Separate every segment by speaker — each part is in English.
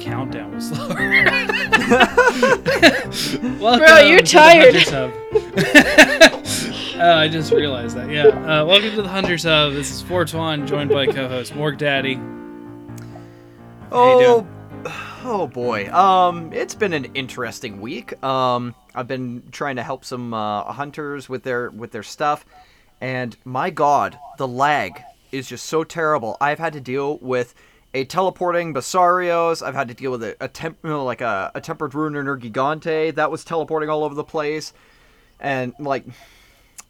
Speaker 1: and even my countdown was slower. Welcome
Speaker 2: Bro, you're tired.
Speaker 1: Hunters oh, I just realized that. Yeah. Uh, welcome to the Hunters Hub. This is Fortuan, joined by co-host Morg Daddy. How
Speaker 3: Oh, oh boy. Um, it's been an interesting week. Um, I've been trying to help some uh, hunters with their with their stuff, and my God, the lag is just so terrible. I've had to deal with a teleporting Basarios. I've had to deal with a, a temp, you know, like a, a tempered ruiner Nergigante that was teleporting all over the place, and like.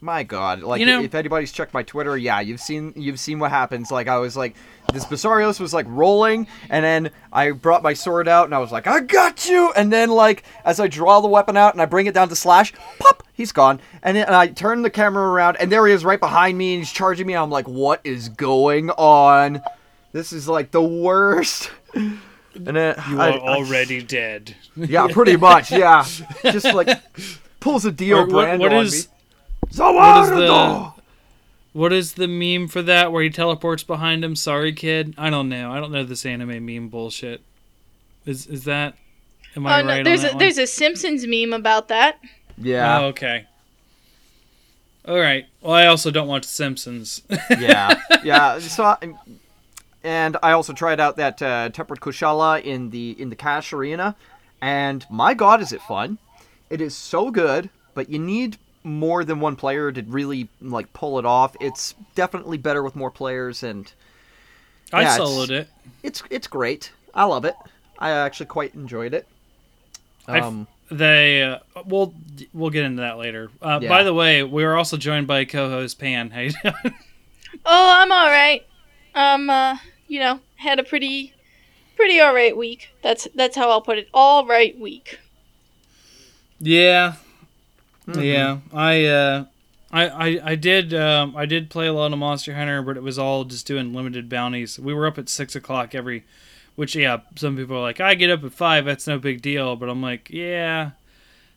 Speaker 3: My God! Like,
Speaker 1: You know-
Speaker 3: if anybody's checked my Twitter, yeah, you've seen you've seen what happens. Like, I was like, this Basarios was like rolling, and then I brought my sword out, and I was like, I got you. And then like, as I draw the weapon out and I bring it down to slash, pop, he's gone. And then and I turn the camera around, and there he is right behind me, and he's charging me. I'm like, what is going on? This is like the worst. And then
Speaker 1: You
Speaker 3: I-
Speaker 1: are
Speaker 3: I-
Speaker 1: already dead.
Speaker 3: yeah, pretty much. Yeah, just like pulls a deal
Speaker 1: Or what-
Speaker 3: brand
Speaker 1: what
Speaker 3: on
Speaker 1: is-
Speaker 3: me.
Speaker 1: what is the- What is the meme for that where he teleports behind him? Sorry, kid. I don't know. I don't know this anime meme bullshit. Is is that? Am I
Speaker 2: Oh
Speaker 1: right
Speaker 2: no, there's
Speaker 1: on
Speaker 2: a
Speaker 1: that
Speaker 2: there's a Simpsons meme about that.
Speaker 3: Yeah.
Speaker 1: Oh, okay. All right. Well, I also don't watch Simpsons.
Speaker 3: yeah, yeah. So, I- and I also tried out that uh, tempered kushala in the in the cash arena, and my god, is it fun! It is so good, but you need more than one player to really like pull it off. It's definitely better with more players, and
Speaker 1: I
Speaker 3: Yeah, it's-
Speaker 1: soloed it.
Speaker 3: it's it's great. I love it. I actually quite enjoyed it.
Speaker 1: I've-
Speaker 3: Um,
Speaker 1: They uh, we'll we'll get into that later. Uh,
Speaker 3: Yeah.
Speaker 1: By the way, we are also joined by co-host Pan. How you doing?
Speaker 2: Oh, I'm all right. Um, uh, you know, had a pretty, pretty all right week. That's that's how I'll put it. All right week.
Speaker 1: Yeah,
Speaker 3: Mm-hmm.
Speaker 1: yeah. I, uh, I, I, I did, um, I did play a lot of Monster Hunter, but it was all just doing limited bounties. We were up at six o'clock every, which yeah, some people are like, I get up at five, that's no big deal. But I'm like, yeah,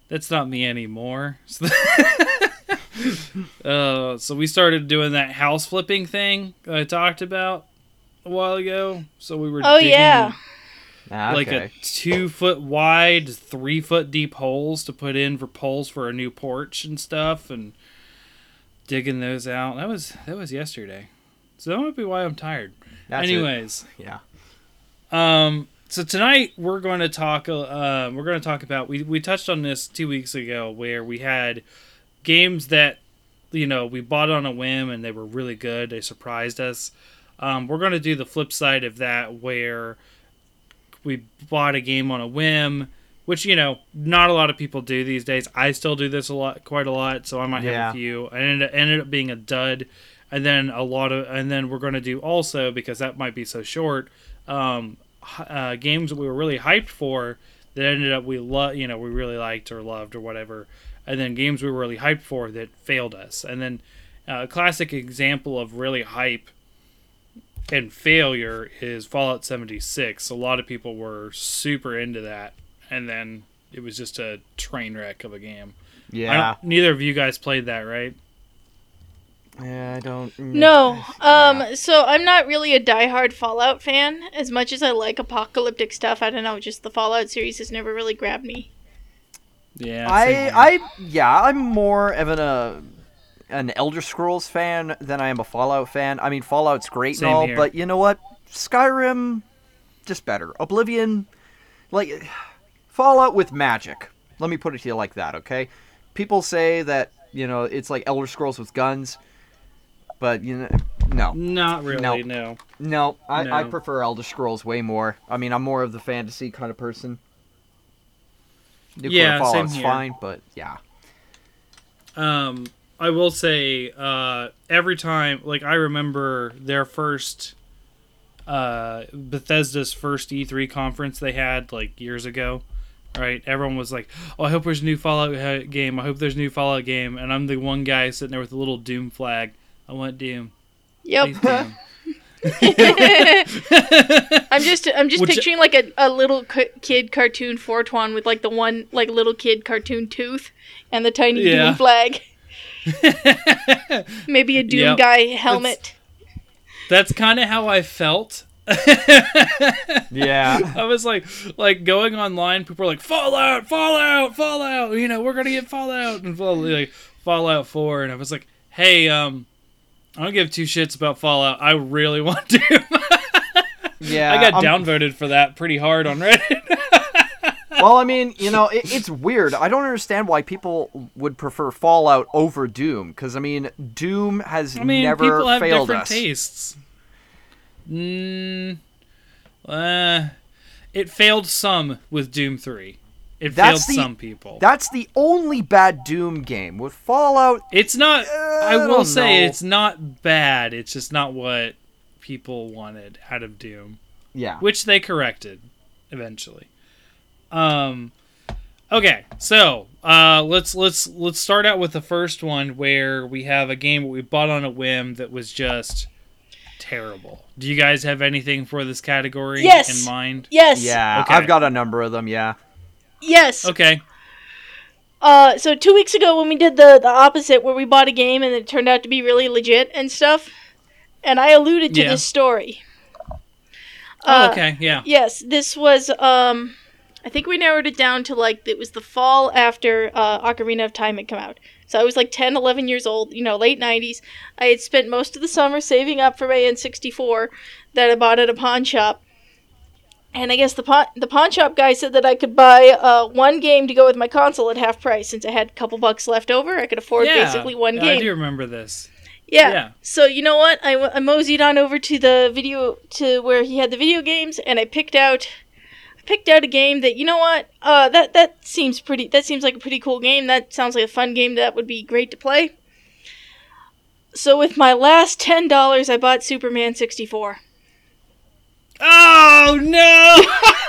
Speaker 1: that's not me anymore. So, uh, so we started doing that house flipping thing I talked about a while ago. So we were,
Speaker 2: Oh
Speaker 1: digging-
Speaker 2: yeah.
Speaker 1: like a two foot wide, three foot deep holes to put in for poles for a new porch and stuff, and digging those out. That was that was yesterday, so that might be why I'm tired.
Speaker 3: That's it.
Speaker 1: Anyways,
Speaker 3: yeah.
Speaker 1: um, so tonight we're going to talk. Uh, we're going to talk about. We we touched on this two weeks ago, where we had games that you know we bought on a whim and they were really good. They surprised us. Um, we're going to do the flip side of that, where we bought a game on a whim, which you know not a lot of people do these days. I still do this a lot, quite a lot, so I might have
Speaker 3: Yeah.
Speaker 1: a few. And it ended up being a dud. And then a lot of, and then we're going to do also because that might be so short. Um, uh, games that we were really hyped for that ended up we love, you know, we really liked or loved or whatever. And then games we were really hyped for that failed us. And then uh, a classic example of really hype and failure is Fallout 76. A lot of people were super into that, and then it was just a train wreck of a game. I
Speaker 3: Yeah.
Speaker 1: don't, neither of you guys played that, right?
Speaker 3: Yeah. I don't.
Speaker 2: No. Um. So I'm not really a diehard Fallout fan. As much as I like apocalyptic stuff, I don't know. Just the Fallout series has never really grabbed me.
Speaker 1: Yeah.
Speaker 3: I,
Speaker 1: here.
Speaker 3: I, yeah, I'm more of an uh, an Elder Scrolls fan than I am a Fallout fan. I mean, Fallout's great
Speaker 1: Same
Speaker 3: and all,
Speaker 1: here.
Speaker 3: but you know what? Skyrim, just better. Oblivion, like Fallout with magic. Let me put it to you like that, okay? People say that you know it's like Elder Scrolls with guns, but you know, no,
Speaker 1: Not really.
Speaker 3: No.
Speaker 1: No.
Speaker 3: no. I, I prefer Elder Scrolls way more. I mean, I'm more of the fantasy kind of person. Nuclear
Speaker 1: Yeah, same
Speaker 3: Fallout's
Speaker 1: here.
Speaker 3: fine, but yeah.
Speaker 1: Um, I will say, uh, every time, like I remember their first, uh, Bethesda's first E3 conference they had like years ago. Right, everyone was like, "Oh, I hope there's a new Fallout uh, game. I hope there's a new Fallout game." And I'm the one guy sitting there with a little Doom flag. I want Doom.
Speaker 2: Yep.
Speaker 1: Doom.
Speaker 2: I'm just I'm just
Speaker 1: Which-
Speaker 2: picturing like a, a little c- kid cartoon Fortwan with like the one like little kid cartoon tooth and the tiny
Speaker 1: Yeah.
Speaker 2: Doom flag. Maybe a Doom
Speaker 1: Yep.
Speaker 2: guy helmet.
Speaker 1: That's kind of how I felt
Speaker 3: Yeah.
Speaker 1: I was like, like going online. People are like, Fallout, Fallout, Fallout. You know, we're gonna get Fallout and Fall- like Fallout Four. And I was like, hey, um, I don't give two shits about Fallout. I really want to.
Speaker 3: Yeah.
Speaker 1: I got
Speaker 3: I'm-
Speaker 1: downvoted for that pretty hard on Reddit.
Speaker 3: Well, I mean, you know, it, it's weird. I don't understand why people would prefer Fallout over Doom. Because I mean, Doom has
Speaker 1: I mean,
Speaker 3: never
Speaker 1: people have
Speaker 3: failed
Speaker 1: different
Speaker 3: us.
Speaker 1: tastes. Mm, uh, it failed some with Doom Three. It
Speaker 3: That's
Speaker 1: failed
Speaker 3: the-
Speaker 1: some people.
Speaker 3: That's the only bad Doom game. With Fallout,
Speaker 1: It's not.
Speaker 3: I
Speaker 1: I will say
Speaker 3: know.
Speaker 1: it's not bad. It's just not what people wanted out of Doom,
Speaker 3: yeah.
Speaker 1: which they corrected eventually. Um. Okay, so uh, let's let's let's start out with the first one where we have a game that we bought on a whim that was just terrible. Do you guys have anything for this category
Speaker 2: Yes.
Speaker 1: in mind?
Speaker 2: Yes.
Speaker 3: Yeah,
Speaker 1: Okay.
Speaker 3: I've got a number of them. Yeah.
Speaker 2: Yes.
Speaker 1: Okay.
Speaker 2: Uh, so two weeks ago when we did the the opposite, where we bought a game and it turned out to be really legit and stuff, and I alluded to
Speaker 1: Yeah.
Speaker 2: this story.
Speaker 1: Oh,
Speaker 2: Uh,
Speaker 1: okay. Yeah.
Speaker 2: Yes, this was. Um, I think we narrowed it down to like it was the fall after uh, Ocarina of Time had come out. So I was like 10, 11 years old, you know, late 90s. I had spent most of the summer saving up for my N64 that I bought at a pawn shop. And I guess the pawn the pawn shop guy said that I could buy uh, one game to go with my console at half price since I had a couple bucks left over. I could afford
Speaker 1: yeah.
Speaker 2: basically one game.
Speaker 1: I do remember this.
Speaker 2: Yeah.
Speaker 1: Yeah.
Speaker 2: So you know what? I, I moseyed on over to the video to where he had the video games, and I picked out, picked out a game that you know what? Uh, that that seems pretty. That seems like a pretty cool game. That sounds like a fun game that would be great to play. So with my last ten dollars, I bought Superman sixty four.
Speaker 1: Oh no!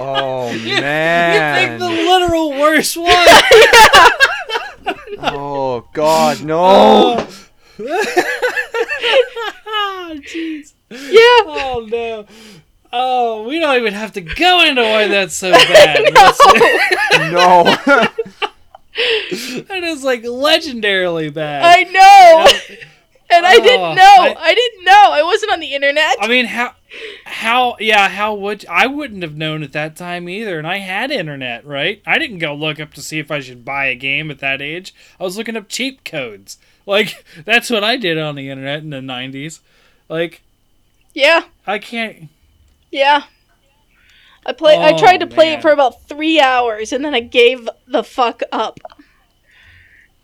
Speaker 3: Oh man
Speaker 1: You picked the literal worst one.
Speaker 3: oh God, no.
Speaker 1: Oh, jeez.
Speaker 2: Yeah.
Speaker 1: Oh no. Oh, we don't even have to go into why that's so bad.
Speaker 3: no.
Speaker 1: that is like legendarily bad.
Speaker 2: I know. And I
Speaker 1: Oh,
Speaker 2: didn't know.
Speaker 1: I-
Speaker 2: I, didn't know. I wasn't on the internet.
Speaker 1: I mean, how, how, yeah, how would I wouldn't have known at that time either, and I had internet, right? I didn't go look up to see if I should buy a game at that age. I was looking up cheap codes. Like that's what I did on the internet in the '90s. Like
Speaker 2: yeah.
Speaker 1: I can't.
Speaker 2: Yeah. I play. I
Speaker 1: Oh,
Speaker 2: tried to play
Speaker 1: man.
Speaker 2: it for about three hours, and then I gave the fuck up.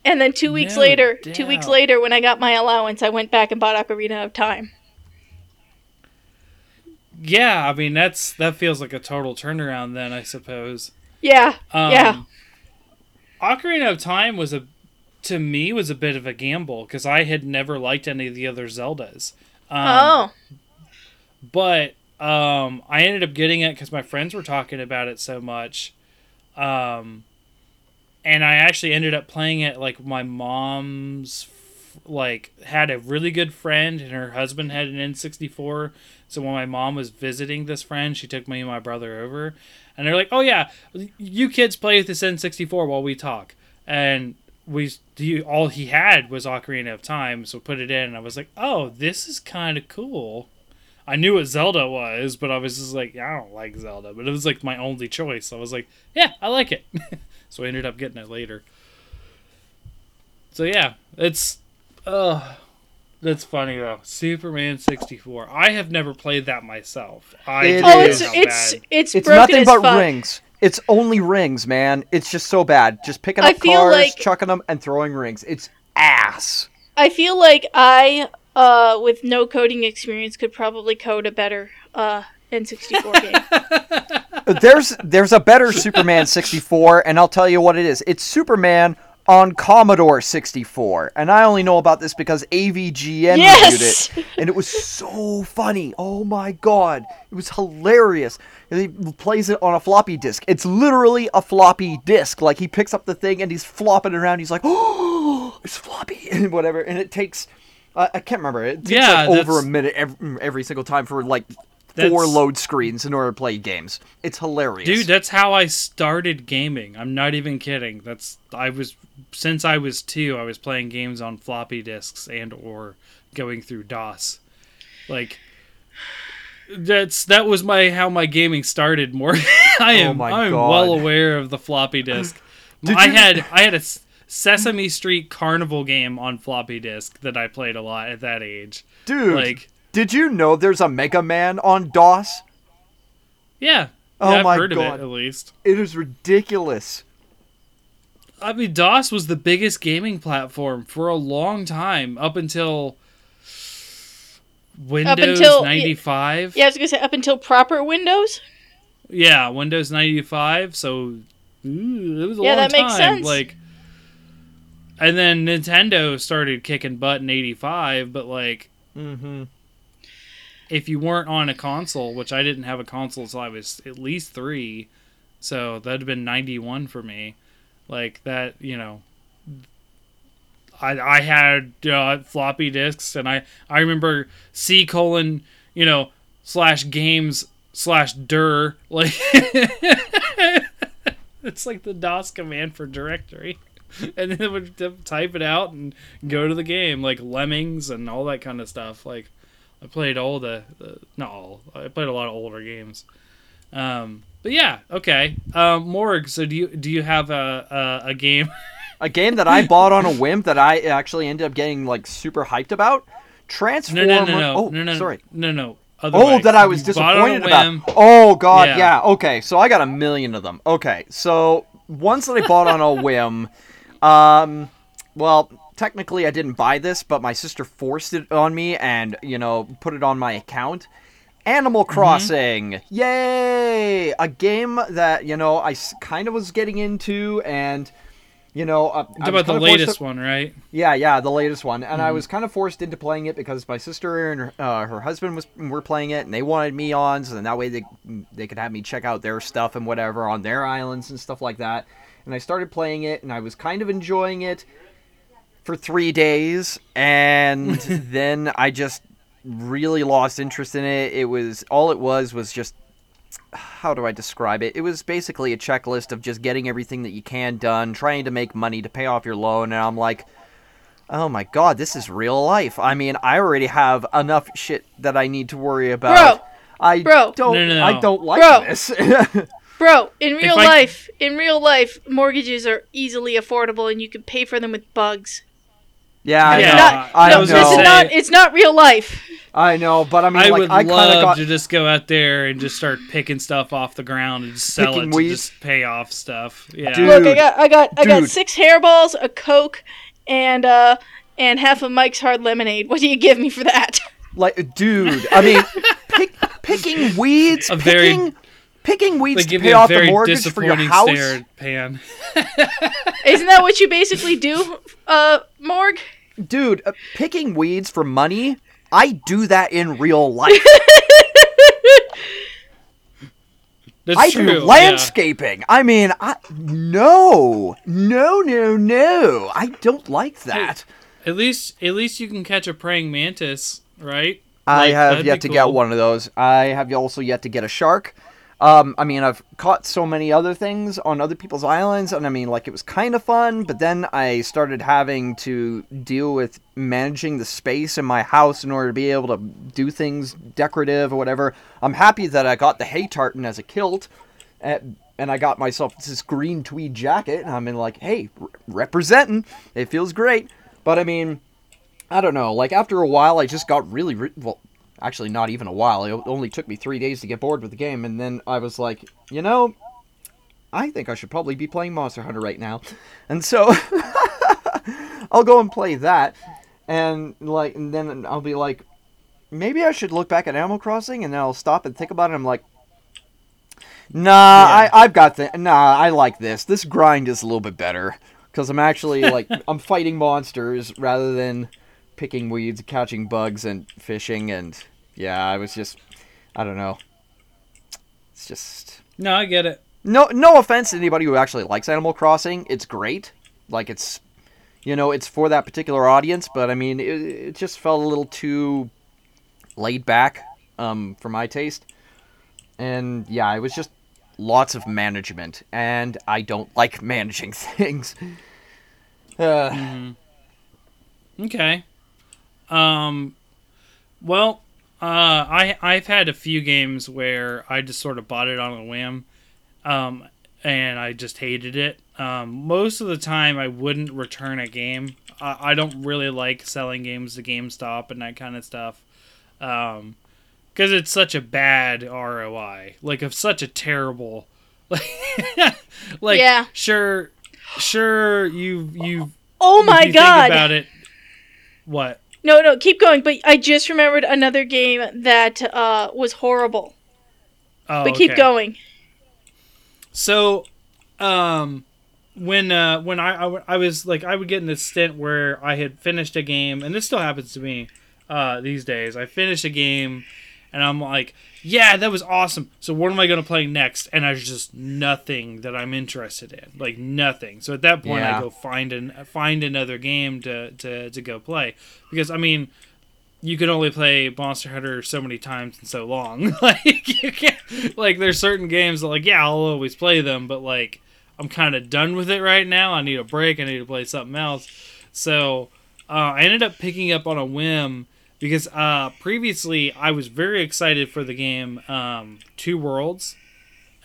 Speaker 2: And then two weeks
Speaker 1: No
Speaker 2: later, two weeks later, when I got my allowance, I went back and bought Ocarina of Time.
Speaker 1: Yeah, I mean that's that feels like a total turnaround. Then I suppose.
Speaker 2: Yeah,
Speaker 1: Um,
Speaker 2: yeah,
Speaker 1: Ocarina of Time was a, to me, was a bit of a gamble because I had never liked any of the other Zeldas. Um,
Speaker 2: oh,
Speaker 1: but um, I ended up getting it because my friends were talking about it so much, um, and I actually ended up playing it like my mom's like had a really good friend and her husband had an N64. So when my mom was visiting this friend, she took me and my brother over, and they're like, "Oh yeah, you kids play with this N64 while we talk." And we all he had was Ocarina of Time, so put it in, and I was like, "Oh, this is kind of cool." I knew what Zelda was, but I was just like, I don't like Zelda. But it was like my only choice. I was like, yeah, I like it. so I ended up getting it later. So yeah, it's, uh, that's funny though. Superman sixty four. I have never played that myself. I
Speaker 3: It
Speaker 2: oh,
Speaker 1: know
Speaker 2: it's it's it's
Speaker 3: It's nothing but
Speaker 2: fuck.
Speaker 3: rings. It's only rings, man. It's just so bad. Just picking up cars,
Speaker 2: like-
Speaker 3: chucking them, and throwing rings. It's ass.
Speaker 2: I feel like I, uh, with no coding experience, could probably code a better uh N64 game.
Speaker 3: there's there's a better Superman 64, and I'll tell you what it is. It's Superman on Commodore 64, and I only know about this because AVGN
Speaker 2: Yes!
Speaker 3: reviewed it, and it was so funny. Oh my god, it was hilarious. He plays it on a floppy disk. It's literally a floppy disk. Like he picks up the thing and he's flopping around. He's like, "Oh, it's floppy," and whatever. And it takes. Uh, I can't remember. It takes
Speaker 1: Yeah,
Speaker 3: like over a minute every, every single time for like four load screens in order to play games. It's hilarious.
Speaker 1: Dude, that's how I started gaming. I'm not even kidding. That's I was since I was 2, I was playing games on floppy disks and or going through DOS. Like that's that was my how my gaming started. More, I am
Speaker 3: Oh
Speaker 1: I'm well aware of the floppy disk.
Speaker 3: Did
Speaker 1: I
Speaker 3: you-
Speaker 1: had I had a Sesame Street Carnival game on floppy disk that I played a lot at that age.
Speaker 3: Dude,
Speaker 1: Like,
Speaker 3: did you know there's a Mega Man on DOS?
Speaker 1: yeah,
Speaker 3: Oh
Speaker 1: yeah, I've
Speaker 3: my
Speaker 1: heard of
Speaker 3: God.
Speaker 1: it at least.
Speaker 3: It is ridiculous.
Speaker 1: I mean, DOS was the biggest gaming platform for a long time, up until Windows
Speaker 2: until-
Speaker 1: ninety five.
Speaker 2: Yeah, I was gonna say up until proper Windows.
Speaker 1: Yeah, Windows ninety five. So ooh, it was a
Speaker 2: Yeah,
Speaker 1: long
Speaker 2: that makes
Speaker 1: time.
Speaker 2: sense.
Speaker 1: Like, and then Nintendo started kicking butt in eighty five. But like,
Speaker 3: Mm-hmm.
Speaker 1: if you weren't on a console, which I didn't have a console until I was at least three, so that'd have been ninety one for me. Like that, you know. I I had uh, floppy disks, and I I remember C colon you know slash games slash dir like it's like the DOS command for directory. And then would type it out and go to the game, like Lemmings and all that kind of stuff. Like, I played all the, the not all. I played a lot of older games. Um, but yeah, okay. Um, Morg, so do you do you have a a, a game?
Speaker 3: A game that I bought on a whim that I actually ended up getting like super hyped about.
Speaker 1: No,
Speaker 3: Transformer.
Speaker 1: no, no, no,
Speaker 3: oh,
Speaker 1: no, no,
Speaker 3: sorry.
Speaker 1: no, no. Other
Speaker 3: Oh,
Speaker 1: way.
Speaker 3: that I was
Speaker 1: You bought it on a
Speaker 3: disappointed about. Oh God,
Speaker 1: Yeah.
Speaker 3: yeah. Okay, so I got a million of them. Okay, so ones that I bought on a whim. Um, well, technically I didn't buy this, but my sister forced it on me, and you know, put it on my account. Animal
Speaker 1: Mm-hmm.
Speaker 3: Crossing, yay! A game that you know I kind of was getting into, and you know, uh,
Speaker 1: about the latest one, right?
Speaker 3: yeah, yeah, the latest one, and I
Speaker 1: Mm-hmm.
Speaker 3: was kind of forced into playing it because my sister and her, uh, her husband was were playing it, and they wanted me on, so then that way they they could have me check out their stuff and whatever on their islands and stuff like that. And I started playing it, and I was kind of enjoying it for three days, and then I just really lost interest in it. It was all it was was just how do I describe it? It was basically a checklist of just getting everything that you can done, trying to make money to pay off your loan, and I'm like, oh my god, this is real life. I mean, I already have enough shit that I need to worry about.
Speaker 2: Bro,
Speaker 3: I
Speaker 2: bro.
Speaker 3: don't.
Speaker 1: No, no, no.
Speaker 3: I don't like
Speaker 2: Bro.
Speaker 3: this.
Speaker 2: Bro, in real
Speaker 1: I-
Speaker 2: life, in real life, mortgages are easily affordable, and you can pay for them with bugs.
Speaker 3: yeah, I
Speaker 1: Yeah,
Speaker 3: know.
Speaker 2: not,
Speaker 3: I
Speaker 2: no,
Speaker 1: was
Speaker 2: this is not. It's not real life.
Speaker 3: I know, but I mean,
Speaker 1: I
Speaker 3: like,
Speaker 1: would
Speaker 3: I kind of
Speaker 1: love
Speaker 3: got.
Speaker 1: to just go out there and just start picking stuff off the ground and just sell
Speaker 3: Picking
Speaker 1: it to
Speaker 3: weeds.
Speaker 1: just pay off stuff. Yeah.
Speaker 3: Dude.
Speaker 2: Look, I got, I got, I got
Speaker 3: dude.
Speaker 2: six hairballs, a coke, and uh, and half of Mike's hard lemonade. What do you give me for that?
Speaker 3: Like, dude, I mean, pick, picking weeds,
Speaker 1: A very-
Speaker 3: picking, picking weeds
Speaker 1: They
Speaker 3: to pay off the
Speaker 1: very
Speaker 3: mortgage for your house.
Speaker 1: stare Pan.
Speaker 2: Isn't that what you basically do, uh, Morg?
Speaker 3: Dude, uh, picking weeds for money, I do that in real life.
Speaker 1: That's
Speaker 3: I
Speaker 1: true.
Speaker 3: do
Speaker 1: yeah.
Speaker 3: landscaping. I mean, I no, no, no, no. I don't like that.
Speaker 1: At least, at least you can catch a praying mantis, right?
Speaker 3: I
Speaker 1: Like,
Speaker 3: have yet
Speaker 1: be
Speaker 3: to get one of those. I have also yet to get a shark. Um, I mean, I've caught so many other things on other people's islands, and I mean, like, it was kind of fun, but then I started having to deal with managing the space in my house in order to be able to do things decorative or whatever. I'm happy that I got the hay tartan as a kilt, and, and I got myself this green tweed jacket, and I'm in like, hey, re- representing. It feels great. But I mean, I don't know. Like after a while, I just got really re- well. Actually, not even a while. It only took me three days to get bored with the game, and then I was like, you know, I think I should probably be playing Monster Hunter right now, and so I'll go and play that, and like, and then I'll be like, maybe I should look back at Animal Crossing, and then I'll stop and think about it. I'm like. Nah, I, I've got the. Nah, I like this. This grind is a little bit better because I'm actually like I'm fighting monsters rather than picking weeds, catching bugs, and fishing. And yeah, I was just, I don't know. It's just
Speaker 1: No, I get it.
Speaker 3: no, no offense to anybody who actually likes Animal Crossing. It's great. Like it's, you know, it's for that particular audience. But I mean, it, it just felt a little too laid back um, for my taste. And yeah, it was just lots of management, and I don't like managing things. Uh,
Speaker 1: Okay. Um, well, Uh, I I've had a few games where I just sort of bought it on a whim, um, and I just hated it. Um, most of the time, I wouldn't return a game. I, I don't really like selling games to GameStop and that kind of stuff, um, because it's such a bad ROI. Like, of such a terrible, like, like
Speaker 2: Yeah.
Speaker 1: sure, sure you you.
Speaker 2: Oh my
Speaker 1: you
Speaker 2: god!
Speaker 1: about it. What?
Speaker 2: No, no, keep going. But I just remembered another game that uh, was horrible.
Speaker 1: Oh,
Speaker 2: But keep
Speaker 1: okay.
Speaker 2: going.
Speaker 1: So, um, when uh, when I, I w- I was like I would get in this stint where I had finished a game, and this still happens to me uh, these days. I finish a game, and I'm like, yeah, that was awesome. So what am I gonna play next? And there's just nothing that I'm interested in, like nothing. So at that point,
Speaker 3: Yeah.
Speaker 1: I go find an find another game to to to go play because I mean. You can only play Monster Hunter so many times and so long. like you can't like there's certain games that like yeah I'll always play them, but like I'm kind of done with it right now. I need a break. I need to play something else. So uh, I ended up picking up on a whim because uh, previously I was very excited for the game um, Two Worlds,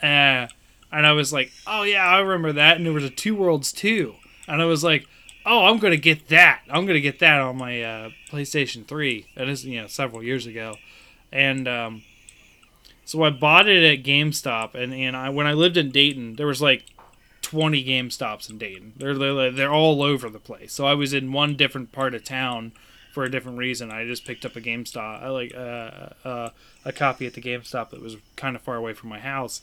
Speaker 1: uh, and I was like, oh yeah, I remember that. And there was a Two Worlds two, and I was like, oh, I'm gonna get that. I'm gonna get that on my uh, PlayStation Three. That is you know several years ago, and um, so I bought it at GameStop, and and I when I lived in Dayton, there was like 20 GameStops in Dayton. They're, they're they're all over the place. So I was in one different part of town for a different reason. I just picked up a GameStop, I like uh, uh, a copy at the GameStop that was kind of far away from my house.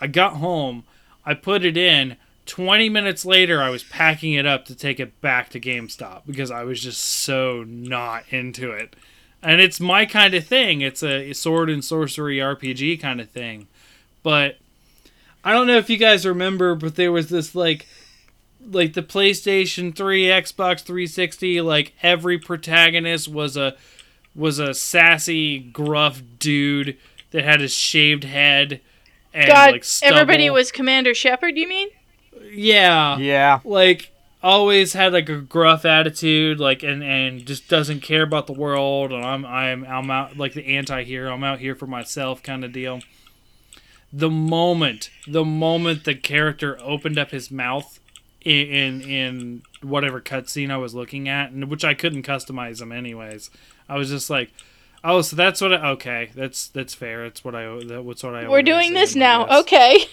Speaker 1: I got home, I put it in. 20 minutes later, I was packing it up to take it back to GameStop because I was just so not into it. And it's my kind of thing. It's a sword and sorcery RPG kind of thing. But I don't know if you guys remember, but there was this like like the PlayStation 3, Xbox 360, like every protagonist was a was a sassy, gruff dude that had a shaved head and
Speaker 2: God,
Speaker 1: like stubble.
Speaker 2: everybody was Commander Shepard. You mean?
Speaker 1: yeah
Speaker 3: Yeah.
Speaker 1: like always had like a gruff attitude like and and just doesn't care about the world and i'm i'm i'm out like the anti-hero i'm out here for myself kind of deal the moment the moment the character opened up his mouth in in, in whatever cutscene i was looking at and which i couldn't customize them anyways i was just like oh so that's what I, okay that's that's fair that's what i that's what i
Speaker 2: We're doing this now. Okay.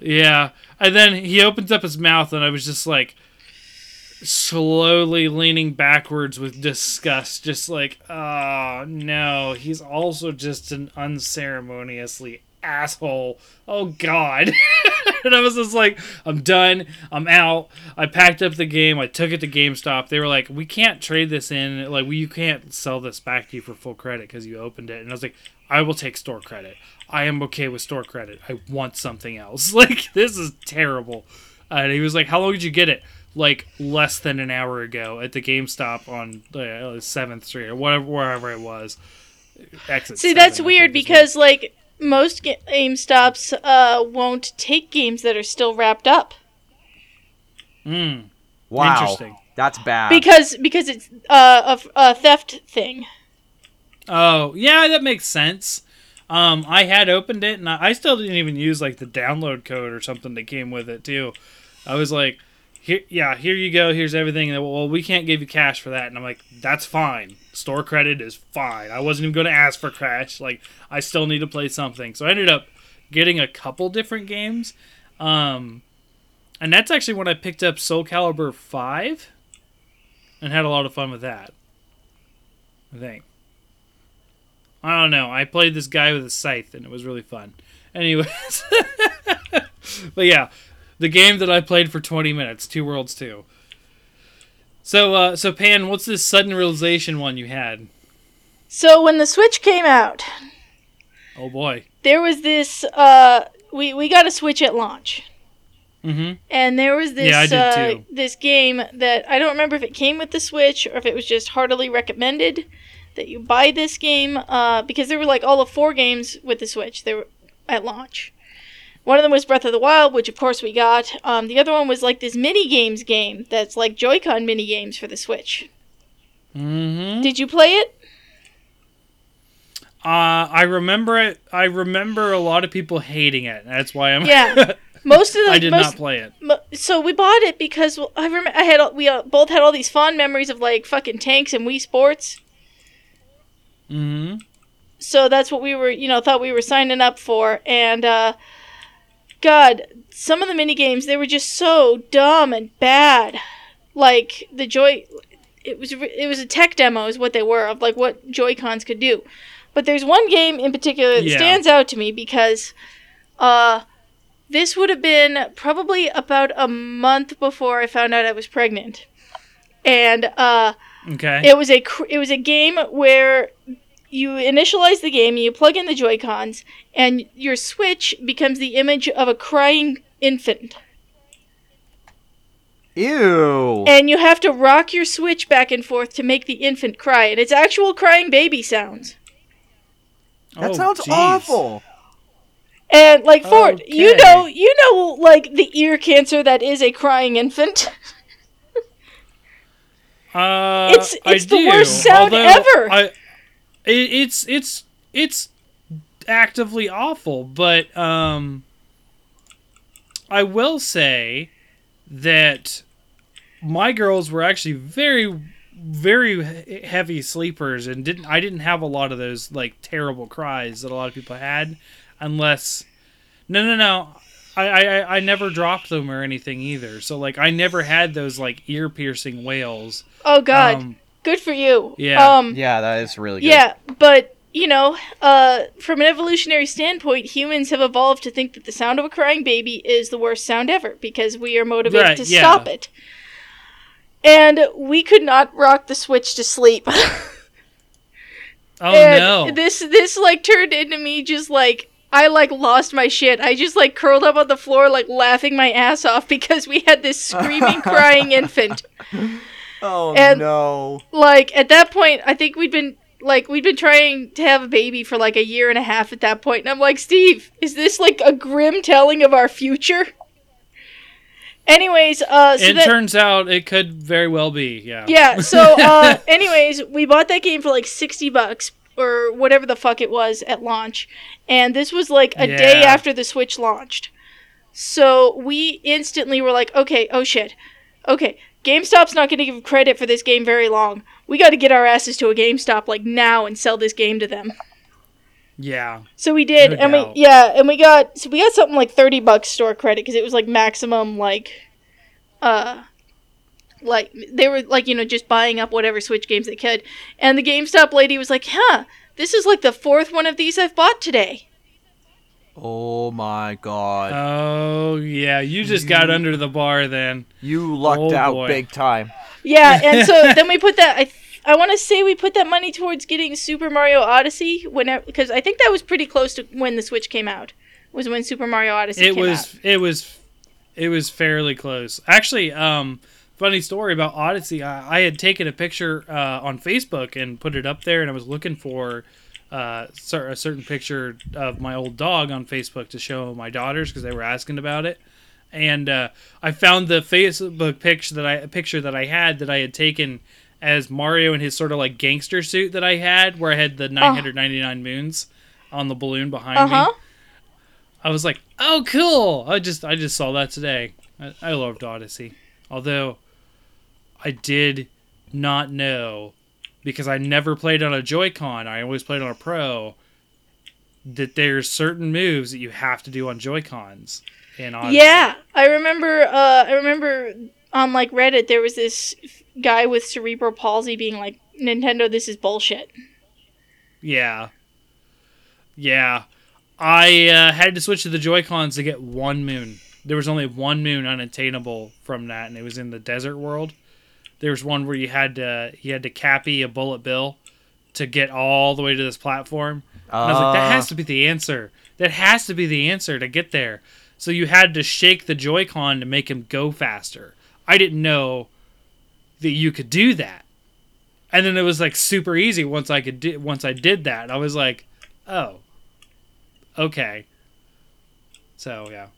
Speaker 1: Yeah. And then he opens up his mouth, and I was just like slowly leaning backwards with disgust, just like, oh no, he's also just an unceremoniously asshole. Oh god. and I was just like, I'm done. I'm out. I packed up the game. I took it to GameStop. They were like, we can't trade this in. Like, we, you can't sell this back to you for full credit because you opened it. And I was like, I will take store credit. I am okay with store credit. I want something else. Like, this is terrible. Uh, and he was like, How long did you get it? Like, less than an hour ago at the GameStop on uh, 7th Street or whatever, wherever it was. Exit
Speaker 2: See,
Speaker 1: 7,
Speaker 2: that's weird
Speaker 1: think is what-
Speaker 2: because like most ga- GameStops uh, won't take games that are still wrapped up
Speaker 1: Mm,
Speaker 3: Wow.
Speaker 1: Interesting.
Speaker 3: That's bad.
Speaker 2: because because it's uh, a, a theft thing.
Speaker 1: Oh, yeah, that makes sense. Um, I had opened it, and I, I still didn't even use like the download code or something that came with it too. I was like, "Here, yeah, here you go. Here's everything." And well, we can't give you cash for that, and I'm like, "That's fine. Store credit is fine. I wasn't even going to ask for cash. Like, I still need to play something." So I ended up getting a couple different games, um, and that's actually when I picked up Soul Calibur Five, and had a lot of fun with that. I think. I don't know. I played this guy with a scythe, and it was really fun. Anyways, but yeah, the game that I played for 20 minutes, Two Worlds 2. So, uh, so Pan, what's this sudden realization one you had?
Speaker 2: So when the Switch came out,
Speaker 1: Oh boy.
Speaker 2: there was this. Uh, we we got a Switch at launch,
Speaker 1: Mm-hmm.
Speaker 2: and there was this
Speaker 1: Yeah,
Speaker 2: uh, this game that I don't remember if it came with the Switch or if it was just heartily recommended that you buy this game uh, because there were like all of four games with the Switch. They were at launch. One of them was Breath of the Wild, which of course we got. Um, the other one was like this mini games game that's like Joy-Con mini games for the Switch.
Speaker 1: Mm-hmm.
Speaker 2: Did you play it?
Speaker 1: Uh, I remember it. I remember a lot of people hating it. That's why I'm.
Speaker 2: Yeah. Most of the
Speaker 1: I did
Speaker 2: most,
Speaker 1: not play it.
Speaker 2: Mo- so we bought it because well, I remember I had all- we uh, both had all these fond memories of like fucking tanks and Wii Sports.
Speaker 1: hmm
Speaker 2: So that's what we were, you know, thought we were signing up for. And uh, God, some of the mini games they were just so dumb and bad. Like the Joy, it was it was a tech demo is what they were of like what Joy Cons could do. But there's one game in particular that
Speaker 1: Yeah.
Speaker 2: stands out to me because uh, this would have been probably about a month before I found out I was pregnant, and uh,
Speaker 1: Okay.
Speaker 2: it was a it was a game where you initialize the game, you plug in the Joy Cons, and your Switch becomes the image of a crying infant,
Speaker 3: Ew.
Speaker 2: and you have to rock your Switch back and forth to make the infant cry, and it's actual crying baby sounds.
Speaker 3: That
Speaker 1: Oh,
Speaker 3: sounds
Speaker 1: jeez.
Speaker 3: awful.
Speaker 2: And like Ford, you know, you know, like the ear cancer that is a crying infant.
Speaker 1: Uh,
Speaker 2: It's-
Speaker 1: I
Speaker 2: it's the
Speaker 1: do,
Speaker 2: worst sound
Speaker 1: although
Speaker 2: ever.
Speaker 1: I, it, it's it's it's actively awful, but um, I will say that my girls were actually very very heavy sleepers and didn't I didn't have a lot of those like terrible cries that a lot of people had unless no no no I, I I never dropped them or anything either. So like I never had those like ear piercing wails.
Speaker 2: Oh God,
Speaker 1: Um,
Speaker 2: good for you.
Speaker 1: yeah.
Speaker 2: Um,
Speaker 3: Yeah, that is really good.
Speaker 2: Yeah, but you know, uh, from an evolutionary standpoint, humans have evolved to think that the sound of a crying baby is the worst sound ever because we are motivated
Speaker 1: Right,
Speaker 2: to
Speaker 1: yeah.
Speaker 2: stop it. And we could not rock the switch to sleep.
Speaker 1: oh
Speaker 2: and
Speaker 1: no
Speaker 2: This this like turned into me just like I like lost my shit. I just like curled up on the floor like laughing my ass off because we had this screaming crying infant.
Speaker 3: Oh
Speaker 2: And-
Speaker 3: no.
Speaker 2: like at that point i think we'd been like we'd been trying to have a baby for like a year and a half at that point and i'm like steve is this like a grim telling of our future? Anyways uh so
Speaker 1: it
Speaker 2: that,
Speaker 1: turns out it could very well be yeah.
Speaker 2: Yeah so uh anyways we bought that game for like 60 bucks or whatever the fuck it was at launch and this was like a day after the switch launched. So we instantly were like okay oh shit. Okay GameStop's not going to give credit for this game very long. We got to get our asses to a GameStop like now and sell this game to them.
Speaker 1: yeah
Speaker 2: So we did,
Speaker 1: No
Speaker 2: and
Speaker 1: doubt.
Speaker 2: we yeah, and we got so we got something like thirty bucks store credit because it was like maximum like, uh, like they were like you know just buying up whatever Switch games they could, and the GameStop lady was like, "Huh, this is like the fourth one of these I've bought today."
Speaker 3: Oh my god.
Speaker 1: oh yeah you just got under the bar then
Speaker 3: you lucked
Speaker 1: oh,
Speaker 3: out
Speaker 1: boy.
Speaker 3: big time.
Speaker 2: Yeah, and so then we put that. I I want to say we put that money towards getting Super Mario Odyssey when because I think that was pretty close to when the Switch came out. Was when Super Mario Odyssey
Speaker 1: it
Speaker 2: came
Speaker 1: was
Speaker 2: out.
Speaker 1: it was it was fairly close actually um funny story about odyssey i, I had taken a picture uh, on facebook and put it up there and i was looking for uh, a certain picture of my old dog on facebook to show my daughters because they were asking about it and uh, i found the facebook picture that i picture that i had that i had taken as mario in his sort of like gangster suit that i had where i had the 999 moons on the balloon behind
Speaker 2: Uh
Speaker 1: me. I was like, "Oh, cool!" I just I just saw that today. I, I loved Odyssey, although I did not know because I never played on a Joy-Con. I always played on a Pro. That there's certain moves that you have to do on Joy-Cons in Odyssey.
Speaker 2: Yeah, I remember. Uh, I remember on like Reddit there was this guy with cerebral palsy being like, "Nintendo, this is bullshit."
Speaker 1: Yeah. Yeah. I uh, had to switch to the Joy Cons to get one moon. There was only one moon unattainable from that, and it was in the desert world. There was one where you had to you had to cappy a bullet bill to get all the way to this platform. And I was like, that
Speaker 3: Uh,
Speaker 1: has to be the answer. That has to be the answer to get there. So you had to shake the Joy-Con to make him go faster. I didn't know that you could do that. And then it was like super easy once I could do, once I did that. I was like, "Oh. Okay." So, yeah.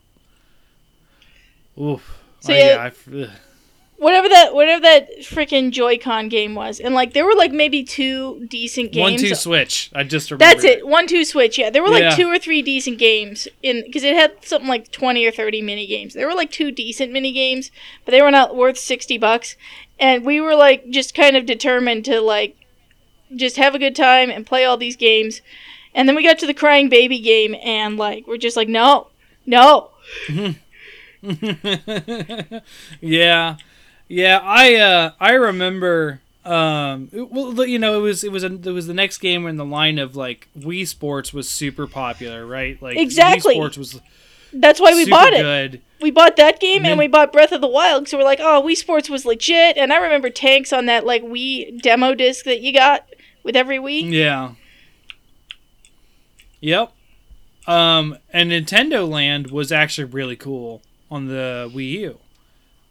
Speaker 1: Oof.
Speaker 2: So,
Speaker 1: I-
Speaker 2: yeah-
Speaker 1: I f- ugh.
Speaker 2: Whatever that whatever that freaking Joy-Con game was, and like there were like maybe two decent games.
Speaker 1: One two switch. I just remember.
Speaker 2: That's it. One two switch. Yeah, there were like
Speaker 1: Yeah.
Speaker 2: two or three decent games in because it had something like twenty or thirty mini games. There were like two decent mini games, but they were not worth sixty bucks. And we were like just kind of determined to like just have a good time and play all these games. And then we got to the crying baby game, and like we're just like no, no.
Speaker 1: yeah, yeah. I uh, I remember. Um, it- well, you know, it was it was a, it was the next game in the line of like Wii Sports was super popular, right? Like
Speaker 2: Exactly.
Speaker 1: Wii Sports was
Speaker 2: That's why we bought it.
Speaker 1: good.
Speaker 2: We bought that game
Speaker 1: Nin-
Speaker 2: and we bought Breath of the Wild because we're like, oh, Wii Sports was legit. And I remember tanks on that like Wii demo disc that you got with every Wii.
Speaker 1: Yeah. Yep. Um, and Nintendo Land was actually really cool on the Wii U.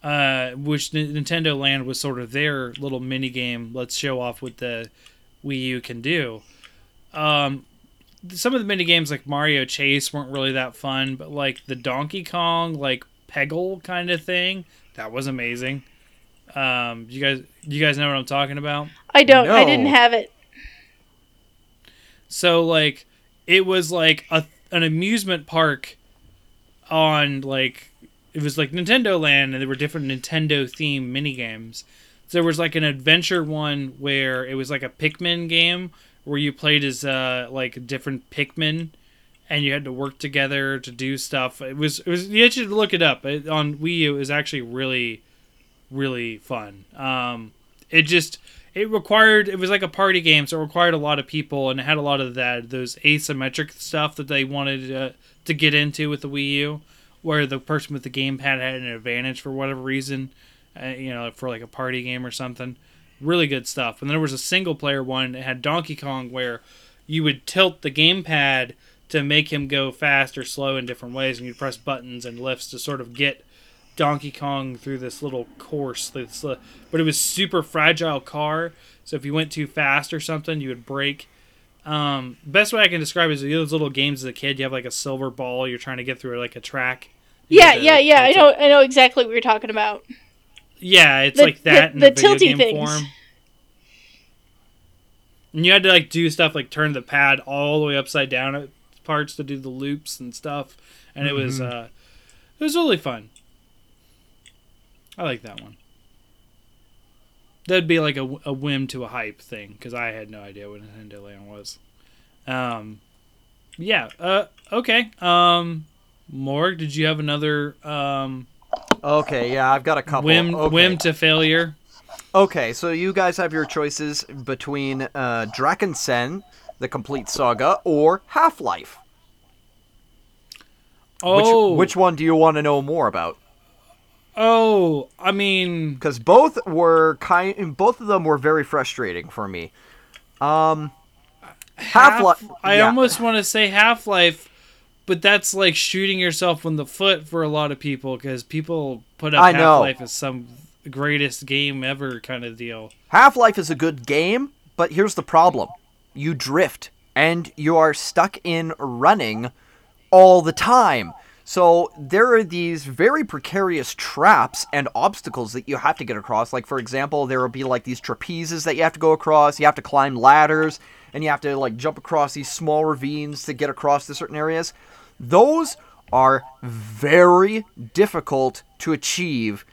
Speaker 1: Uh, which N- Nintendo Land was sort of their little mini game. Let's show off what the Wii U can do. Um, some of the mini games like Mario Chase weren't really that fun, but like the Donkey Kong like Peggle kind of thing, that was amazing. Um, you guys, you guys know what I'm talking about?
Speaker 2: I don't. I didn't have it.
Speaker 1: So like it was like a an amusement park on like it was like Nintendo Land and there were different Nintendo themed mini games. So there was like an adventure one where it was like a Pikmin game where you played as uh like a different Pikmin and you had to work together to do stuff. It was it was you should look it up. It, on Wii U it was actually really really fun. Um it just it required it was like a party game so it required a lot of people and it had a lot of that those asymmetric stuff that they wanted uh, to get into with the Wii U where the person with the gamepad had an advantage for whatever reason uh, you know for like a party game or something really good stuff and then there was a single player one that had Donkey Kong where you would tilt the gamepad to make him go fast or slow in different ways and you'd press buttons and lifts to sort of get Donkey Kong through this little course. This, uh, but it was super fragile car, so if you went too fast or something, you would break. Um, best way I can describe it is those little games as a kid. You have like a silver ball. You're trying to get through like a track. You
Speaker 2: Yeah,
Speaker 1: to-
Speaker 2: yeah, yeah. I know. I know exactly what you're talking about.
Speaker 1: Yeah, it's
Speaker 2: The-
Speaker 1: like that
Speaker 2: the-
Speaker 1: in
Speaker 2: the
Speaker 1: the, video
Speaker 2: tilty
Speaker 1: game
Speaker 2: things.
Speaker 1: form. And you had to like do stuff like turn the pad all the way upside down at parts to do the loops and stuff, and it was uh, it was really fun. I like that one. That'd be like a, a whim to a hype thing because I had no idea what Nintendo Land was. Um, yeah. Uh, okay. Um, Morg, did you have another um
Speaker 3: Okay, yeah, I've got a couple.
Speaker 1: whim
Speaker 3: okay.
Speaker 1: whim to failure?
Speaker 3: Okay, so you guys have your choices between uh, the complete saga, or Half Life.
Speaker 1: Oh,
Speaker 3: Which, which one do you want to know more about?
Speaker 1: Oh, I mean,
Speaker 3: Because both were kind, both of them were very frustrating for me. Um, Half-Life-
Speaker 1: I
Speaker 3: yeah.
Speaker 1: almost want to say Half Life, but that's like shooting yourself in the foot for a lot of people because people put up. Half Life as some greatest game ever kind of deal.
Speaker 3: Half Life is a good game, but here's the problem: you drift, and you are stuck in running all the time. So there are these very precarious traps and obstacles that you have to get across. Like for example, there will be like these trapezes that you have to go across. You have to climb ladders, and you have to like jump across these small ravines to get across to certain areas. Those are very difficult to achieve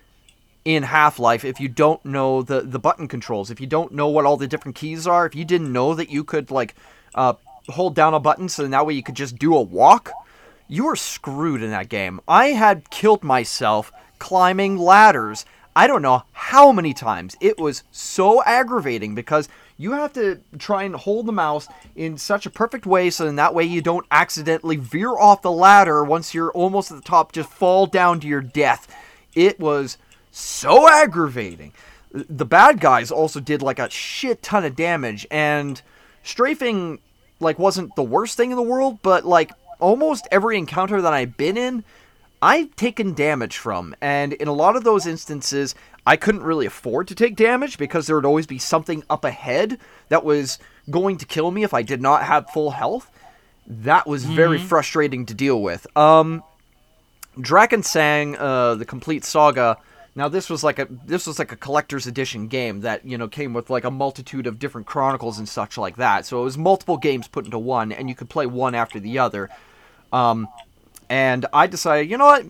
Speaker 3: in Half-Life if you don't know the the button controls, if you don't know what all the different keys are, if you didn't know that you could like uh, hold down a button so that way you could just do a walk, you were screwed in that game. I had killed myself climbing ladders. I don't know how many times. It was so aggravating because you have to try and hold the mouse in such a perfect way so in that way you don't accidentally veer off the ladder once you're almost at the top, just fall down to your death. It was so aggravating. The bad guys also did like a shit ton of damage, and strafing like wasn't the worst thing in the world, but like almost every encounter that I've been in, I've taken damage from, and in a lot of those instances, I couldn't really afford to take damage because there would always be something up ahead that was going to kill me if I did not have full health. That was very frustrating to deal with. Um, Drakensang, uh, the complete saga, Now this was like a this was like a collector's edition game that you know came with like a multitude of different chronicles and such like that. So it was multiple games put into one, and you could play one after the other. Um, and I decided, you know what,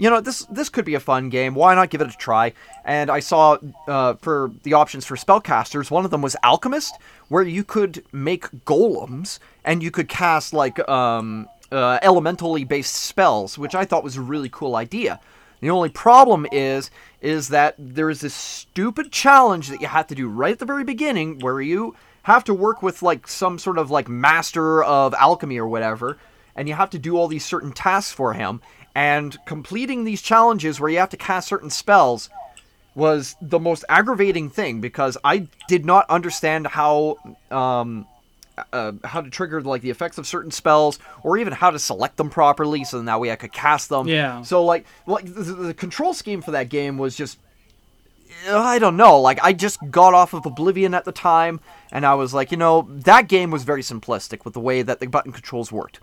Speaker 3: you know this this could be a fun game. Why not give it a try? And I saw uh, for the options for spellcasters, one of them was Alchemist, where you could make golems and you could cast like um, uh, elementally based spells, which I thought was a really cool idea. The only problem is is that there is this stupid challenge that you have to do right at the very beginning where you have to work with like some sort of like master of alchemy or whatever and you have to do all these certain tasks for him and completing these challenges where you have to cast certain spells was the most aggravating thing because I did not understand how um, uh, how to trigger like the effects of certain spells or even how to select them properly so that way I could cast them.
Speaker 1: Yeah.
Speaker 3: So like like the, the control scheme for that game was just I don't know. Like I just got off of Oblivion at the time and I was like, you know, that game was very simplistic with the way that the button controls worked.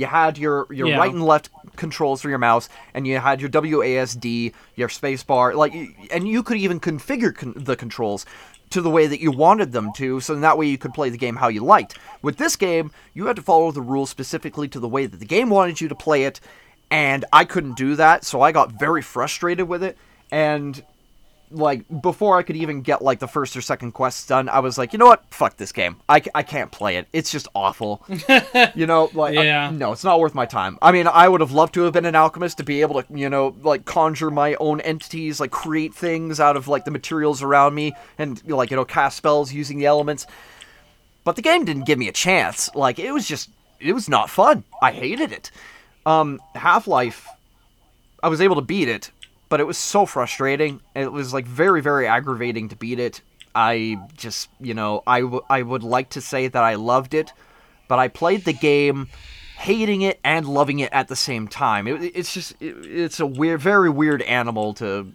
Speaker 3: You had your your
Speaker 1: Yeah.
Speaker 3: right and left controls for your mouse, and you had your WASD, your spacebar, like, and you could even configure con- the controls to the way that you wanted them to, so that way you could play the game how you liked. With this game, you had to follow the rules specifically to the way that the game wanted you to play it, and I couldn't do that, so I got very frustrated with it, and like before I could even get like the first or second quests done, I was like, you know what, fuck this game. I, I can't play it. It's just awful. you know, like I-
Speaker 1: Yeah.
Speaker 3: no, it's not worth my time. I mean, I would have loved to have been an alchemist to be able to, you know, like conjure my own entities, like create things out of like the materials around me, and like you know, cast spells using the elements. But the game didn't give me a chance. Like it was just, it was not fun. I hated it. Um, Half Life, I was able to beat it, but it was so frustrating. It was like very, very aggravating to beat it. I just, you know, I, w- I would like to say that I loved it, but I played the game hating it and loving it at the same time. It, it's just, it, it's a weird, very weird animal to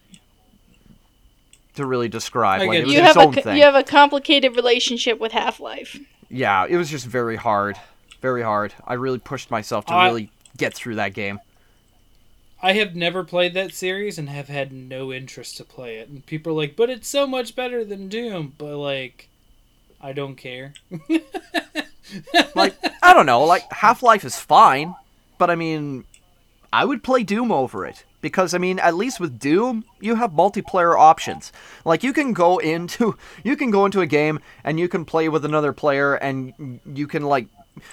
Speaker 3: to really describe. Like it was
Speaker 2: You
Speaker 3: its
Speaker 2: have a
Speaker 3: own
Speaker 2: co-
Speaker 3: thing.
Speaker 2: you have a complicated relationship with Half Life.
Speaker 3: Yeah, it was just very hard, very hard. I really pushed myself to oh,
Speaker 1: I-
Speaker 3: really get through that game.
Speaker 1: I have never played that series and have had no interest to play it. And people are like, but it's so much better than Doom. But, like, I don't care.
Speaker 3: like I don't know, like Half Life is fine, but I mean, I would play Doom over it because I mean, at least with Doom, you have multiplayer options. Like you can go into you can go into a game and you can play with another player and you can like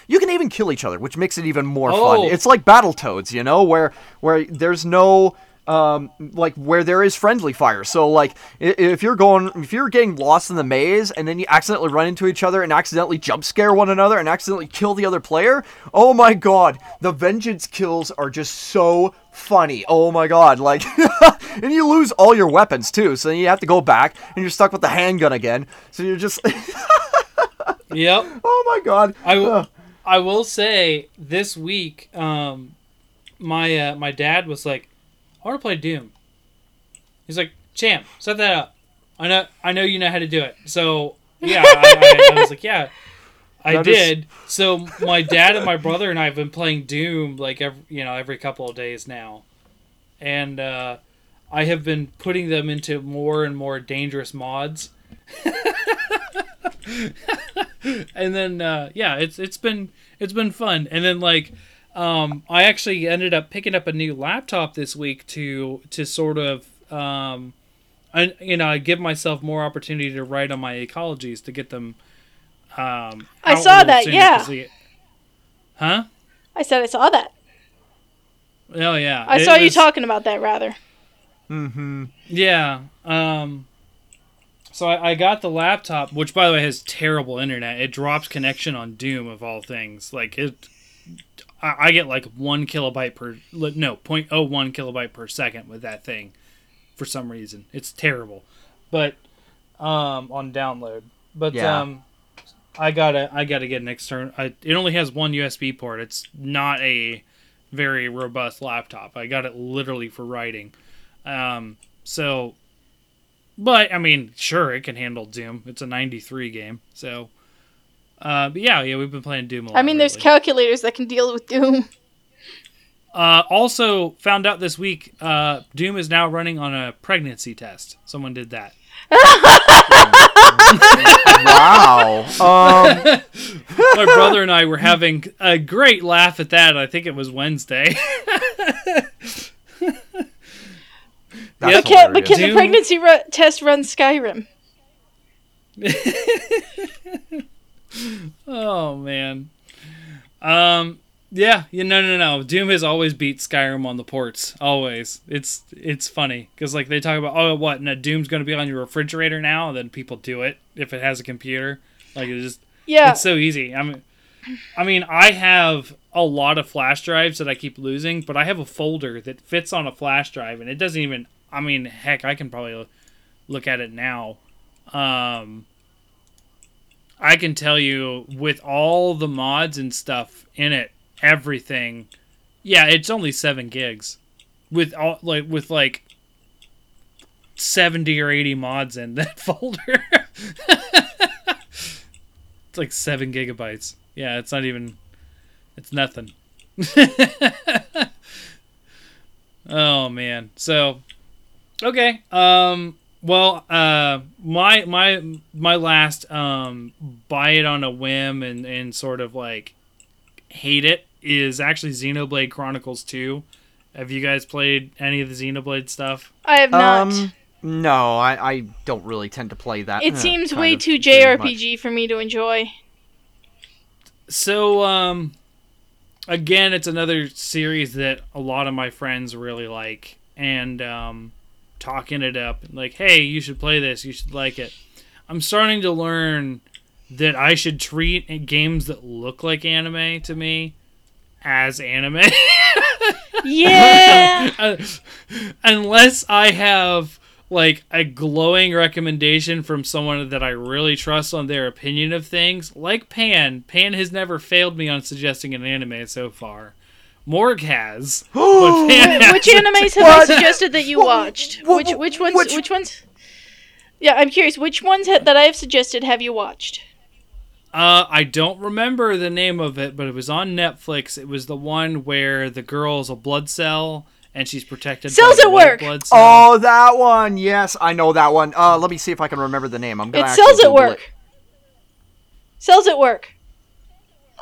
Speaker 3: you can even kill each other, which makes it even more
Speaker 1: Oh.
Speaker 3: fun. It's like Battletoads, you know, where where there's no um like where there is friendly fire. So like if you're going if you're getting lost in the maze and then you accidentally run into each other and accidentally jump scare one another and accidentally kill the other player, oh my god, the vengeance kills are just so funny. Oh my god, like and you lose all your weapons too. So then you have to go back and you're stuck with the handgun again. So you're just
Speaker 1: yep.
Speaker 3: oh my god.
Speaker 1: I, w-
Speaker 3: Ugh.
Speaker 1: I will say this week, um, my uh, my dad was like, "I want to play Doom." He's like, "Champ, set that up. I know I know you know how to do it." So yeah, I, I, I was like, "Yeah." I
Speaker 3: That is-
Speaker 1: did. So my dad and my brother and I have been playing Doom like every you know every couple of days now, and uh, I have been putting them into more and more dangerous mods. and then uh, yeah, it's it's been it's been fun. And then like um, I actually ended up picking up a new laptop this week to to sort of um, I, you know I give myself more opportunity to write on my ecologies to get them. Um,
Speaker 2: I saw
Speaker 1: little
Speaker 2: that,
Speaker 1: sooner,
Speaker 2: yeah.
Speaker 1: 'cause they- Huh?
Speaker 2: I said I saw that.
Speaker 1: Oh yeah.
Speaker 2: I
Speaker 1: It
Speaker 2: saw you talking about that rather.
Speaker 3: Mm-hmm.
Speaker 1: Yeah. Um, so I, I got the laptop, which by the way has terrible internet. It drops connection on Doom of all things. Like it, I, I get like one kilobyte per no 0.01 kilobyte per second with that thing, for some reason. It's terrible, but um, on download. But
Speaker 3: Yeah.
Speaker 1: um, I gotta I gotta get an external. I, it only has one USB port. It's not a very robust laptop. I got it literally for writing. Um, so, but I mean, sure, it can handle Doom. It's a '93 game, so. Uh, but yeah, yeah, we've been playing Doom a lot.
Speaker 2: I mean, there's
Speaker 1: lately.
Speaker 2: calculators that can deal with Doom.
Speaker 1: Uh, also found out this week, uh, Doom is now running on a pregnancy test. Someone did that.
Speaker 3: Wow. Um,
Speaker 1: My brother and I were having a great laugh at that. I think it was Wednesday.
Speaker 3: that's
Speaker 2: But can, but
Speaker 3: hilarious.
Speaker 2: can the pregnancy ru- test run Skyrim?
Speaker 1: oh man. Um. Yeah. You no no no. Doom has always beat Skyrim on the ports. Always. It's it's funny because like they talk about oh what now Doom's going to be on your refrigerator now and then people do it if it has a computer. Like it just
Speaker 2: Yeah.
Speaker 1: it's so easy. I mean, I mean, I have a lot of flash drives that I keep losing, but I have a folder that fits on a flash drive, and it doesn't even. I mean, heck, I can probably look at it now. Um, I can tell you with all the mods and stuff in it, everything. Yeah, it's only seven gigs, with all like with like seventy or eighty mods in that folder. It's like seven gigabytes. Yeah, it's not even. It's nothing. oh man. So, okay. Um. Well. Uh. My my my last um buy it on a whim and and sort of like hate it is actually Xenoblade Chronicles Two. Have you guys played any of the Xenoblade stuff?
Speaker 2: I have not.
Speaker 3: Um, no, I, I don't really tend to play that.
Speaker 2: it
Speaker 3: uh,
Speaker 2: seems way too
Speaker 3: very much.
Speaker 2: JRPG for me to enjoy.
Speaker 1: So, um, again, it's another series that a lot of my friends really like, and um, talking it up, like, hey, you should play this, you should like it. I'm starting to learn that I should treat games that look like anime to me as anime.
Speaker 2: Yeah.
Speaker 1: Uh, unless I have like a glowing recommendation from someone that I really trust on their opinion of things, like Pan. Pan has never failed me on suggesting an anime so far. Morg has. but Pan
Speaker 2: which
Speaker 1: hasn't.
Speaker 2: animes have I suggested that you
Speaker 3: Wha-
Speaker 2: watched?
Speaker 3: wha-
Speaker 2: Which which ones?
Speaker 3: which-
Speaker 2: Which, ones? Yeah, I'm curious. Which ones ha- that I have suggested have you watched?
Speaker 1: Uh, I don't remember the name of it, but it was on Netflix. It was the one where the girl's a blood cell and she's protected
Speaker 2: Cells
Speaker 1: by
Speaker 2: at Work.
Speaker 1: blood cell.
Speaker 3: Oh, that one. Yes, I know that one. Uh, let me see if I can remember the name. I'm gonna.
Speaker 2: It
Speaker 3: actually
Speaker 2: sells at
Speaker 3: Google
Speaker 2: work.
Speaker 3: it.
Speaker 2: Cells at work.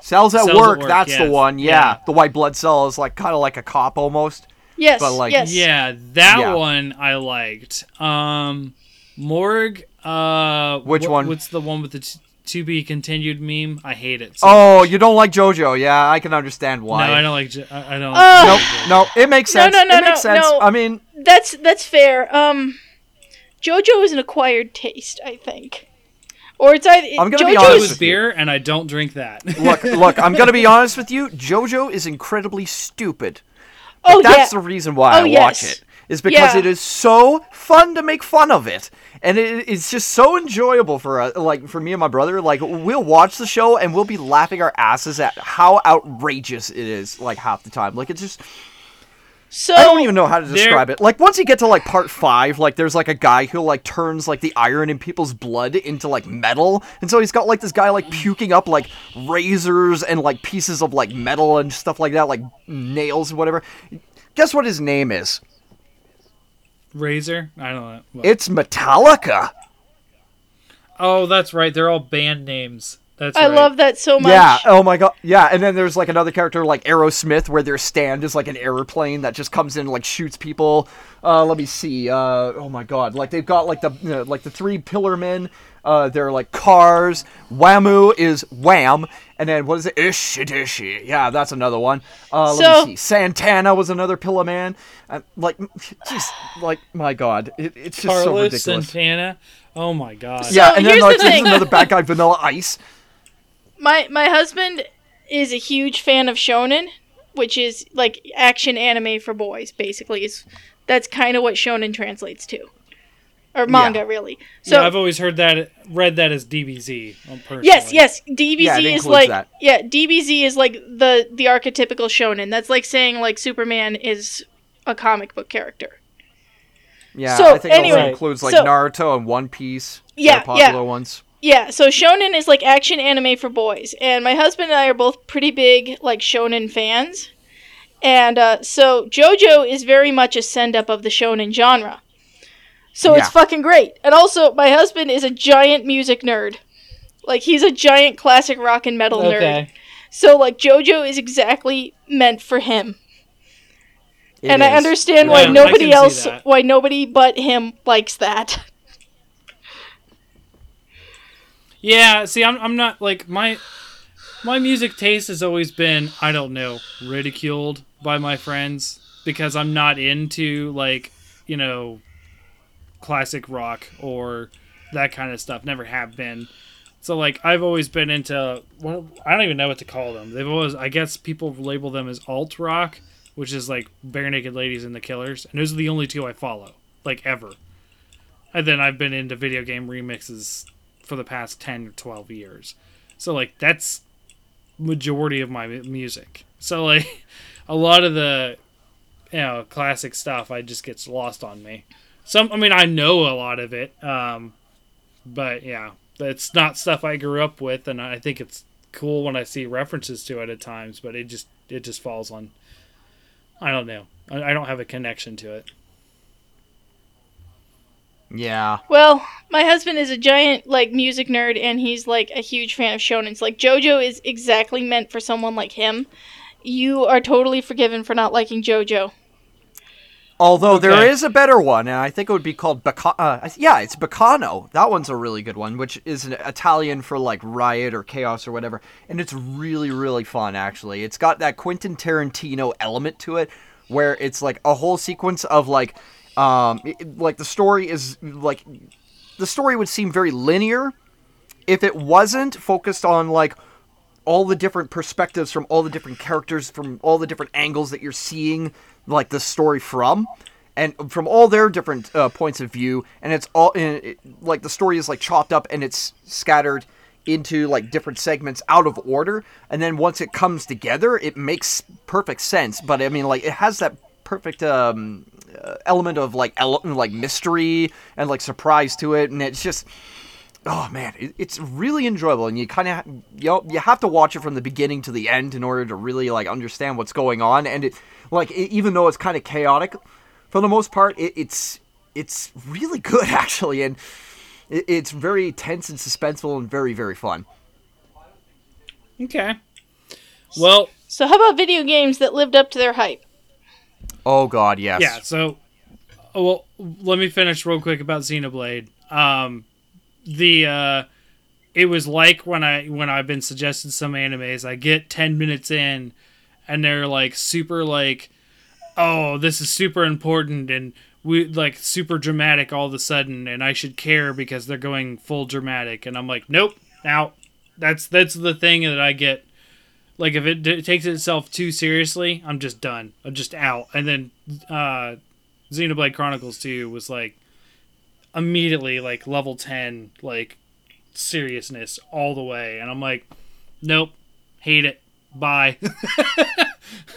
Speaker 3: Cells at
Speaker 1: Cells at
Speaker 3: work.
Speaker 1: Work,
Speaker 3: That's
Speaker 1: yes.
Speaker 3: the one. Yeah.
Speaker 1: Yeah.
Speaker 3: the white blood cell is like kind of like a cop almost.
Speaker 2: Yes.
Speaker 3: But, like,
Speaker 2: yes.
Speaker 1: Yeah, that
Speaker 3: Yeah.
Speaker 1: one I liked. Um, Morg. Uh,
Speaker 3: Which
Speaker 1: what-
Speaker 3: one?
Speaker 1: What's the one with the t- to be continued meme? I hate it. So
Speaker 3: Oh, you don't like JoJo? Yeah, I can understand why. no.
Speaker 1: I don't like. I don't.
Speaker 2: Uh,
Speaker 3: Nope, no, it makes sense.
Speaker 2: No,
Speaker 3: sense.
Speaker 2: no, no,
Speaker 3: it makes
Speaker 2: no,
Speaker 3: sense.
Speaker 2: no.
Speaker 3: I mean,
Speaker 2: That's that's fair. Um, JoJo is an acquired taste, I think, or it's either
Speaker 3: I'm gonna be
Speaker 2: JoJo
Speaker 3: honest with you.
Speaker 1: beer, and I don't drink that.
Speaker 3: look, look. I'm gonna be honest with you. JoJo is incredibly stupid.
Speaker 2: Oh
Speaker 3: That's
Speaker 2: yeah.
Speaker 3: the reason why
Speaker 2: Oh,
Speaker 3: I
Speaker 2: yes.
Speaker 3: watch it. Is because
Speaker 2: Yeah.
Speaker 3: it is so fun to make fun of it, and it, it's just so enjoyable for us. Like for me and my brother, like we'll watch the show and we'll be laughing our asses at how outrageous it is. Like half the time, like it's just
Speaker 2: so
Speaker 3: I don't even know how to describe it. Like once you get to like part five, like there's like a guy who like turns like the iron in people's blood into like metal, and so he's got like this guy like puking up like razors and like pieces of like metal and stuff like that, like nails and whatever. Guess what his name is?
Speaker 1: Razor. I don't know. What-
Speaker 3: It's Metallica.
Speaker 1: oh, that's right. They're all band names. That's
Speaker 2: I
Speaker 1: right.
Speaker 2: love that so much.
Speaker 3: Yeah. Oh my god. Yeah. And then there's like another character like Aerosmith, where their stand is like an airplane that just comes in and like shoots people. Uh, let me see. Uh, oh my god. Like they've got like the you know, like the three pillar men. Uh, they're like cars. Wamuu is wham. And then what is it? Esidisi. Yeah, that's another one. Uh, let
Speaker 2: So-
Speaker 3: me see. Santana was another pillar man. Uh, like, just like my god, it, it's just so
Speaker 1: Carlos
Speaker 3: ridiculous.
Speaker 1: Santana. Oh my god.
Speaker 3: yeah,
Speaker 2: So
Speaker 3: and then like
Speaker 2: the
Speaker 3: there's another bad guy, Vanilla Ice.
Speaker 2: My my husband is a huge fan of shonen, which is like action anime for boys. Basically, is that's kind of what shonen translates to, or manga really. So
Speaker 1: yeah, I've always heard that, read that as DBZ. um, Personally.
Speaker 2: Yes, yes. DBZ
Speaker 3: Yeah, it
Speaker 2: is
Speaker 3: includes
Speaker 2: like
Speaker 3: that.
Speaker 2: yeah, DBZ is like the the archetypical shonen. That's like saying like Superman is a comic book character.
Speaker 3: Yeah,
Speaker 2: So,
Speaker 3: I think it also includes like
Speaker 2: so-
Speaker 3: Naruto and One Piece.
Speaker 2: Yeah,
Speaker 3: they're
Speaker 2: yeah.
Speaker 3: popular ones.
Speaker 2: Yeah, so shonen is like action anime for boys, and my husband and I are both pretty big like shonen fans. And uh, so JoJo is very much a send up of the shonen genre. So it's fucking great. And also, my husband is a giant music nerd. Like, he's a giant classic rock and metal nerd.
Speaker 1: Okay.
Speaker 2: So, like, JoJo is exactly meant for him.
Speaker 3: It
Speaker 2: and I understand
Speaker 1: Yeah,
Speaker 2: why
Speaker 1: I
Speaker 2: nobody else, why nobody but him likes that.
Speaker 1: Yeah, see, I'm, I'm not like my my music taste has always been I don't know ridiculed by my friends because I'm not into like you know classic rock or that kind of stuff. Never have been. So like I've always been into well I don't even know what to call them. They've always I guess people label them as alt rock, which is like Barenaked Ladies and the Killers, and those are the only two I follow like ever. And then I've been into video game remixes for the past 10 or 12 years. So like that's majority of my music. So like a lot of the you know classic stuff I just gets lost on me. Some I mean I know a lot of it um but yeah, it's not stuff I grew up with and I think it's cool when I see references to it at times, but it just it just falls on I don't know. I, I don't have a connection to it.
Speaker 3: Yeah.
Speaker 2: Well, my husband is a giant like music nerd and he's like a huge fan of shonens. Like JoJo is exactly meant for someone like him. You are totally forgiven for not liking JoJo.
Speaker 3: Although there
Speaker 1: Okay.
Speaker 3: is a better one, and I think it would be called Baccano. Uh, yeah, it's Baccano. That one's a really good one, which is an Italian for like riot or chaos or whatever, and it's really really fun actually. It's got that Quentin Tarantino element to it, where it's like a whole sequence of like, um, it- like the story is like, the story would seem very linear if it wasn't focused on like all the different perspectives from all the different characters from all the different angles that you're seeing like the story from and from all their different uh, points of view and it's all and it, like the story is like chopped up and it's scattered into like different segments out of order and then once it comes together it makes perfect sense but i mean like it has that perfect um uh, element of like ele- like mystery and like surprise to it and it's just oh man, it, it's really enjoyable, and you kind of you know, you have to watch it from the beginning to the end in order to really like understand what's going on. And it like it, even though it's kind of chaotic for the most part, it, it's it's really good actually, and it, it's very tense and suspenseful and very very fun.
Speaker 1: Okay. Well,
Speaker 2: So how about video games that lived up to their hype?
Speaker 3: Oh god, yes.
Speaker 1: Yeah, so oh, well, let me finish real quick about Xenoblade. Um, the uh, it was like when I when I've been suggested some animes, I get ten minutes in, and they're like super like, oh, this is super important and we like super dramatic all of a sudden, and I should care because they're going full dramatic, and I'm like, nope, out. That's that's the thing that I get like if it d- takes itself too seriously, I'm just done. I'm just out. And then uh Xenoblade Chronicles 2 was like immediately like level 10 like seriousness all the way and I'm like nope, hate it. Bye.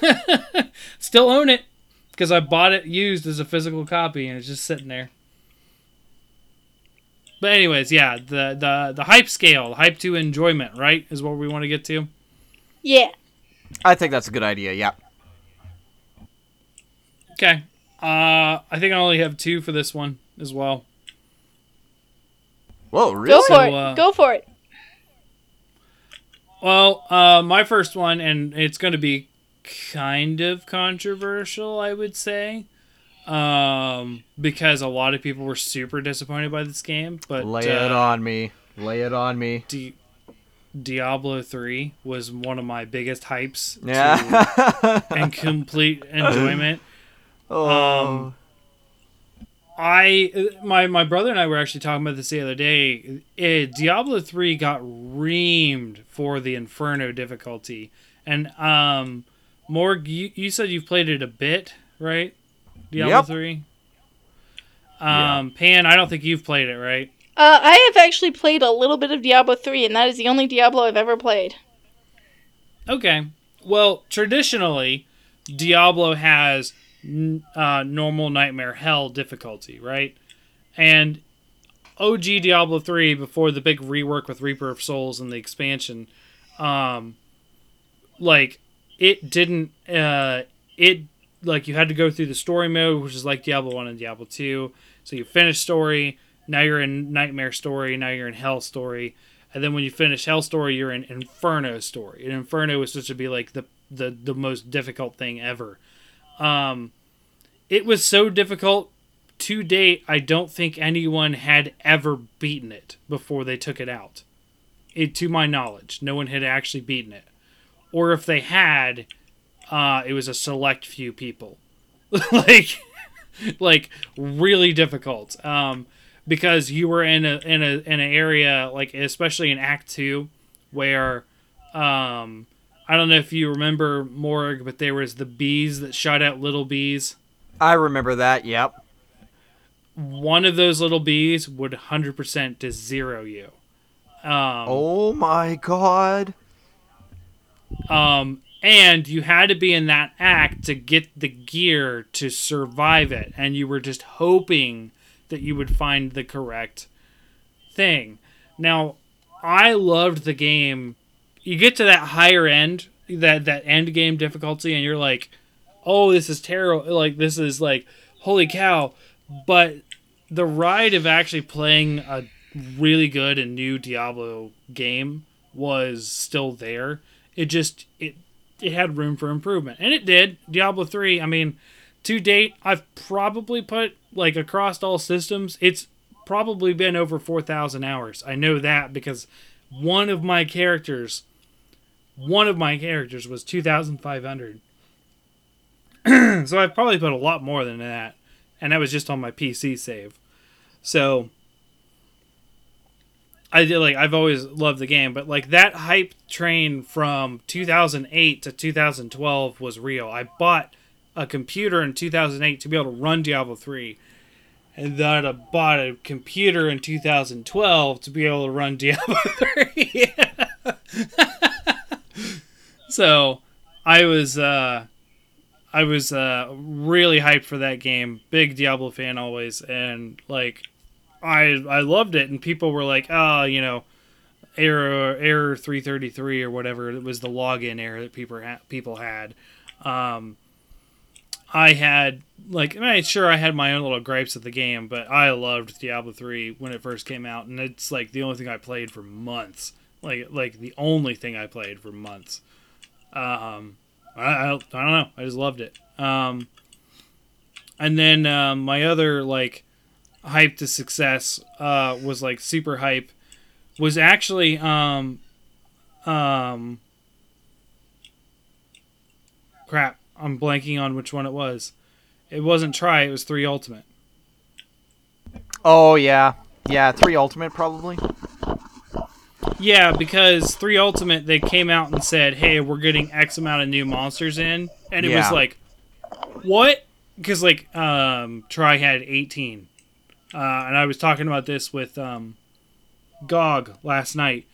Speaker 1: Still own it because I bought it used as a physical copy and it's just sitting there. But anyways, yeah, the the the hype scale, hype to enjoyment, right, is what we want to get to.
Speaker 2: Yeah.
Speaker 3: I think that's a good idea. Yeah.
Speaker 1: Okay. Uh, I think I only have two for this one as well.
Speaker 3: Whoa,
Speaker 2: Go
Speaker 3: really?
Speaker 2: for
Speaker 1: So,
Speaker 2: it.
Speaker 1: uh,
Speaker 2: Go for it.
Speaker 1: Well, uh, my first one, and it's going to be kind of controversial, I would say, um, because a lot of people were super disappointed by this game. But
Speaker 3: Lay
Speaker 1: uh,
Speaker 3: it on me. Lay it on me.
Speaker 1: Di- Diablo three was one of my biggest hypes to-
Speaker 3: Yeah.
Speaker 1: and complete enjoyment.
Speaker 3: oh.
Speaker 1: Um, I my my brother and I were actually talking about this the other day. Eh, Diablo three got reamed for the Inferno difficulty, and um, Morg, you, you said you've played it a bit, right? Diablo
Speaker 3: Yep.
Speaker 1: three.
Speaker 3: Yeah.
Speaker 1: Um, Pan, I don't think you've played it, right?
Speaker 2: Uh, I have actually played a little bit of Diablo 3, and that is the only Diablo I've ever played.
Speaker 1: Okay. Well, traditionally, Diablo has uh, normal Nightmare Hell difficulty, right? And OG Diablo 3, before the big rework with Reaper of Souls and the expansion, um, like, it didn't, uh, it like you had to go through the story mode, which is like Diablo one and Diablo two. So you finish story, now you're in Nightmare story, now you're in Hell story, and then when you finish Hell story, you're in Inferno story. And Inferno is supposed to be like the the the most difficult thing ever. Um, it was so difficult to date. I don't think anyone had ever beaten it before they took it out. It, to my knowledge, no one had actually beaten it, or if they had, uh, it was a select few people, like, like really difficult. Um, because you were in a in a in an area like especially in Act Two, where, um, I don't know if you remember Morg, but there was the bees that shot out little bees.
Speaker 3: I remember that. Yep.
Speaker 1: One of those little bees would 100% to zero you. Um,
Speaker 3: Oh my god.
Speaker 1: um, and you had to be in that act to get the gear to survive it, and you were just hoping that you would find the correct thing. Now, I loved the game. You get to that higher end, that that end game difficulty, and you're like, "Oh, this is terrible! Like this is like, holy cow!" But the ride of actually playing a really good and new Diablo game was still there. It just it it had room for improvement, and it did. Diablo three. I mean, to date, I've probably put like across all systems, it's probably been over four thousand hours. I know that because one of my characters, one of my characters was two thousand five hundred. so I've probably put a lot more than that, and that was just on my PC save. So I did like I've always loved the game, but like that hype train from 2008 to 2012 was real. I bought a computer in 2008 to be able to run Diablo 3, and then I bought a computer in 2012 to be able to run Diablo 3. so I was uh, I was uh, really hyped for that game. Big Diablo fan always, and like I I loved it, and people were like, "Oh, you know, error error three thirty three or whatever." It was the login error that people ha- people had. Um, I had like, I sure, I had my own little gripes of the game, but I loved Diablo three when it first came out, and it's like the only thing I played for months. Like like the only thing I played for months. Um, I, I, I don't know. I just loved it. Um, and then um, my other like hype to success uh, was like super hype was actually um um crap i'm blanking on which one it was. It wasn't Tri it was three ultimate.
Speaker 3: Oh yeah. Yeah, 3 ultimate probably.
Speaker 1: yeah because three ultimate they came out and said hey we're getting x amount of new monsters in. And it was like what? Because like um Tri had 18 uh, and i was talking about this with um gog last night.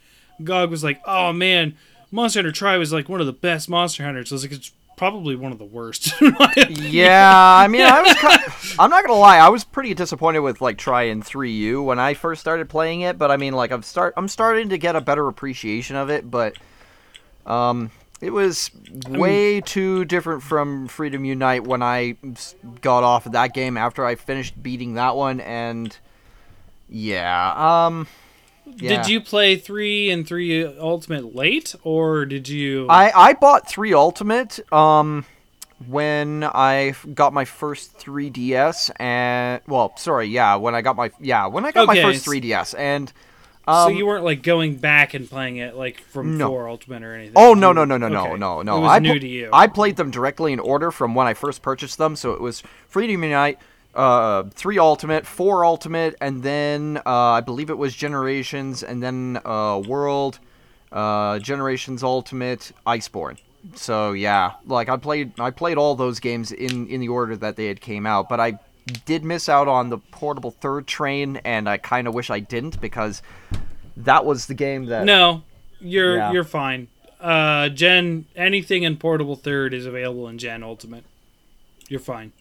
Speaker 1: Gog was like oh man monster hunter Tri was like one of the best monster hunters. I was like it's probably one of the worst in my opinion.
Speaker 3: Yeah, I mean, I was. Kind I'm not gonna lie, I was pretty disappointed with like Tri and 3U when I first started playing it. But I mean, like, I'm start. I'm starting to get a better appreciation of it. But, um, it was way too different from Freedom Unite when I got off of that game after I finished beating that one. And yeah, um, yeah.
Speaker 1: did you play three and three ultimate late or did you
Speaker 3: I I bought three Ultimate um when I got my first 3DS and well sorry yeah when I got my yeah when I got
Speaker 1: Okay,
Speaker 3: my first 3DS and
Speaker 1: so
Speaker 3: um,
Speaker 1: you weren't like going back and playing it like from
Speaker 3: No.
Speaker 1: four ultimate or anything
Speaker 3: Oh no no no no no no no!
Speaker 1: it was
Speaker 3: I
Speaker 1: new
Speaker 3: pl-
Speaker 1: to you
Speaker 3: I played them directly in order from when I first purchased them. So it was Freedom Unite, uh, three Ultimate, four Ultimate, and then uh, I believe it was Generations, and then uh, World, uh, Generations Ultimate, Iceborne. So yeah, like I played I played all those games in in the order that they had came out, but I did miss out on the portable third train, and I kind of wish I didn't because that was the game that
Speaker 1: No, you're
Speaker 3: Yeah.
Speaker 1: you're fine. Uh, Gen anything in portable third is available in Gen Ultimate. You're fine.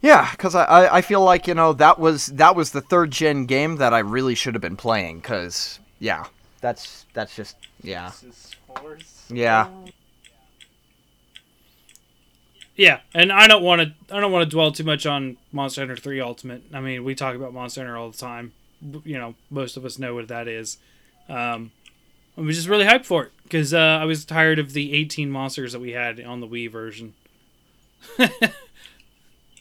Speaker 3: Yeah, because I, I feel like you know that was that was the third gen game that I really should have been playing. Because yeah, that's that's just yeah yeah.
Speaker 1: yeah, and I don't want to. I don't want to dwell too much on Monster Hunter Three Ultimate. I mean, we talk about Monster Hunter all the time. You know, most of us know what that is. Um, I was just really hyped for it because uh, I was tired of the 18 monsters that we had on the Wii version.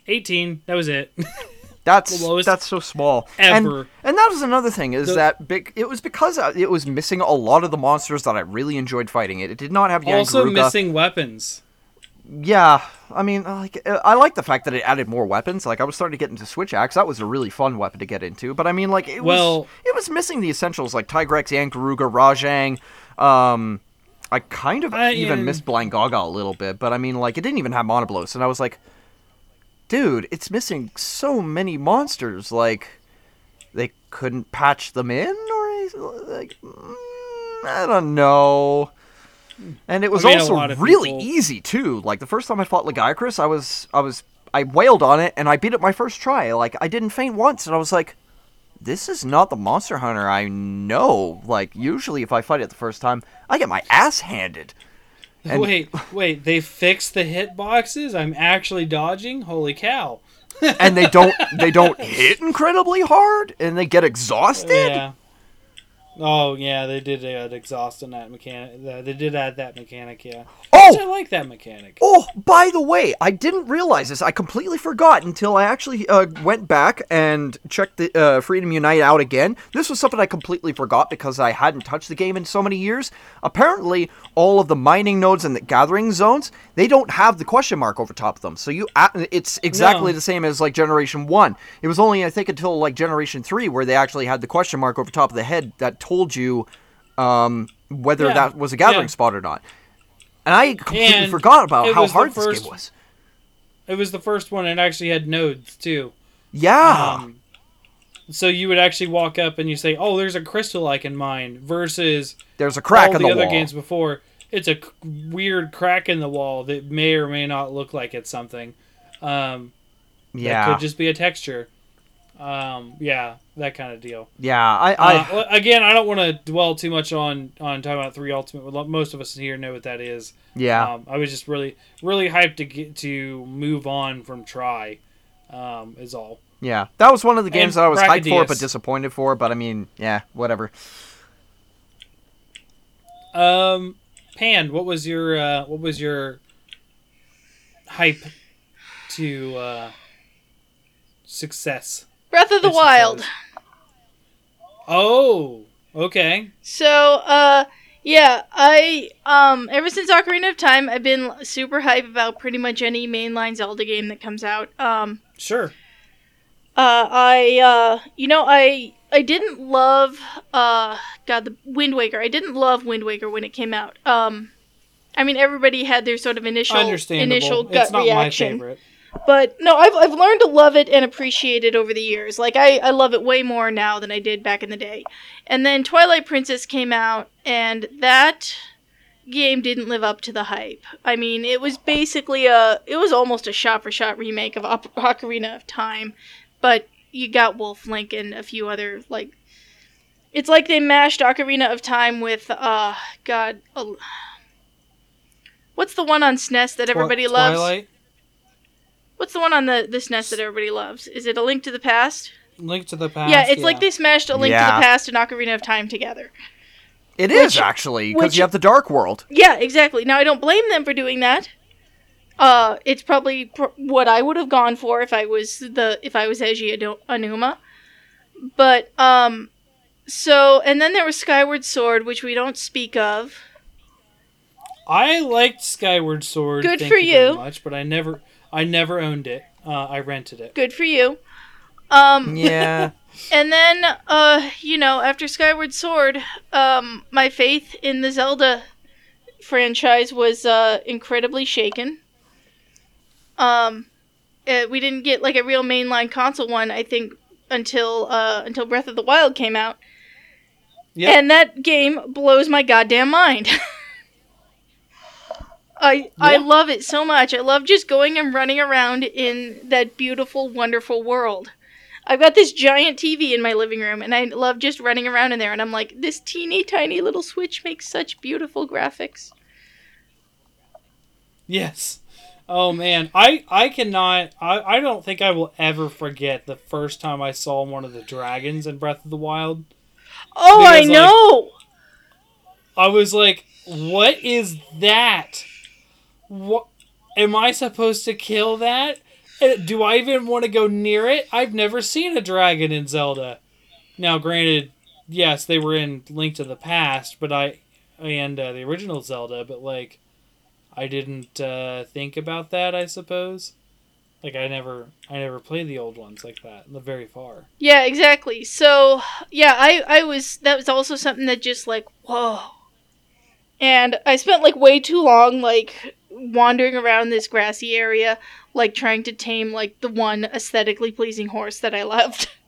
Speaker 1: 18. That was it.
Speaker 3: That's that's so small.
Speaker 1: ever.
Speaker 3: And, and that was another thing is
Speaker 1: The-
Speaker 3: that big, it was because uh, it was missing a lot of the monsters that I really enjoyed fighting. It, it did not have
Speaker 1: also missing weapons.
Speaker 3: Yeah, I mean, like uh, I like the fact that it added more weapons. Like I was starting to get into Switch Axe. That was a really fun weapon to get into. But I mean, like it
Speaker 1: Well-
Speaker 3: was it was missing the essentials like Tigrex, Yian Garuga, Rajang. Um, I kind of
Speaker 1: I,
Speaker 3: even
Speaker 1: uh,
Speaker 3: missed Blind Gaga a little bit. But I mean, like it didn't even have Monoblos, and I was like, dude, it's missing so many monsters. Like they couldn't patch them in, or anything? like mm, I don't know. And it was
Speaker 1: mean,
Speaker 3: also really
Speaker 1: people-
Speaker 3: easy too. Like the first time I fought Lagiacrus, I was I was I wailed on it and I beat it my first try. Like I didn't faint once, and I was like, "This is not the Monster Hunter I know." Like usually, if I fight it the first time, I get my ass handed. And-
Speaker 1: wait, wait. They fixed the hitboxes. I'm actually dodging. Holy cow!
Speaker 3: and they don't they don't hit incredibly hard, and they get exhausted.
Speaker 1: Yeah. Oh yeah, they did add exhaust in that mechanic. They did add that mechanic. Yeah. Oh, I like that mechanic.
Speaker 3: Oh, by the way, I didn't realize this. I completely forgot until I actually uh, went back and checked the uh, Freedom Unite out again. This was something I completely forgot because I hadn't touched the game in so many years. Apparently, all of the mining nodes and the gathering zones they don't have the question mark over top of them. So you, it's exactly
Speaker 1: No.
Speaker 3: the same as like Generation One. It was only I think until like Generation Three where they actually had the question mark over top of the head that told you um, whether
Speaker 1: Yeah.
Speaker 3: that was a gathering
Speaker 1: Yeah.
Speaker 3: spot or not. And I completely
Speaker 1: And
Speaker 3: forgot about how hard this game was.
Speaker 1: It was the first one and actually had nodes too.
Speaker 3: Yeah.
Speaker 1: Um, so you would actually walk up and you say, "Oh, there's a crystal I can mine," versus
Speaker 3: There's a crack
Speaker 1: all
Speaker 3: in
Speaker 1: the,
Speaker 3: the,
Speaker 1: other
Speaker 3: wall.
Speaker 1: games before. It's a c- weird crack in the wall that may or may not look like it's something. Um,
Speaker 3: yeah.
Speaker 1: could just be a texture. Um, yeah, that kind of deal.
Speaker 3: yeah. I. I
Speaker 1: Uh, again, I don't want to dwell too much on on talking about three ultimate. Most of us here know what that is.
Speaker 3: yeah.
Speaker 1: Um, I was just really really hyped to get to move on from Tri. Um, is all.
Speaker 3: yeah. That was one of the games
Speaker 1: and
Speaker 3: that I was hyped for, but disappointed for. But I mean, yeah, whatever.
Speaker 1: Um, Pan, what was your uh, what was your hype to uh, success?
Speaker 2: Breath of the Wild.
Speaker 1: Oh, okay.
Speaker 2: So, uh, yeah, I um ever since Ocarina of Time, I've been super hype about pretty much any mainline Zelda game that comes out. Um,
Speaker 1: Sure.
Speaker 2: uh, I uh, you know, I I didn't love uh, God, the Wind Waker. I didn't love Wind Waker when it came out. Um, I mean, everybody had their sort of initial initial gut
Speaker 1: it's not
Speaker 2: reaction.
Speaker 1: my favorite.
Speaker 2: But no, I've, I've learned to love it and appreciate it over the years. Like, I, I love it way more now than I did back in the day. And then Twilight Princess came out, and that game didn't live up to the hype. I mean, it was basically a, it was almost a shot for shot remake of Op- Ocarina of Time, but you got Wolf Link and a few other, like, it's like they mashed Ocarina of Time with, uh, God, uh, what's the one on SNES that everybody loves?
Speaker 1: Twilight,
Speaker 2: What's the one on the the SNES that everybody loves? Is it A Link to the Past?
Speaker 1: Link to the Past.
Speaker 2: yeah, it's like they smashed A Link to the Past and Ocarina of Time together.
Speaker 3: It is
Speaker 2: Which-
Speaker 3: actually because you have the Dark World.
Speaker 2: Yeah, exactly. Now I don't blame them for doing that. Uh, it's probably pr- what I would have gone for if I was the if I was Eiji Ado- Aonuma. But um, so and then there was Skyward Sword, which we don't speak of.
Speaker 1: I liked Skyward Sword.
Speaker 2: Good
Speaker 1: thank
Speaker 2: for
Speaker 1: you. very
Speaker 2: you.
Speaker 1: much, but I never, I never owned it. Uh, I rented it.
Speaker 2: Good for you. Um,
Speaker 3: Yeah.
Speaker 2: And then, uh, you know, after Skyward Sword, um, my faith in the Zelda franchise was uh, incredibly shaken. Um, uh, we didn't get like a real mainline console one, I think, until uh, until Breath of the Wild came out,
Speaker 1: Yep.
Speaker 2: and that game blows my goddamn mind. I I love it so much. I love just going and running around in that beautiful, wonderful world. I've got this giant TV in my living room, and I love just running around in there. And I'm like, this teeny tiny little Switch makes such beautiful graphics.
Speaker 1: Yes. Oh man, I I cannot. I I don't think I will ever forget the first time I saw one of the dragons in Breath of the Wild.
Speaker 2: Oh, I
Speaker 1: Because, like-
Speaker 2: know.
Speaker 1: I was like, "What is that? What am I supposed to kill that? Uh, Do I even want to go near it? I've never seen a dragon in Zelda." Now, granted, yes, they were in Link to the Past, but I and uh, the original Zelda, but like, I didn't uh, think about that. I suppose. Like I never, I never played the old ones like that. The very far.
Speaker 2: Yeah, exactly. So, yeah, I I was that was also something that just like whoa. And I spent like way too long like wandering around this grassy area like trying to tame like the one aesthetically pleasing horse that I loved.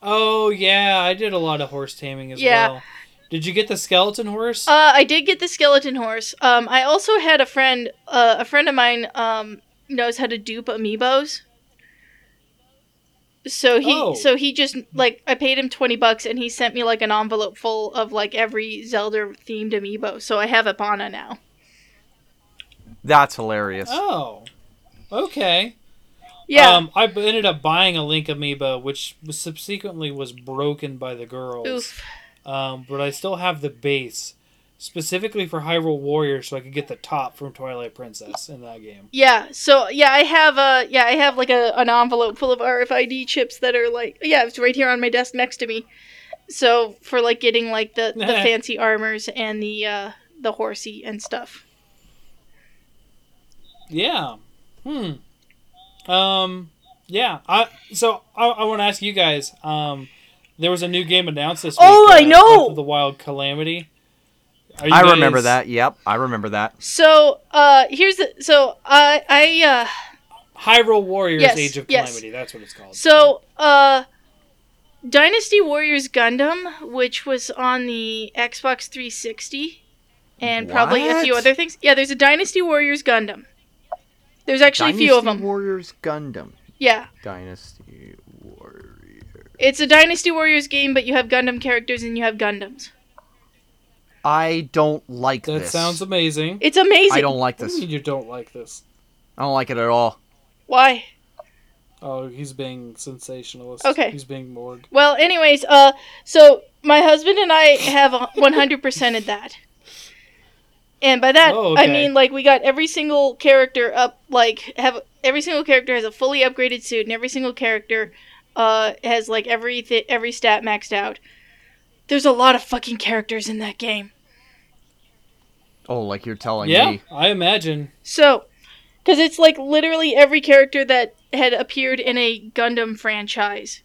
Speaker 1: Oh yeah, I did a lot of horse taming as
Speaker 2: Yeah.
Speaker 1: well. Did you get the skeleton horse?
Speaker 2: Uh, I did get the skeleton horse. Um, I also had a friend, uh, a friend of mine, um, knows how to dupe amiibos. So he,
Speaker 1: Oh.
Speaker 2: so he just like I paid him twenty bucks, and he sent me like an envelope full of like every Zelda themed amiibo. So I have Epona now.
Speaker 3: That's hilarious.
Speaker 1: Oh, okay.
Speaker 2: Yeah.
Speaker 1: Um, I b- ended up buying a Link amiibo, which was subsequently was broken by the girls.
Speaker 2: Oof.
Speaker 1: Um, but I still have the base, specifically for Hyrule Warriors, so I could get the top from Twilight Princess in that game.
Speaker 2: Yeah. So yeah, I have a yeah, I have like a an envelope full of RFID chips that are like yeah, it's right here on my desk next to me. So for like getting like the the fancy armors and the uh the horsey and stuff.
Speaker 1: Yeah. Hmm. Um. Yeah. I. So I, I want to ask you guys. Um. There was a new game announced this week.
Speaker 2: Oh, I
Speaker 1: uh,
Speaker 2: know!
Speaker 1: Breath of the Wild Calamity. Are you
Speaker 3: I remember that. Yep, I remember that.
Speaker 2: So uh here's the so I I uh
Speaker 1: Hyrule Warriors:
Speaker 2: Yes,
Speaker 1: Age of
Speaker 2: yes.
Speaker 1: Calamity. That's what it's called.
Speaker 2: so uh Dynasty Warriors Gundam, which was on the Xbox 360 and probably a few other things. Yeah, there's a Dynasty Warriors Gundam. There's actually a few of them.
Speaker 3: Warriors Gundam.
Speaker 2: Yeah.
Speaker 3: Dynasty Warriors.
Speaker 2: It's a Dynasty Warriors game, but you have Gundam characters and you have Gundams.
Speaker 3: I don't like
Speaker 1: That
Speaker 3: this.
Speaker 1: sounds amazing.
Speaker 2: It's amazing.
Speaker 3: I don't like
Speaker 1: What do
Speaker 3: this.
Speaker 1: you mean You don't like this.
Speaker 3: I don't like it at all.
Speaker 2: Why?
Speaker 1: Oh, he's being sensationalist.
Speaker 2: Okay.
Speaker 1: He's being Morg.
Speaker 2: Well, anyways, uh, so my husband and I have one hundred percented that, and by that
Speaker 1: Oh,
Speaker 2: I mean like we got every single character up, like have every single character has a fully upgraded suit, and every single character, uh, has like every th- every stat maxed out. There's a lot of fucking characters in that game,
Speaker 3: Oh, like you're telling
Speaker 1: Yeah,
Speaker 3: me.
Speaker 1: I imagine.
Speaker 2: so, because it's like literally every character that had appeared in a Gundam franchise.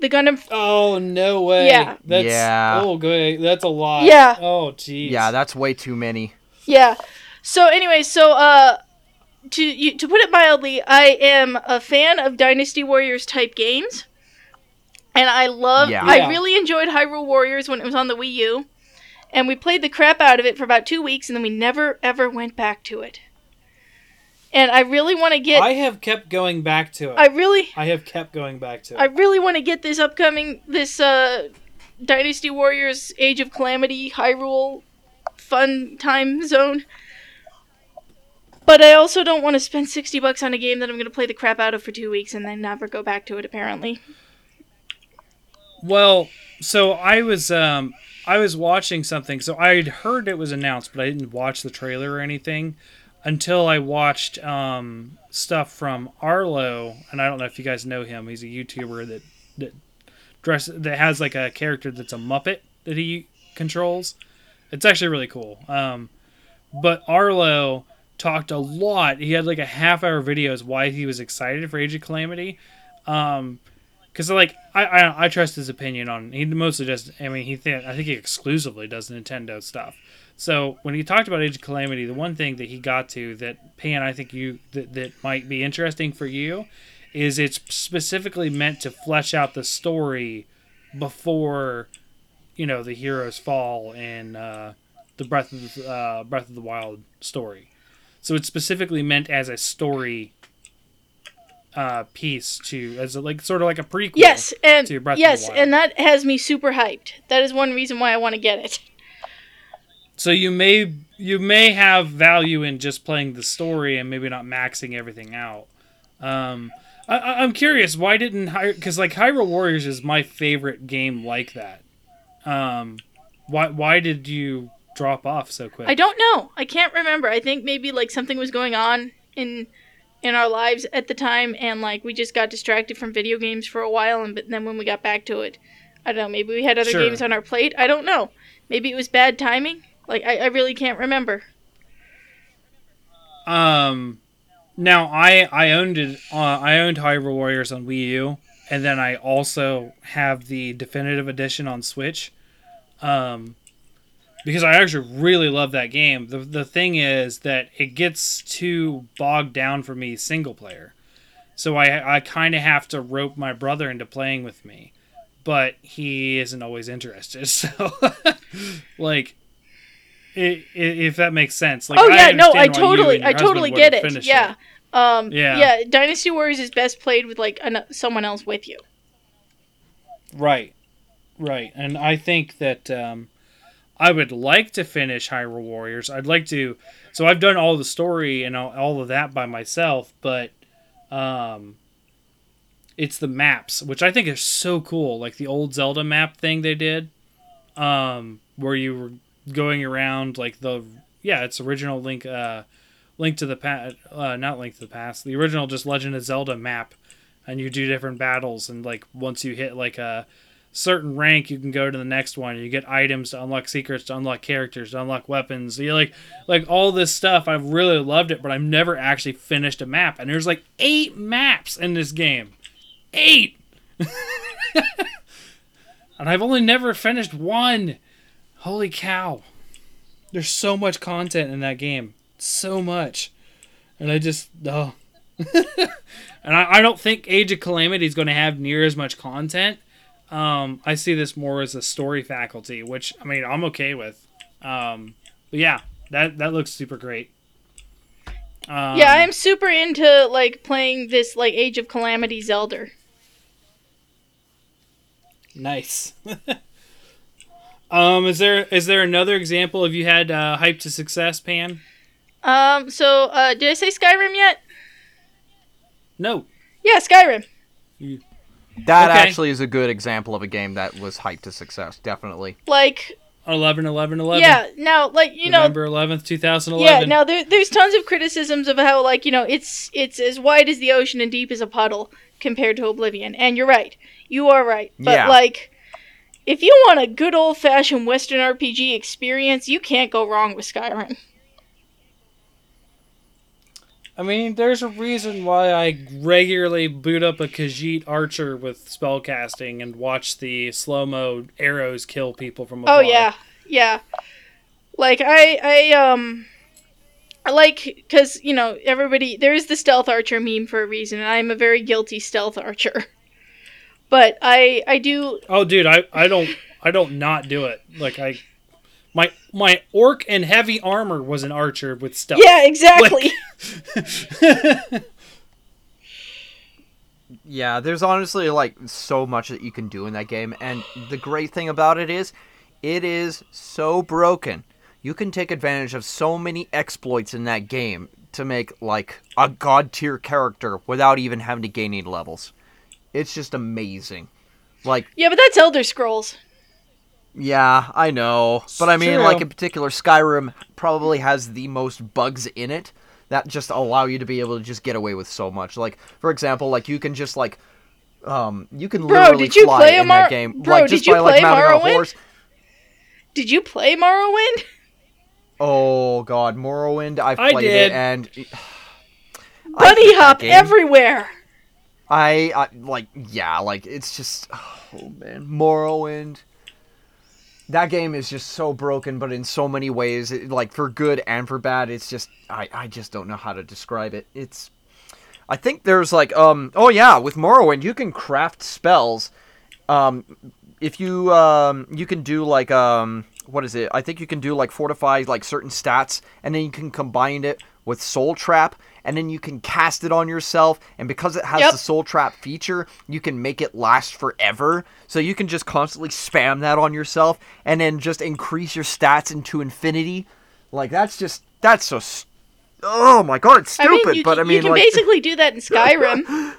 Speaker 2: The Gundam
Speaker 1: Oh no way.
Speaker 2: Yeah.
Speaker 1: That's
Speaker 3: Yeah.
Speaker 1: oh good. That's a lot.
Speaker 2: Yeah.
Speaker 1: Oh jeez.
Speaker 3: Yeah, that's way too many.
Speaker 2: Yeah. So anyway, so uh to you, to put it mildly, I am a fan of Dynasty Warriors type games. And I love
Speaker 3: Yeah.
Speaker 2: I
Speaker 1: Yeah.
Speaker 2: really enjoyed Hyrule Warriors when it was on the Wii U. And we played the crap out of it for about 2 weeks and then we never ever went back to it. And I really want to get
Speaker 1: I have kept going back to it.
Speaker 2: I really
Speaker 1: I have kept going back to it.
Speaker 2: I really want to get this upcoming this uh Dynasty Warriors Age of Calamity Hyrule fun time zone. But I also don't want to spend 60 bucks on a game that I'm going to play the crap out of for 2 weeks and then never go back to it apparently.
Speaker 1: Well, so I was um I was watching something. So I'd heard it was announced, but I didn't watch the trailer or anything until I watched um stuff from Arlo, and I don't know if you guys know him. He's a YouTuber that that dress that has like a character that's a Muppet that he controls. It's actually really cool. Um, but Arlo talked a lot. He had like a half hour videos why he was excited for Age of Calamity. Um, because like I, I I trust his opinion on he mostly just I mean he th- I think he exclusively does Nintendo stuff. So when he talked about Age of Calamity, the one thing that he got to that Pan I think you that, that might be interesting for you is it's specifically meant to flesh out the story before you know the heroes fall in uh, the Breath of the, uh, Breath of the Wild story. So it's specifically meant as a story uh, piece to as a, like sort of like a prequel.
Speaker 2: Yes, and
Speaker 1: to Breath of the
Speaker 2: yes, and that has me super hyped. That is one reason why I want to get it.
Speaker 1: So you may you may have value in just playing the story and maybe not maxing everything out. Um, I, I'm curious why didn't because like Hyrule Warriors is my favorite game like that. Um, why why did you drop off so quick?
Speaker 2: I don't know. I can't remember. I think maybe like something was going on in in our lives at the time, and like we just got distracted from video games for a while, and but then when we got back to it, I don't know. Maybe we had other
Speaker 1: Sure.
Speaker 2: games on our plate. I don't know. Maybe it was bad timing. Like I, I really can't remember.
Speaker 1: Um, now I I owned it. Uh, I owned Hyrule Warriors on Wii U, and then I also have the definitive edition on Switch. Um, because I actually really love that game. The the thing is that it gets too bogged down for me single player, so I I kind of have to rope my brother into playing with me, but he isn't always interested. So, like. I- i- If that makes sense, like
Speaker 2: oh yeah, no, I
Speaker 1: why you
Speaker 2: totally, I totally get it. Yeah. Um,
Speaker 1: Yeah.
Speaker 2: yeah. Dynasty Warriors is best played with like an- someone else with you.
Speaker 1: Right, right, and I think that um, I would like to finish Hyrule Warriors. I'd like to. So I've done all the story and all, all of that by myself, but um, it's the maps, which I think is so cool. Like the old Zelda map thing they did, um, where you were going around like the yeah, it's original Link, uh, Link to the past, uh, not Link to the past, the original just Legend of Zelda map, and you do different battles, and like once you hit like a certain rank, you can go to the next one. You get items to unlock secrets, to unlock characters, to unlock weapons. You like like all this stuff. I've really loved it, but I've never actually finished a map, and there's like eight maps in this game, eight. and I've only never finished one. Holy cow. There's so much content in that game. So much. And I just, oh. and I, I don't think Age of Calamity is going to have near as much content. Um, I see this more as a story faculty, which, I mean, I'm okay with. Um, but yeah, that, that looks super great. Um,
Speaker 2: yeah, I'm super into like playing this like Age of Calamity Zelda.
Speaker 1: Nice. um, is there is there another example of you had uh, hype to success, Pan?
Speaker 2: Um, so uh, did I say Skyrim yet?
Speaker 1: No.
Speaker 2: Yeah, Skyrim.
Speaker 3: That
Speaker 1: Okay.
Speaker 3: actually is a good example of a game that was hyped to success. Definitely.
Speaker 2: Like,
Speaker 1: 11 11 11.
Speaker 2: yeah, now like you know,
Speaker 1: November 11th, 2011.
Speaker 2: yeah, now there, there's tons of criticisms of how like you know it's it's as wide as the ocean and deep as a puddle compared to Oblivion, and you're right, you are right, but
Speaker 3: Yeah.
Speaker 2: like. If you want a good old fashioned Western RPG experience, you can't go wrong with Skyrim.
Speaker 1: I mean, there's a reason why I regularly boot up a Khajiit archer with spellcasting and watch the slow mo arrows kill people from afar.
Speaker 2: Oh yeah, yeah. Like I, I um, I like because you know everybody. There is the stealth archer meme for a reason, and I'm a very guilty stealth archer. But I, I do.
Speaker 1: Oh, dude, I, I don't I don't not do it. Like I, my my orc and heavy armor was an archer with stuff.
Speaker 2: Yeah, exactly.
Speaker 3: Yeah, there's honestly like so much that you can do in that game, and the great thing about it is, it is so broken. You can take advantage of so many exploits in that game to make like a god tier character without even having to gain any levels. It's just amazing. Like,
Speaker 2: yeah, but that's Elder Scrolls.
Speaker 3: yeah, I know, but I mean,
Speaker 1: True.
Speaker 3: like in particular, Skyrim probably has the most bugs in it that just allow you to be able to just get away with so much. Like, for example, like you can just like, um, you can
Speaker 2: Bro,
Speaker 3: literally
Speaker 2: did you
Speaker 3: fly
Speaker 2: play
Speaker 3: in
Speaker 2: Mar-
Speaker 3: that game,
Speaker 2: Bro,
Speaker 3: like just
Speaker 2: did you
Speaker 3: by like
Speaker 2: play
Speaker 3: mounting
Speaker 2: Morrowind?
Speaker 3: a horse.
Speaker 2: Did you play Morrowind?
Speaker 3: Oh God, Morrowind! I've
Speaker 1: I
Speaker 3: played
Speaker 1: did.
Speaker 3: it, and I
Speaker 2: Bunny hop everywhere.
Speaker 3: I, I like yeah, like it's just oh man, Morrowind. That game is just so broken, but in so many ways, it, like for good and for bad. It's just I, I just don't know how to describe it. It's I think there's like um oh yeah, with Morrowind you can craft spells. Um, if you um you can do like um what is it? I think you can do like fortify like certain stats, and then you can combine it with Soul Trap, and then you can cast it on yourself. And because it has
Speaker 2: Yep.
Speaker 3: the Soul Trap feature, you can make it last forever. So you can just constantly spam that on yourself, and then just increase your stats into infinity. Like that's just that's so. St- oh my god, it's
Speaker 2: I
Speaker 3: stupid.
Speaker 2: mean, you,
Speaker 3: but
Speaker 2: can,
Speaker 3: I mean,
Speaker 2: you can
Speaker 3: like,
Speaker 2: basically do that in Skyrim.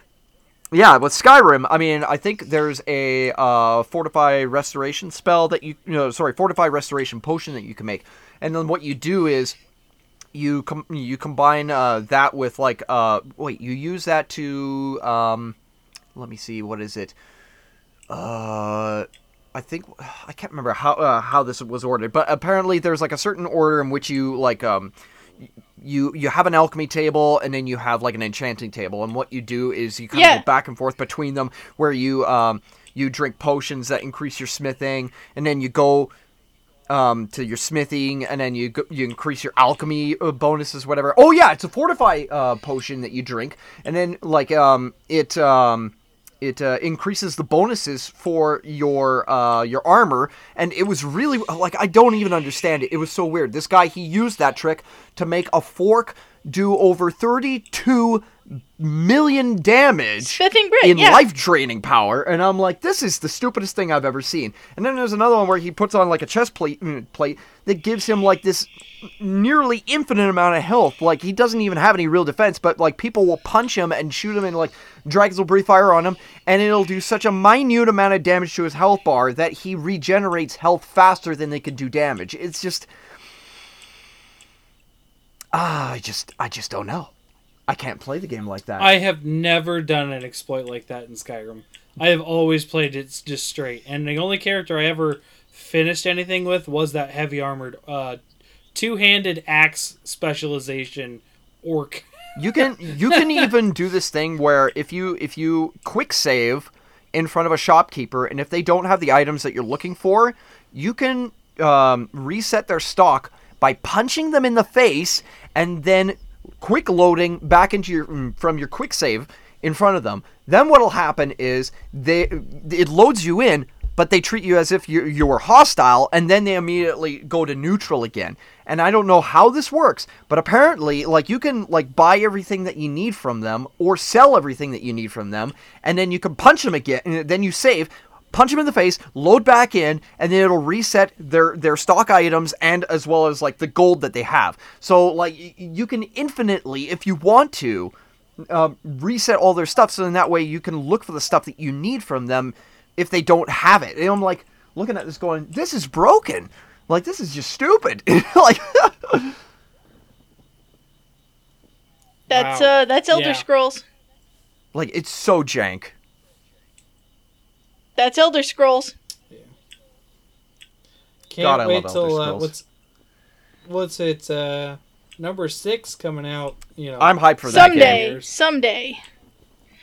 Speaker 3: yeah, with Skyrim, I mean, I think there's a uh, fortify restoration spell that you, you know, sorry, fortify restoration potion that you can make, and then what you do is you com- you combine uh, that with like uh wait you use that to um let me see what is it uh I think I can't remember how uh, how this was ordered, but apparently there's like a certain order in which you like um you you have an alchemy table and then you have like an enchanting table, and what you do is you kind
Speaker 2: Yeah.
Speaker 3: of go back and forth between them, where you um you drink potions that increase your smithing, and then you go um, to your smithing, and then you you increase your alchemy uh, bonuses, whatever. Oh yeah, it's a fortify uh, potion that you drink, and then like um, it um, it uh, increases the bonuses for your uh, your armor, and it was really like I don't even understand it. It was so weird. This guy he used that trick to make a fork do over thirty two million damage
Speaker 2: Brit,
Speaker 3: in
Speaker 2: yeah.
Speaker 3: life draining power, and I'm like, this is the stupidest thing I've ever seen. And then there's another one where he puts on like a chest plate mm, plate that gives him like this nearly infinite amount of health. Like he doesn't even have any real defense, but like people will punch him and shoot him, and like dragons will breathe fire on him, and it'll do such a minute amount of damage to his health bar that he regenerates health faster than they can do damage. It's just. Ah, I just, I just don't know. I can't play the game like that.
Speaker 1: I have never done an exploit like that in Skyrim. I have always played it just straight, and the only character I ever finished anything with was that heavy armored, uh, two handed axe specialization orc.
Speaker 3: You can you can even do this thing where if you if you quick save in front of a shopkeeper and if they don't have the items that you're looking for, you can um, reset their stock by punching them in the face and then quick loading back into your mm, from your quick save in front of them. Then what'll happen is they it loads you in, but they treat you as if you you were hostile, and then they immediately go to neutral again. And I don't know how this works, but apparently, like you can like buy everything that you need from them, or sell everything that you need from them, and then you can punch them again, and then you save. Punch them in the face, load back in, and then it'll reset their their stock items and as well as like the gold that they have. So like you can infinitely, if you want to, um, reset all their stuff so then that way you can look for the stuff that you need from them if they don't have it. And I'm like looking at this going, this is broken. Like this is just stupid. like
Speaker 2: That's
Speaker 1: Wow.
Speaker 2: uh, that's Elder
Speaker 1: Yeah.
Speaker 2: Scrolls.
Speaker 3: like it's so jank.
Speaker 2: That's Elder Scrolls.
Speaker 1: Can't
Speaker 3: God, I
Speaker 1: wait
Speaker 3: love
Speaker 1: till
Speaker 3: Elder
Speaker 1: uh, what's what's it uh, number six coming out? You know,
Speaker 3: I'm hyped for that game.
Speaker 2: Someday,
Speaker 1: Years.
Speaker 2: someday.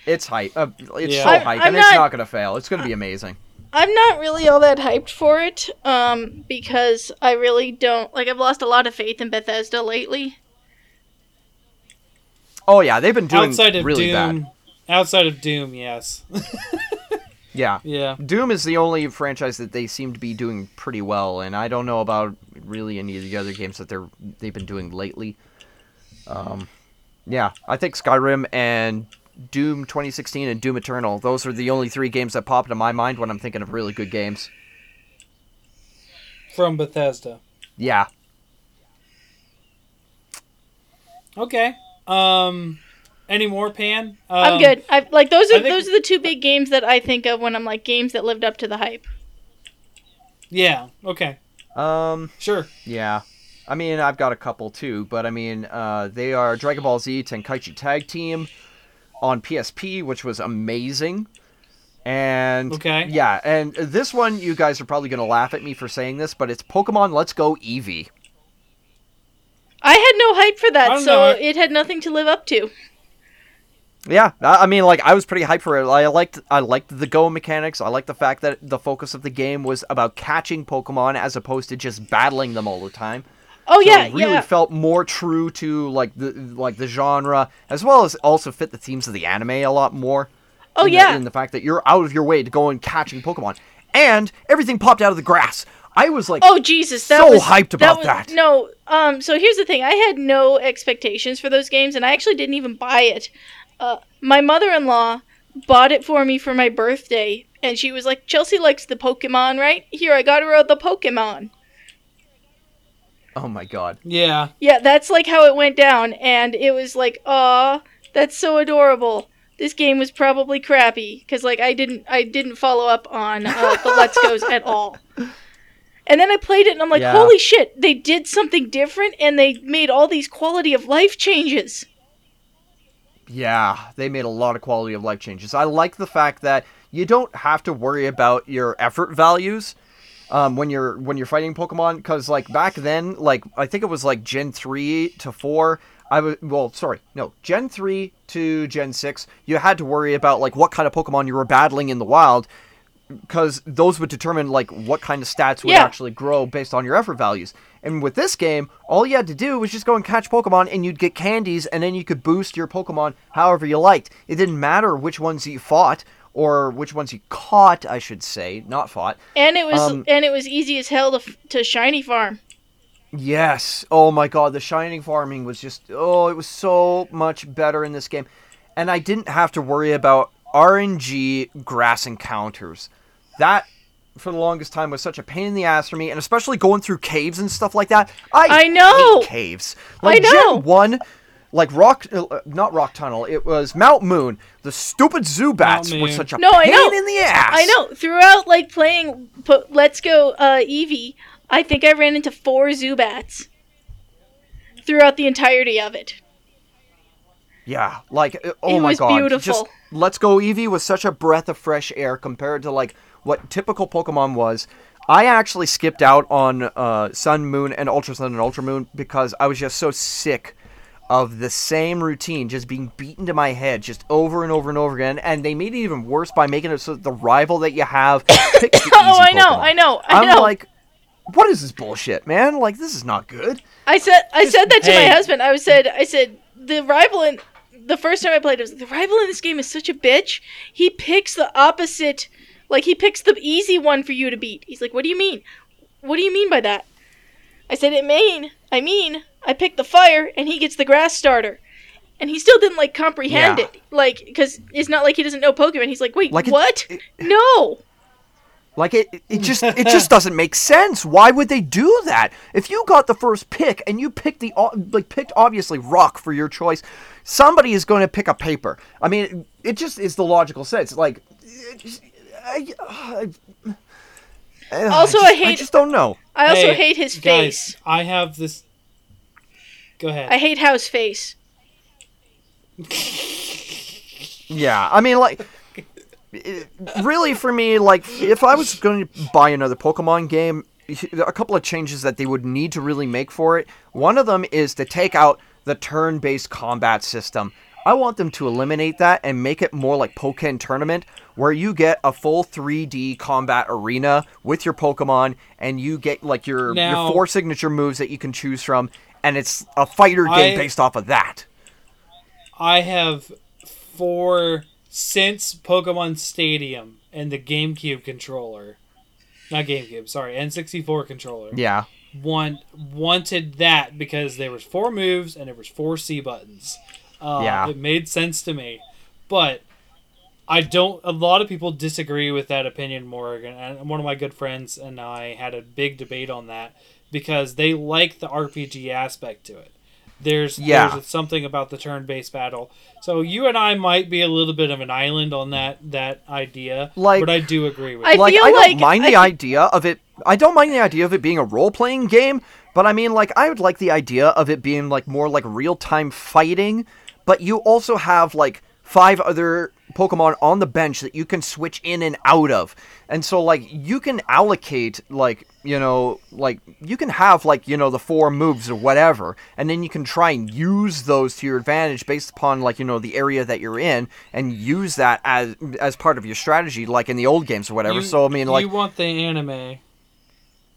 Speaker 3: It's hype. Uh, it's
Speaker 1: Yeah.
Speaker 3: so
Speaker 2: I'm-
Speaker 3: hype,
Speaker 2: I'm
Speaker 3: and it's
Speaker 2: not-
Speaker 3: not gonna fail. It's gonna be amazing.
Speaker 2: I'm not really all that hyped for it, um, because I really don't like. I've lost a lot of faith in Bethesda lately.
Speaker 3: Oh yeah, they've been doing
Speaker 1: outside of
Speaker 3: really
Speaker 1: Doom.
Speaker 3: bad.
Speaker 1: Outside of Doom, yes.
Speaker 3: Yeah.
Speaker 1: yeah.
Speaker 3: Doom is the only franchise that they seem to be doing pretty well, and I don't know about really any of the other games that they're they've been doing lately. Um, yeah, I think Skyrim and Doom 2016 and Doom Eternal. Those are the only three games that pop into my mind when I'm thinking of really good games.
Speaker 1: From Bethesda.
Speaker 3: Yeah,
Speaker 1: Okay. Um, any more Pan? Um,
Speaker 2: I'm good. I like those are
Speaker 1: think-
Speaker 2: those are the two big games that I think of when I'm like games that lived up to the hype.
Speaker 1: Yeah. Okay.
Speaker 3: um,
Speaker 1: Sure.
Speaker 3: yeah. I mean, I've got a couple too, but I mean, uh, they are Dragon Ball Z Tenkaichi Tag Team on PSP, which was amazing. And
Speaker 1: Okay.
Speaker 3: yeah, and this one, you guys are probably gonna laugh at me for saying this, but it's Pokemon Let's Go Eevee.
Speaker 2: I had no hype for that, so
Speaker 1: know.
Speaker 2: it had nothing to live up to.
Speaker 3: Yeah, I mean, like I was pretty hyped for it. I liked, I liked the Go mechanics. I liked the fact that the focus of the game was about catching Pokemon as opposed to just battling them all the time.
Speaker 2: Oh
Speaker 3: So
Speaker 2: yeah,
Speaker 3: it really
Speaker 2: yeah.
Speaker 3: felt more true to like the like the genre, as well as also fit the themes of the anime a lot more.
Speaker 2: Oh
Speaker 3: in the-
Speaker 2: yeah.
Speaker 3: in the fact that you're out of your way to go and catching Pokemon, and everything popped out of the grass. I was like,
Speaker 2: Oh Jesus, that
Speaker 3: so
Speaker 2: was
Speaker 3: hyped about
Speaker 2: was,
Speaker 3: that.
Speaker 2: No, um, so here's the thing: I had no expectations for those games, and I actually didn't even buy it. Uh, my mother-in-law bought it for me for my birthday, and she was like, "Chelsea likes the Pokemon, right? Here, I got her the Pokemon."
Speaker 3: Oh my god.
Speaker 4: Yeah.
Speaker 2: Yeah, that's like how it went down, and it was like, aw, that's so adorable. This game was probably crappy because like I didn't I didn't follow up on uh, the Let's Goes at all. And then I played it and I'm like,
Speaker 3: Yeah.
Speaker 2: holy shit, they did something different and they made all these quality of life changes.
Speaker 3: Yeah, they made a lot of quality of life changes. I like the fact that you don't have to worry about your effort values um, when you're when you're fighting Pokemon because like back then, like I think it was like Gen three to four. I was well, sorry, no, Gen three to Gen six. You had to worry about like what kind of Pokemon you were battling in the wild because those would determine like what kind of stats would
Speaker 2: Yeah.
Speaker 3: actually grow based on your effort values. And with this game, all you had to do was just go and catch Pokemon, and you'd get candies, and then you could boost your Pokemon however you liked. It didn't matter which ones you fought or which ones you caught, I should say, not fought.
Speaker 2: And it was
Speaker 3: Um,
Speaker 2: and it was easy as hell to, to shiny farm.
Speaker 3: Yes. Oh my god, the shining farming was just oh, it was so much better in this game. And I didn't have to worry about RNG grass encounters. That for the longest time was such a pain in the ass for me, and especially going through caves and stuff like that. I,
Speaker 2: I know!
Speaker 3: hate caves. Like
Speaker 2: know!
Speaker 3: Gen 1 like rock uh, not rock tunnel, it was Mount Moon. The stupid Zubats
Speaker 4: Mount
Speaker 3: were such a
Speaker 2: No, I
Speaker 3: pain
Speaker 2: know.
Speaker 3: in the ass.
Speaker 2: I know. Throughout like playing po- Let's Go uh, Eevee, I think I ran into four Zubats throughout the entirety of it.
Speaker 3: Yeah, like uh, oh
Speaker 2: It
Speaker 3: my
Speaker 2: was
Speaker 3: god,
Speaker 2: beautiful.
Speaker 3: just Let's Go Eevee was such a breath of fresh air compared to like what typical Pokemon was. I actually skipped out on uh, Sun, Moon, and Ultra Sun and Ultra Moon because I was just so sick of the same routine just being beaten to my head just over and over and over again. And they made it even worse by making it so that the rival that you have picks the
Speaker 2: Oh, I know, I know, I
Speaker 3: I'm
Speaker 2: know.
Speaker 3: like, what is this bullshit, man? Like, this is not good.
Speaker 2: I said I said that to
Speaker 4: hey.
Speaker 2: my husband. I said I said the rival in the first time I played it was the rival in this game is such a bitch. He picks the opposite like he picks the easy one for you to beat. He's like, "What do you mean? What do you mean by that?" I said, "It mean, I mean, I picked the fire and he gets the grass starter." And he still didn't like comprehend
Speaker 3: Yeah.
Speaker 2: it. Like cuz it's not like he doesn't know Pokemon. He's like, "Wait,
Speaker 3: Like
Speaker 2: what?"
Speaker 3: it-
Speaker 2: no.
Speaker 3: Like it, it just it just doesn't make sense. Why would they do that? If you got the first pick and you picked the like picked obviously rock for your choice, somebody is going to pick a paper. I mean, it just is the logical sense. Like, it just- I, I, I
Speaker 2: Also,
Speaker 3: just,
Speaker 2: I hate-
Speaker 3: just don't know.
Speaker 2: I also
Speaker 4: Hey,
Speaker 2: hate his face.
Speaker 4: guys,
Speaker 2: face.
Speaker 4: I have this. Go ahead.
Speaker 2: I hate House face.
Speaker 3: Yeah, I mean, like, it- really for me, like, if I was going to buy another Pokemon game, a couple of changes that they would need to really make for it. One of them is to take out the turn-based combat system. I want them to eliminate that and make it more like Pokken Tournament, where you get a full 3D combat arena with your Pokemon, and you get like your
Speaker 4: Now-
Speaker 3: your four signature moves that you can choose from, and it's a fighter game
Speaker 4: I-
Speaker 3: based off of that.
Speaker 4: I have four since Pokemon Stadium and the GameCube controller, not GameCube, sorry, N64 controller.
Speaker 3: Yeah.
Speaker 4: Want wanted that because there was four moves and there was four C buttons. Uh,
Speaker 3: Yeah.
Speaker 4: it made sense to me, but I don't. A lot of people disagree with that opinion, Morgan. And one of my good friends and I had a big debate on that because they like the RPG aspect to it. There's
Speaker 3: Yeah.
Speaker 4: there's something about the turn-based battle. So you and I might be a little bit of an island on that that idea,
Speaker 3: Like-
Speaker 4: but I do agree with.
Speaker 2: I
Speaker 4: it.
Speaker 3: like
Speaker 2: feel
Speaker 3: I don't
Speaker 2: like-
Speaker 3: mind
Speaker 2: I
Speaker 3: the idea of it. I don't mind the idea of it being a role playing game, but I mean, like, I would like the idea of it being like more like real time fighting. But you also have like five other Pokemon on the bench that you can switch in and out of, and so like you can allocate like you know like you can have like you know the four moves or whatever, and then you can try and use those to your advantage based upon like you know the area that you're in, and use that as as part of your strategy, like in the old games or whatever.
Speaker 4: You-
Speaker 3: so I mean, like
Speaker 4: you want the anime.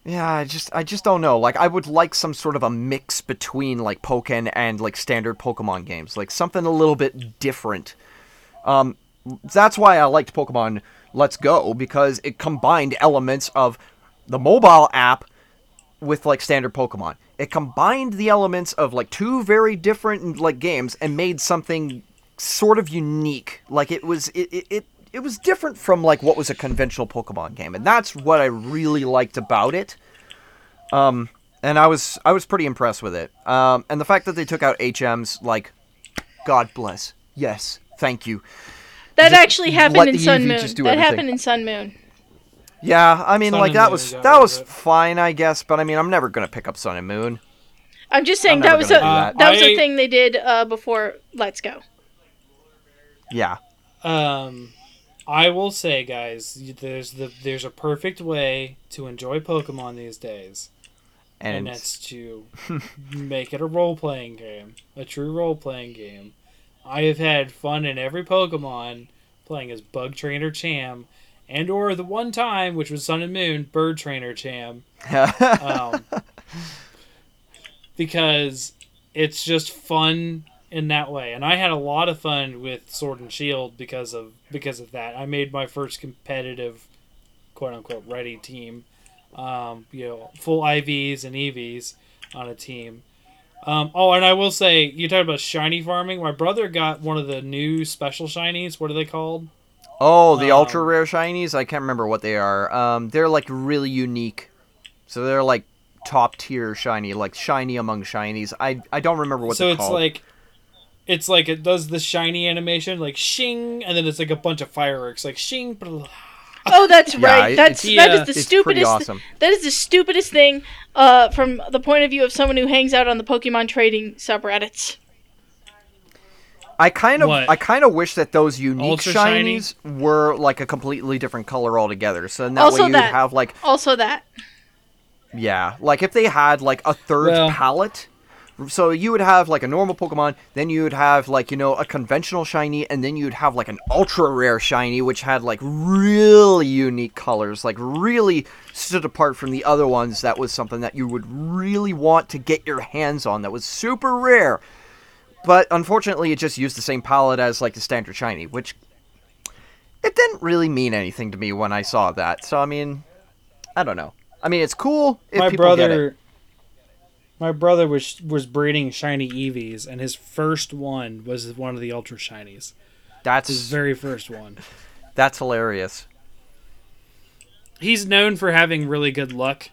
Speaker 3: Yeah, I just I just don't know. Like I would like some sort of a mix between like Pokken and like standard Pokemon games. Like something a little bit different. Um that's why I liked Pokemon Let's Go because it combined elements of the mobile app with like standard Pokemon. It combined the elements of like two very different like games and made something sort of unique. Like it was it it, it it was different from like what was a conventional Pokemon game, and that's what I really liked about it. Um, and I was I was pretty impressed with it. Um, and the fact that they took out HMs, like, God bless. Yes, thank you.
Speaker 2: That
Speaker 3: Just
Speaker 2: actually happened in Sun
Speaker 3: Eevee
Speaker 2: Moon. that
Speaker 3: everything.
Speaker 2: happened in Sun Moon.
Speaker 3: Yeah, I mean,
Speaker 1: Sun
Speaker 3: like that was
Speaker 1: got
Speaker 3: that was
Speaker 1: it.
Speaker 3: fine, I guess. But I mean, I'm never gonna pick up Sun and Moon.
Speaker 2: I'm just saying
Speaker 3: I'm
Speaker 2: that was a
Speaker 3: gonna
Speaker 2: that,
Speaker 1: that.
Speaker 2: was
Speaker 1: I-
Speaker 2: a thing they did uh, before Let's Go.
Speaker 3: Yeah,
Speaker 1: Um, I will say, guys, there's the there's a perfect way to enjoy Pokemon these days, and,
Speaker 3: and
Speaker 1: that's to make it a role playing game, a true role playing game. I have had fun in every Pokemon playing as Bug Trainer Cham, and or the one time which was Sun and Moon Bird Trainer Cham. um, because it's just fun in that way. And I had a lot of fun with Sword and Shield because of because of that. I made my first competitive, quote unquote, ready team. Um, you know, full IVs and EVs on a team. Um, oh, and I will say, you talked about shiny farming. My brother got one of the new special shinies. What are they called?
Speaker 3: oh, the
Speaker 1: Um,
Speaker 3: ultra rare shinies. I can't remember what they are. Um, they're like really unique. So they're like top tier shiny, like shiny among shinies. I I don't remember what
Speaker 1: so
Speaker 3: they're doing.
Speaker 1: So it's
Speaker 3: called.
Speaker 1: like it's like it does the shiny animation like shing and then it's like a bunch of fireworks like shing blah.
Speaker 2: Oh, that's
Speaker 3: Yeah,
Speaker 2: right. That's that
Speaker 1: yeah,
Speaker 2: is the
Speaker 3: it's
Speaker 2: stupidest.
Speaker 3: awesome.
Speaker 2: That is the stupidest thing uh, from the point of view of someone who hangs out on the Pokemon trading subreddits.
Speaker 3: I kind of
Speaker 1: What?
Speaker 3: I kind of wish that those unique
Speaker 1: Ultra shiny?
Speaker 3: shinies were like a completely different color altogether. So then that
Speaker 2: Also
Speaker 3: way you'd
Speaker 2: that.
Speaker 3: have like
Speaker 2: Also, that
Speaker 3: yeah, like if they had like a third
Speaker 1: Well-
Speaker 3: palette. So you would have like a normal Pokemon, then you would have like you know a conventional shiny, and then you'd have like an ultra rare shiny, which had like really unique colors, like really stood apart from the other ones. That was something that you would really want to get your hands on. That was super rare. But unfortunately, it just used the same palette as like the standard shiny, which it didn't really mean anything to me when I saw that. So I mean, I don't know. I mean, it's cool if
Speaker 1: my
Speaker 3: people get it.
Speaker 1: brother my brother was was breeding shiny eevees and his first one was one of the ultra shinies.
Speaker 3: That's his
Speaker 1: very first one.
Speaker 3: That's hilarious.
Speaker 1: he's known for having really good luck.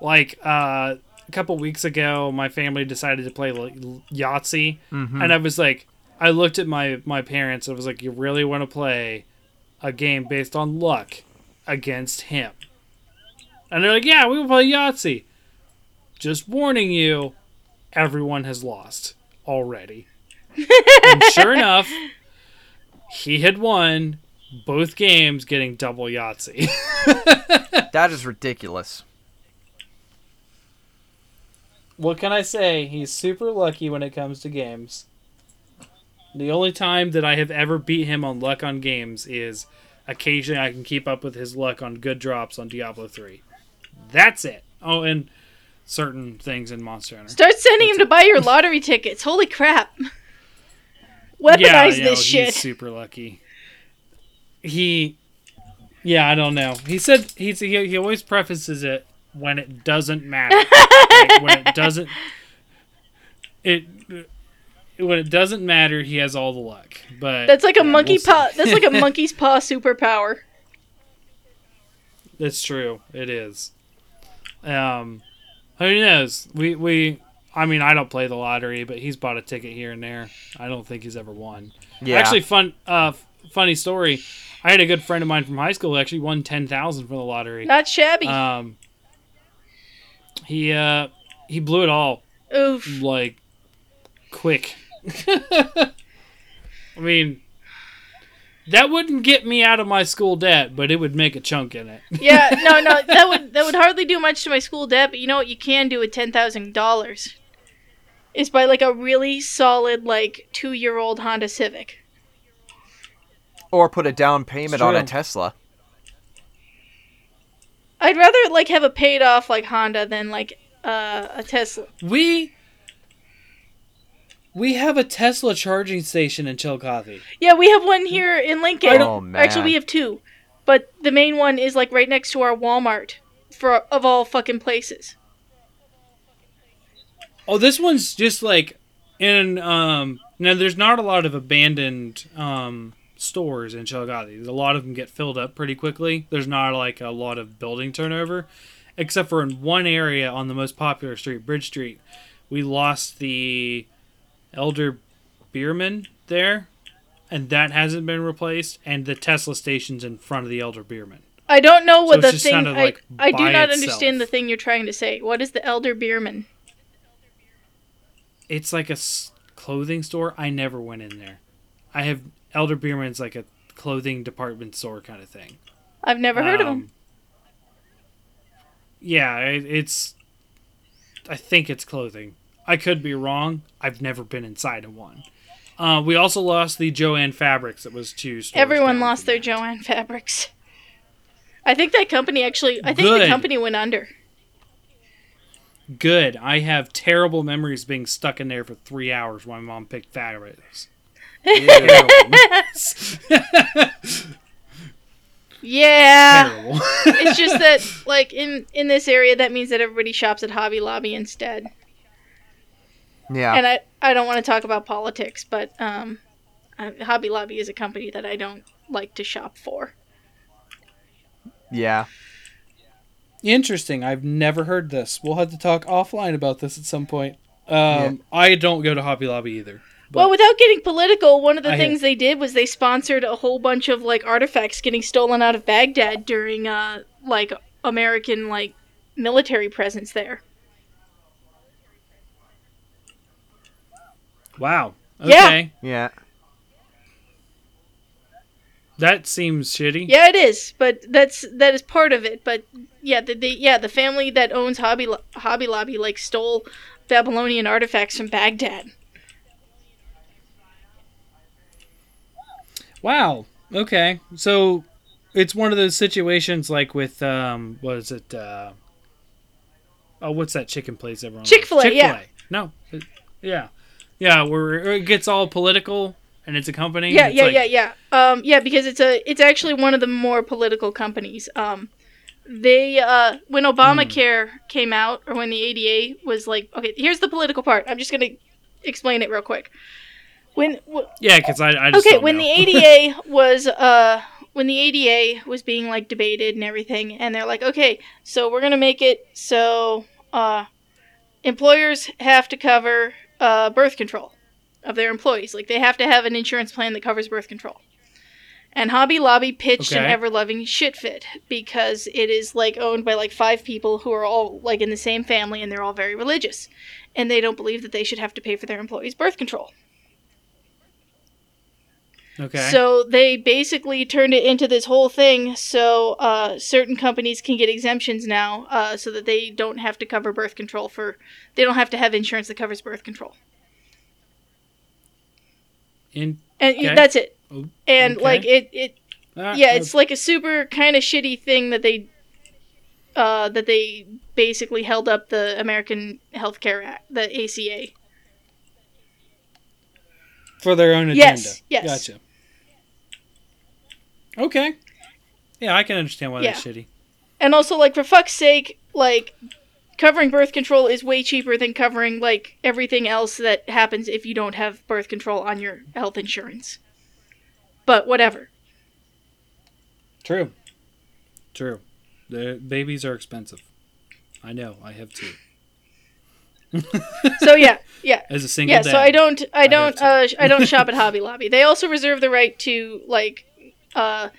Speaker 1: Like uh a couple weeks ago my family decided to play yahtzee and i was like i looked at my my parents and was like you really want to play a game based on luck against him? And they're like yeah we will play yahtzee just warning you everyone has lost already and sure enough he had won both games getting double yahtzee
Speaker 3: That is ridiculous.
Speaker 1: What can I say? He's super lucky when it comes to games. The only time that I have ever beat him on luck on games is occasionally I can keep up with his luck on good drops on Diablo 3. That's it. Oh, and certain things in Monster Hunter.
Speaker 2: start sending him to buy your lottery tickets. Holy crap! Weaponize
Speaker 1: yeah, you know,
Speaker 2: this shit.
Speaker 1: He's super lucky. He, yeah, I don't know. He said he's he, he always prefaces it when it doesn't matter. Like, when it doesn't, it when it doesn't matter, he has all the luck. But
Speaker 2: That's like a
Speaker 1: yeah,
Speaker 2: monkey
Speaker 1: we'll
Speaker 2: paw. That's like a monkey's paw superpower.
Speaker 1: That's true. It is. Um, who knows? We we. I mean, I don't play the lottery, but he's bought a ticket here and there. I don't think he's ever won.
Speaker 3: Yeah.
Speaker 1: Actually, fun. Uh, funny story. I had a good friend of mine from high school who actually won ten thousand from the lottery.
Speaker 2: Not shabby.
Speaker 1: Um, he uh he blew it all
Speaker 2: Oof.
Speaker 1: like quick. I mean, that wouldn't get me out of my school debt, but it would make a chunk in it.
Speaker 2: Yeah, no, no, that would that would hardly do much to my school debt. But you know what? You can do with ten thousand dollars. Is buy like a really solid like two year old Honda Civic.
Speaker 3: or put a down payment on a. Tesla.
Speaker 2: I'd rather like have a paid off like Honda than like uh, a Tesla.
Speaker 1: We we have a Tesla charging station in Chillicothe.
Speaker 2: Yeah, we have one here in Lincoln.
Speaker 3: Oh, man.
Speaker 2: Actually, we have two, but the main one is like right next to our Walmart. For of all fucking places.
Speaker 1: Oh, this one's just like in um now there's not a lot of abandoned um stores in Chillicothe. A lot of them get filled up pretty quickly. There's not like a lot of building turnover. except for in one area on the most popular street, Bridge Street, we lost the Elder Beerman there, and that hasn't been replaced, and the Tesla station's in front of the Elder Beerman.
Speaker 2: I don't know what
Speaker 1: it's
Speaker 2: the thing. I,
Speaker 1: like,
Speaker 2: I do not
Speaker 1: itself.
Speaker 2: understand the thing you're trying to say. What is the Elder Beerman?
Speaker 1: It's like a s- clothing store. I never went in there. I have Elder Beerman's like a clothing department store kind of thing.
Speaker 2: I've never heard of him.
Speaker 1: Um, Yeah, it, it's. I think it's clothing. I could be wrong. I've never been inside of one. Uh, we also lost the Jo-Ann Fabrics. That was two.
Speaker 2: Everyone lost their. Jo-Ann fabrics. I think that company actually. I think the company went under.
Speaker 1: Good. I have terrible memories being stuck in there for three hours while my mom picked fabrics.
Speaker 2: Yeah. it's just that like in in this area that means that everybody shops at Hobby Lobby instead.
Speaker 3: Yeah.
Speaker 2: And I I don't want to talk about politics, but um Hobby Lobby is a company that I don't like to shop for.
Speaker 3: yeah.
Speaker 1: Interesting. I've never heard this. We'll have to talk offline about this at some point. Um,
Speaker 3: Yeah.
Speaker 1: I don't go to Hobby Lobby either. But
Speaker 2: well, without getting political, one of the
Speaker 1: I
Speaker 2: things they did was they sponsored a whole bunch of like artifacts getting stolen out of Baghdad during uh like American like military presence there.
Speaker 1: Wow.
Speaker 2: Yeah.
Speaker 1: Okay.
Speaker 3: Yeah.
Speaker 1: That seems shitty.
Speaker 2: Yeah, it is, but that's that is part of it. But yeah, the, the yeah the family that owns Hobby Lo- Hobby Lobby like stole Babylonian artifacts from Baghdad.
Speaker 1: Wow. Okay. So it's one of those situations like with um what is it uh Oh, what's that chicken place everyone? Chick-fil-A,
Speaker 2: Chick-fil-A, yeah.
Speaker 1: No. it- yeah. Yeah, where it gets all political and it's a company.
Speaker 2: Yeah, yeah,
Speaker 1: like-
Speaker 2: yeah, yeah. Um, yeah, because it's a it's actually one of the more political companies. Um, they uh when Obamacare came out or when the ADA was like okay, here's the political part. I'm just gonna explain it real quick. When w-
Speaker 1: Yeah, because I, I just
Speaker 2: okay when the ADA was uh when the ADA was being like debated and everything, and they're like, okay, so we're gonna make it so uh employers have to cover uh birth control of their employees. Like they have to have an insurance plan that covers birth control. And Hobby Lobby pitched an ever loving shit fit because it is like owned by like five people who are all like in the same family and they're all very religious. And they don't believe that they should have to pay for their employees' birth control.
Speaker 1: Okay.
Speaker 2: So they basically turned it into this whole thing so uh, certain companies can get exemptions now uh, so that they don't have to cover birth control for, they don't have to have insurance that covers birth control.
Speaker 1: In,
Speaker 2: And
Speaker 1: Okay.
Speaker 2: that's it.
Speaker 1: Oh,
Speaker 2: And
Speaker 1: okay.
Speaker 2: like it, it
Speaker 1: ah,
Speaker 2: yeah,
Speaker 1: uh,
Speaker 2: it's like a super kind of shitty thing that they uh, that they basically held up the American Healthcare Act, the ACA.
Speaker 1: for their own agenda.
Speaker 2: Yes, yes.
Speaker 1: Gotcha. Okay. Yeah, I can understand why that's
Speaker 2: Yeah.
Speaker 1: shitty.
Speaker 2: And also like for fuck's sake, like covering birth control is way cheaper than covering like everything else that happens if you don't have birth control on your health insurance. But whatever.
Speaker 1: True. True. The babies are expensive. I know. I have two.
Speaker 2: So yeah, yeah.
Speaker 1: As a single
Speaker 2: Yeah,
Speaker 1: dad.
Speaker 2: so I don't I don't
Speaker 1: to.
Speaker 2: uh I don't shop at Hobby Lobby. They also reserve the right to like uh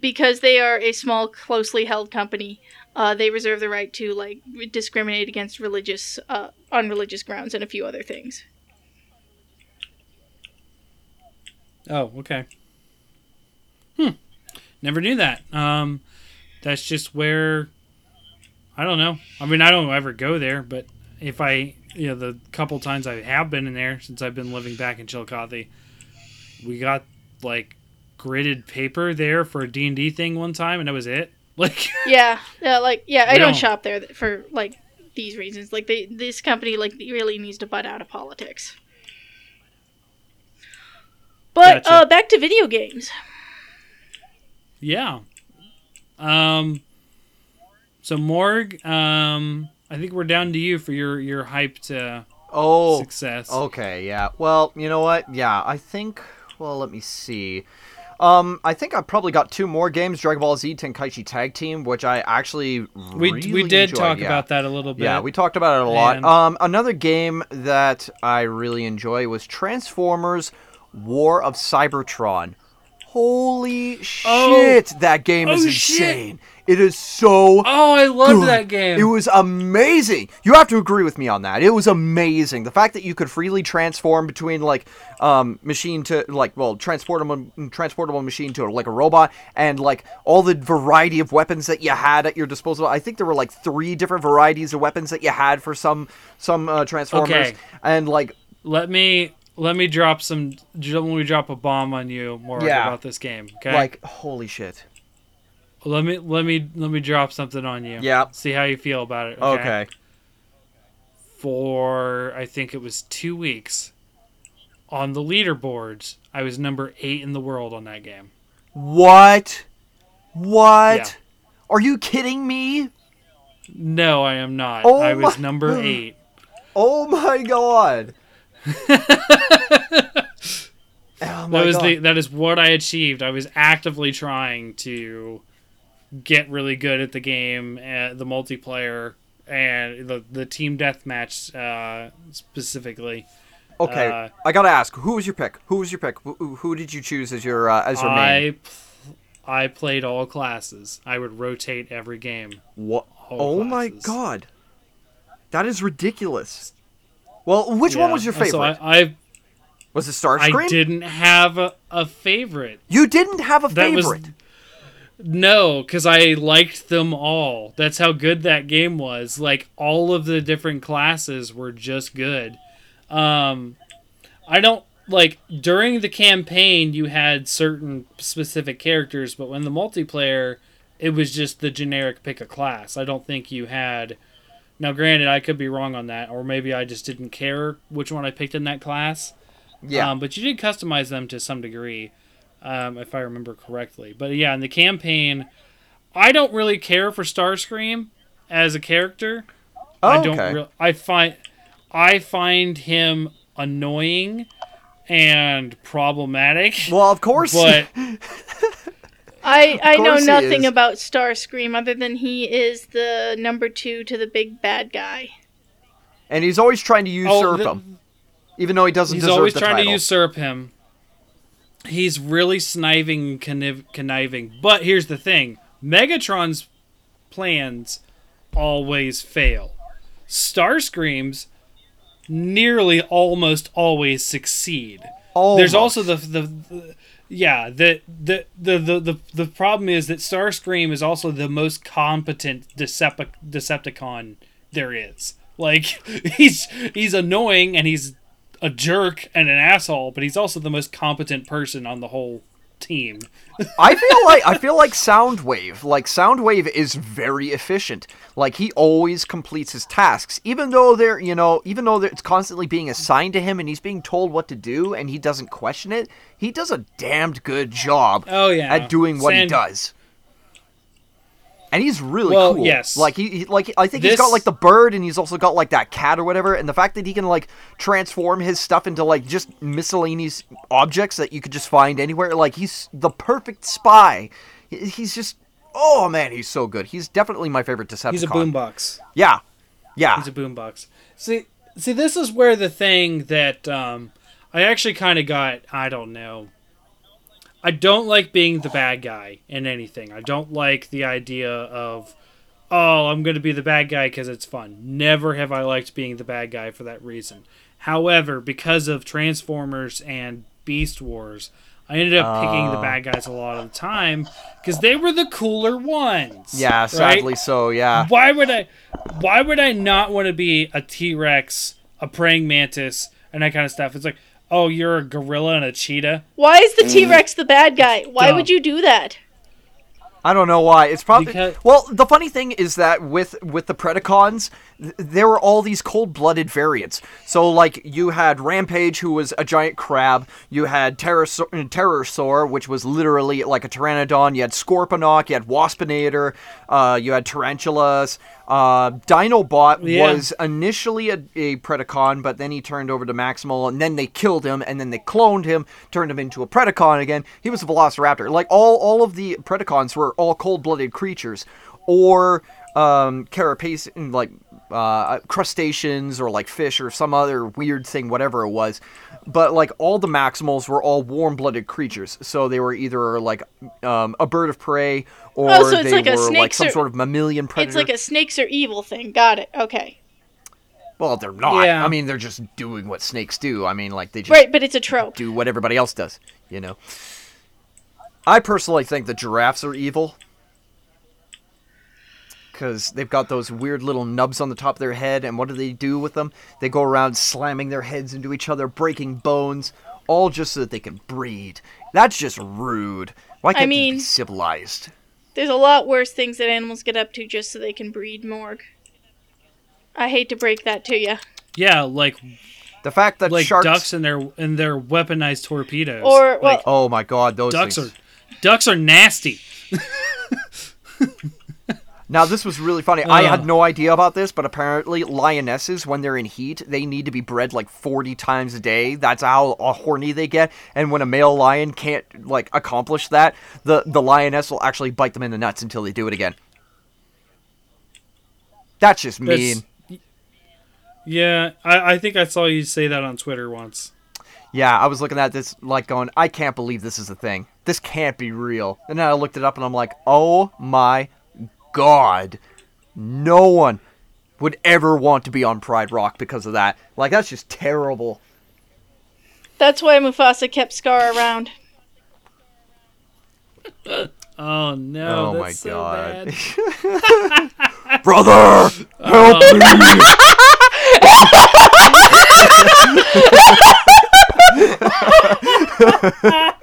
Speaker 2: because they are a small closely held company, uh they reserve the right to like discriminate against religious uh on religious grounds and a few other things.
Speaker 1: Oh, okay. Hmm. Never knew that. Um, that's just where. I don't know. I mean, I don't ever go there, but if I, you know, the couple times I have been in there since I've been living back in Chillicothe, we got like gridded paper there for a D and D thing one time, and that was it. Like,
Speaker 2: Yeah, yeah, like yeah, I don't,
Speaker 1: don't-
Speaker 2: shop there for like these reasons. Like they this company like really needs to butt out of politics. But
Speaker 1: Gotcha.
Speaker 2: uh back to video games.
Speaker 1: yeah. Um. So Morg, um, I think we're down to you for your your hyped uh,
Speaker 3: Oh.
Speaker 1: success.
Speaker 3: Okay, yeah. Well, you know what? Yeah, I think. Well, let me see. Um, I think I probably got two more games: Dragon Ball Z Tenkaichi Tag Team, which I actually
Speaker 1: We
Speaker 3: really
Speaker 1: we did
Speaker 3: enjoyed,
Speaker 1: talk
Speaker 3: yeah.
Speaker 1: about that a little bit.
Speaker 3: Yeah, we talked about it a lot.
Speaker 1: And-
Speaker 3: Um, another game that I really enjoy was Transformers: War of Cybertron. Holy
Speaker 1: Oh.
Speaker 3: shit, that game is
Speaker 1: Oh, shit.
Speaker 3: It is so
Speaker 1: Oh, I loved
Speaker 3: good.
Speaker 1: that game.
Speaker 3: It was amazing. You have to agree with me on that. It was amazing. The fact that you could freely transform between like um, machine to like well transportable transportable machine to like a robot and like all the variety of weapons that you had at your disposal. I think there were like three different varieties of weapons that you had for some some uh, transformers
Speaker 1: Okay.
Speaker 3: and like
Speaker 1: let me let me drop some. Let me drop a bomb on you more
Speaker 3: Yeah.
Speaker 1: about this game. Okay.
Speaker 3: like holy shit.
Speaker 1: Let me let me let me drop something on you.
Speaker 3: Yeah.
Speaker 1: See how you feel about it.
Speaker 3: Okay.
Speaker 1: For I think it was two weeks on the leaderboards, I was number eight in the world on that game.
Speaker 3: What? What?
Speaker 1: Yeah.
Speaker 3: Are you kidding me?
Speaker 1: No, I am not.
Speaker 3: Oh
Speaker 1: I was
Speaker 3: my-
Speaker 1: number eight.
Speaker 3: Oh my god. oh my
Speaker 1: that was
Speaker 3: god.
Speaker 1: the that is what I achieved. I was actively trying to get really good at the game, uh, the multiplayer, and the the team deathmatch uh, specifically.
Speaker 3: Okay,
Speaker 1: Uh,
Speaker 3: I gotta ask, who was your pick? Who was your pick? Who, who did you choose as your uh, as your main?
Speaker 1: I pl- I played all classes. I would rotate every game.
Speaker 3: What?
Speaker 1: all
Speaker 3: Oh my god, that is ridiculous. Well, which one was your
Speaker 1: so
Speaker 3: favorite?
Speaker 1: I I,
Speaker 3: was it Starscream?
Speaker 1: I didn't have a, a favorite.
Speaker 3: You didn't have a
Speaker 1: That was
Speaker 3: favorite.
Speaker 1: No, because I liked them all. That's how good that game was. Like all of the different classes were just good. Um, I don't like during the campaign you had certain specific characters, but when the multiplayer, it was just the generic pick a class. I don't think you had. Now, granted, I could be wrong on that, or maybe I just didn't care which one I picked in that class.
Speaker 3: yeah.
Speaker 1: Um, but you did customize them to some degree, um, if I remember correctly. But yeah, in the campaign, I don't really care for Starscream as a character. I don't.
Speaker 3: Okay.
Speaker 1: Re- I find I find him annoying and problematic.
Speaker 3: well, of course.
Speaker 1: but
Speaker 2: I I know nothing about Starscream other than he is the number two to the big bad guy.
Speaker 3: and he's always trying to usurp
Speaker 1: Oh, the-
Speaker 3: him, even though he doesn't
Speaker 1: he's
Speaker 3: deserve
Speaker 1: always trying
Speaker 3: title.
Speaker 1: to usurp him. He's really sniving and conniv- conniving. But here's the thing Megatron's plans always fail. Starscream's nearly almost always succeed. There's also the, the, the yeah the the, the the the the problem is that Starscream is also the most competent Decep- Decepticon there is. Like he's he's annoying and he's a jerk and an asshole, but he's also the most competent person on the whole team.
Speaker 3: I feel like I feel like Soundwave. Like Soundwave is very efficient. Like he always completes his tasks, even though they're you know even though it's constantly being assigned to him and he's being told what to do and he doesn't question it. He does a damned good job
Speaker 1: Oh yeah,
Speaker 3: at doing what he does. And he's really
Speaker 1: Well,
Speaker 3: cool.
Speaker 1: yes.
Speaker 3: Like he, he like I think he's got like the bird and he's also got like that cat or whatever. And the fact that he can like transform his stuff into like just miscellaneous objects that you could just find anywhere. Like he's the perfect spy. He's just oh man, he's so good. He's definitely my favorite Decepticon.
Speaker 1: He's a boombox.
Speaker 3: Yeah, yeah.
Speaker 1: He's a boombox. See, see, this is where the thing that um, I actually kind of got. I don't know. I don't like being the bad guy in anything. I don't like the idea of, oh, I'm going to be the bad guy because it's fun. Never have I liked being the bad guy for that reason. However, because of Transformers and Beast Wars, I ended up picking the
Speaker 3: Oh.
Speaker 1: bad guys a lot of the time because they were the cooler ones.
Speaker 3: yeah,
Speaker 1: right?
Speaker 3: sadly so. Yeah.
Speaker 1: why would I why would I not want to be a T-Rex, a praying mantis, and that kind of stuff? It's like, oh, you're a gorilla and a cheetah.
Speaker 2: Why is the mm. T Rex the bad guy? Why
Speaker 1: Dumb.
Speaker 2: would you do that?
Speaker 3: I don't know why. It's probably
Speaker 1: Because-
Speaker 3: well. The funny thing is that with with the Predacons, th- there were all these cold-blooded variants. So like you had Rampage, who was a giant crab. You had Terrorsaur, Terrorsaur which was literally like a pteranodon. You had Scorponok. You had Waspinator. Uh, you had Tarantulas. Uh, Dinobot
Speaker 1: Yeah.
Speaker 3: was initially a, a Predacon, but then he turned over to Maximal, and then they killed him, and then they cloned him, turned him into a Predacon again. He was a Velociraptor. Like all, all of the Predacons were all cold-blooded creatures, or um, carapace, like uh, crustaceans, or like fish, or some other weird thing, whatever it was. But like all the Maximals were all warm-blooded creatures, so they were either like um, a bird of prey, or
Speaker 2: Oh, so
Speaker 3: they
Speaker 2: like
Speaker 3: were like some
Speaker 2: or-
Speaker 3: sort of mammalian predator.
Speaker 2: It's like a snakes are evil thing. Got it. Okay.
Speaker 3: Well, they're not.
Speaker 1: Yeah.
Speaker 3: I mean, they're just doing what snakes do. I mean, like they just
Speaker 2: Right, but it's a trope.
Speaker 3: do what everybody else does. You know. I personally think the giraffes are evil because they've got those weird little nubs on the top of their head, and what do they do with them? They go around slamming their heads into each other, breaking bones, all just so that they can breed. That's just rude. Why can't they
Speaker 2: mean-
Speaker 3: be civilized?
Speaker 2: There's a lot worse things that animals get up to just so they can breed more. I hate to break that to you.
Speaker 1: Yeah, like
Speaker 3: The fact that
Speaker 1: like
Speaker 3: sharks.
Speaker 1: ducks and their and their weaponized torpedoes.
Speaker 2: Or, well-
Speaker 1: like,
Speaker 3: oh my god, those
Speaker 1: ducks
Speaker 3: things.
Speaker 1: are ducks are nasty.
Speaker 3: Now this was really funny. I had no idea about this, but apparently lionesses, when they're in heat, they need to be bred like forty times a day. That's how uh, horny they get. And when a male lion can't like accomplish that, the the lioness will actually bite them in the nuts until they do it again. That's just mean.
Speaker 1: That's- Yeah, I, I think I saw you say that on Twitter once.
Speaker 3: Yeah, I was looking at this like going, I can't believe this is a thing. This can't be real. And then I looked it up and I'm like, oh my god. No one would ever want to be on Pride Rock because of that. Like that's just terrible.
Speaker 2: That's why Mufasa kept Scar around.
Speaker 1: Oh no!
Speaker 3: oh my
Speaker 1: that's so
Speaker 3: god.
Speaker 1: bad.
Speaker 3: Brother, help me.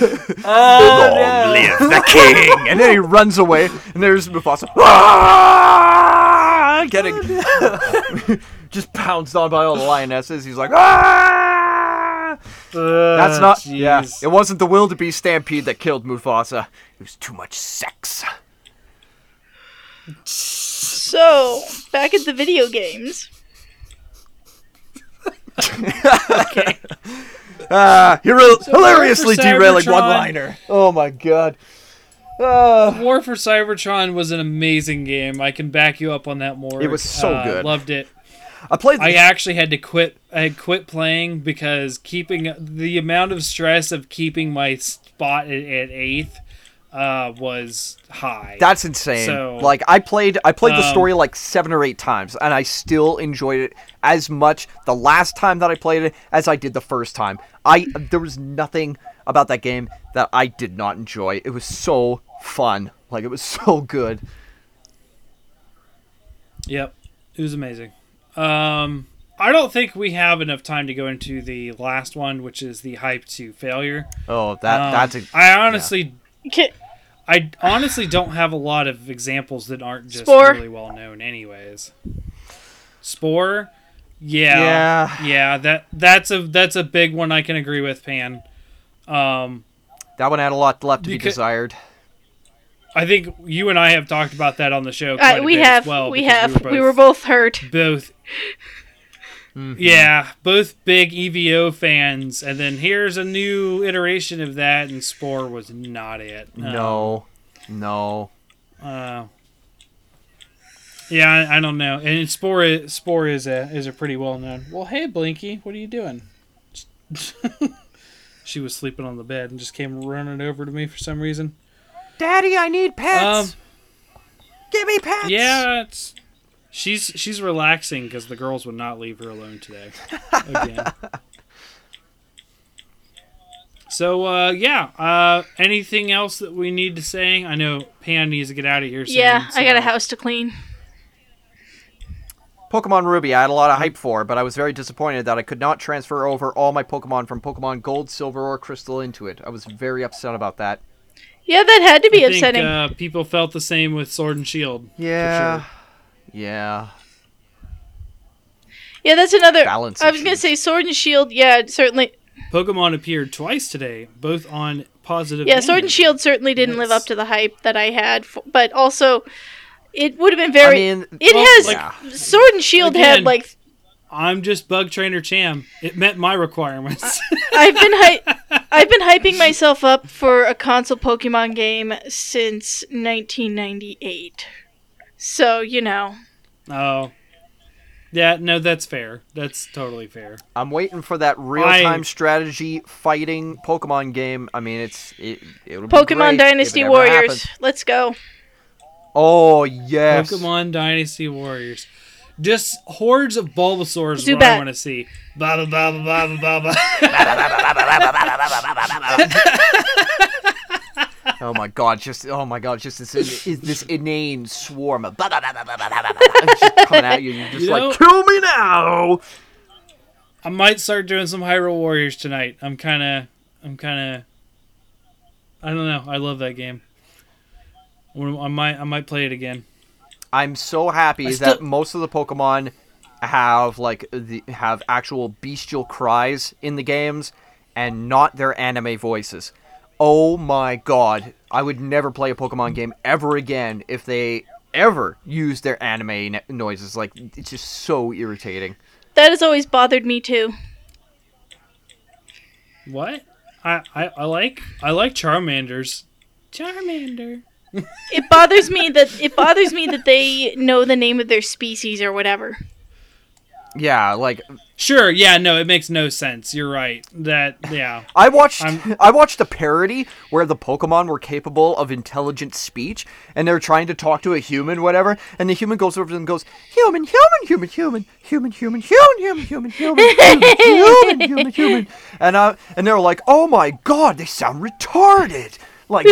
Speaker 3: Long live the king! And then he runs away, and there's Mufasa. "Ah!" Getting just pounced on by all the lionesses. He's like, ah! That's not. Yeah, it wasn't the wildebeest stampede that killed Mufasa. It was too much sex.
Speaker 2: So, back at the video games.
Speaker 3: Ah, you're hilariously derailing one liner. Oh my god. Ah.
Speaker 1: War for Cybertron was an amazing game. I can back you up on that more.
Speaker 3: It was so
Speaker 1: Uh,
Speaker 3: good.
Speaker 1: Loved it.
Speaker 3: I played.
Speaker 1: I actually had to quit. I had quit playing because keeping the amount of stress of keeping my spot at, at eighth uh, was high.
Speaker 3: that's insane.
Speaker 1: So,
Speaker 3: like I played. I played the
Speaker 1: um,
Speaker 3: story like seven or eight times, and I still enjoyed it as much the last time that I played it as I did the first time. I there was nothing about that game that I did not enjoy. It was so fun. Like it was so good.
Speaker 1: Yep, it was amazing. Um, I don't think we have enough time to go into the last one, which is the hype to failure.
Speaker 3: Oh, that
Speaker 1: Um,
Speaker 3: that's a.
Speaker 1: I honestly,
Speaker 2: Ki-
Speaker 1: I honestly don't have a lot of examples that aren't just
Speaker 2: Spore.
Speaker 1: really well known, anyways. Spore, yeah,
Speaker 3: Yeah.
Speaker 1: yeah. That that's a that's a big one. I can agree with Pan. Um,
Speaker 3: That one had a lot left to be desired.
Speaker 1: I think you and I have talked about that on the show.
Speaker 2: uh,
Speaker 1: Quite a
Speaker 2: we
Speaker 1: bit
Speaker 2: have,
Speaker 1: as well.
Speaker 2: we have,
Speaker 1: We
Speaker 2: we
Speaker 1: were
Speaker 2: were
Speaker 1: both,
Speaker 2: both hurt.
Speaker 1: both
Speaker 3: Mm-hmm.
Speaker 1: Yeah, both big EVO fans, and then here's a new iteration of that, and Spore was not it. Um,
Speaker 3: No, no.
Speaker 1: Uh, yeah, I, I don't know. And Spore, is, Spore is a is a pretty well known. Well, hey Blinky, what are you doing? she was sleeping on the bed and just came running over to me for some reason.
Speaker 3: Daddy, I need pets.
Speaker 1: Um,
Speaker 3: Give me pets.
Speaker 1: Yeah, it's she's she's relaxing because the girls would not leave her alone today again. so uh, yeah, uh, anything else that we need to say? I know Pan needs to get out of here. Soon,
Speaker 2: Yeah, I got a house to clean.
Speaker 3: Pokemon Ruby, I had a lot of hype for, but I was very disappointed that I could not transfer over all my Pokemon from Pokemon Gold, Silver, or Crystal into it. I was very upset about that.
Speaker 2: Yeah, that had to be
Speaker 1: I think,
Speaker 2: upsetting.
Speaker 1: uh, people felt the same with Sword and Shield. for
Speaker 3: Yeah.
Speaker 1: Sure.
Speaker 3: Yeah.
Speaker 2: yeah, that's another.
Speaker 3: Balance
Speaker 2: I was gonna say Sword and Shield. Yeah, certainly.
Speaker 1: Pokemon appeared twice today, both on positive.
Speaker 2: Yeah, Sword and. Shield certainly didn't live up to the hype that I had, f but also it would have been very.
Speaker 3: I mean,
Speaker 2: it
Speaker 1: well,
Speaker 2: has
Speaker 3: like-
Speaker 2: Sword and Shield had like
Speaker 1: I'm just Bug Trainer Cham. It met my requirements.
Speaker 2: I've been hy- I've been hyping myself up for a console Pokemon game since 1998. So you know,
Speaker 1: oh. Yeah, no, that's fair. That's totally fair.
Speaker 3: I'm waiting for that real-time strategy fighting Pokemon game. I mean, it's it. It'll be
Speaker 2: Pokemon
Speaker 3: great
Speaker 2: Dynasty
Speaker 3: it
Speaker 2: Warriors.
Speaker 3: happens.
Speaker 2: Let's go.
Speaker 3: Oh yes.
Speaker 1: Pokemon Dynasty Warriors. Just hordes of Bulbasaurs is what I want to see. Baba baba baba baba.
Speaker 3: Oh my god! Just oh my god! Just this is this inane swarm of coming at you. You're just
Speaker 1: You
Speaker 3: like,
Speaker 1: know-
Speaker 3: kill me now.
Speaker 1: I might start doing some Hyrule Warriors tonight. I'm kind of, I'm kind of, I don't know. I love that game. I might, I might play it again.
Speaker 3: I'm so happy
Speaker 1: I
Speaker 3: that
Speaker 1: still-
Speaker 3: most of the Pokemon have like the have actual bestial cries in the games and not their anime voices. Oh my god! I would never play a Pokemon game ever again if they ever use their anime ne- noises. Like it's just so irritating.
Speaker 2: That has always bothered me too.
Speaker 1: What? I, I, I like, I like Charmanders. Charmander.
Speaker 2: It bothers me that it bothers me that they know the name of their species or whatever.
Speaker 3: Yeah, like
Speaker 1: Sure. Yeah. No, it makes no sense. You're right. That. Yeah.
Speaker 3: I watched
Speaker 1: I'm-
Speaker 3: I watched a parody where the Pokemon were capable of intelligent speech and they're trying to talk to a human, whatever, and the human goes over to them and goes, Human, human, human, human, human, human, human, human, human, human, human, human, human, human. And uh and they're like, Oh my god, they sound retarded. Like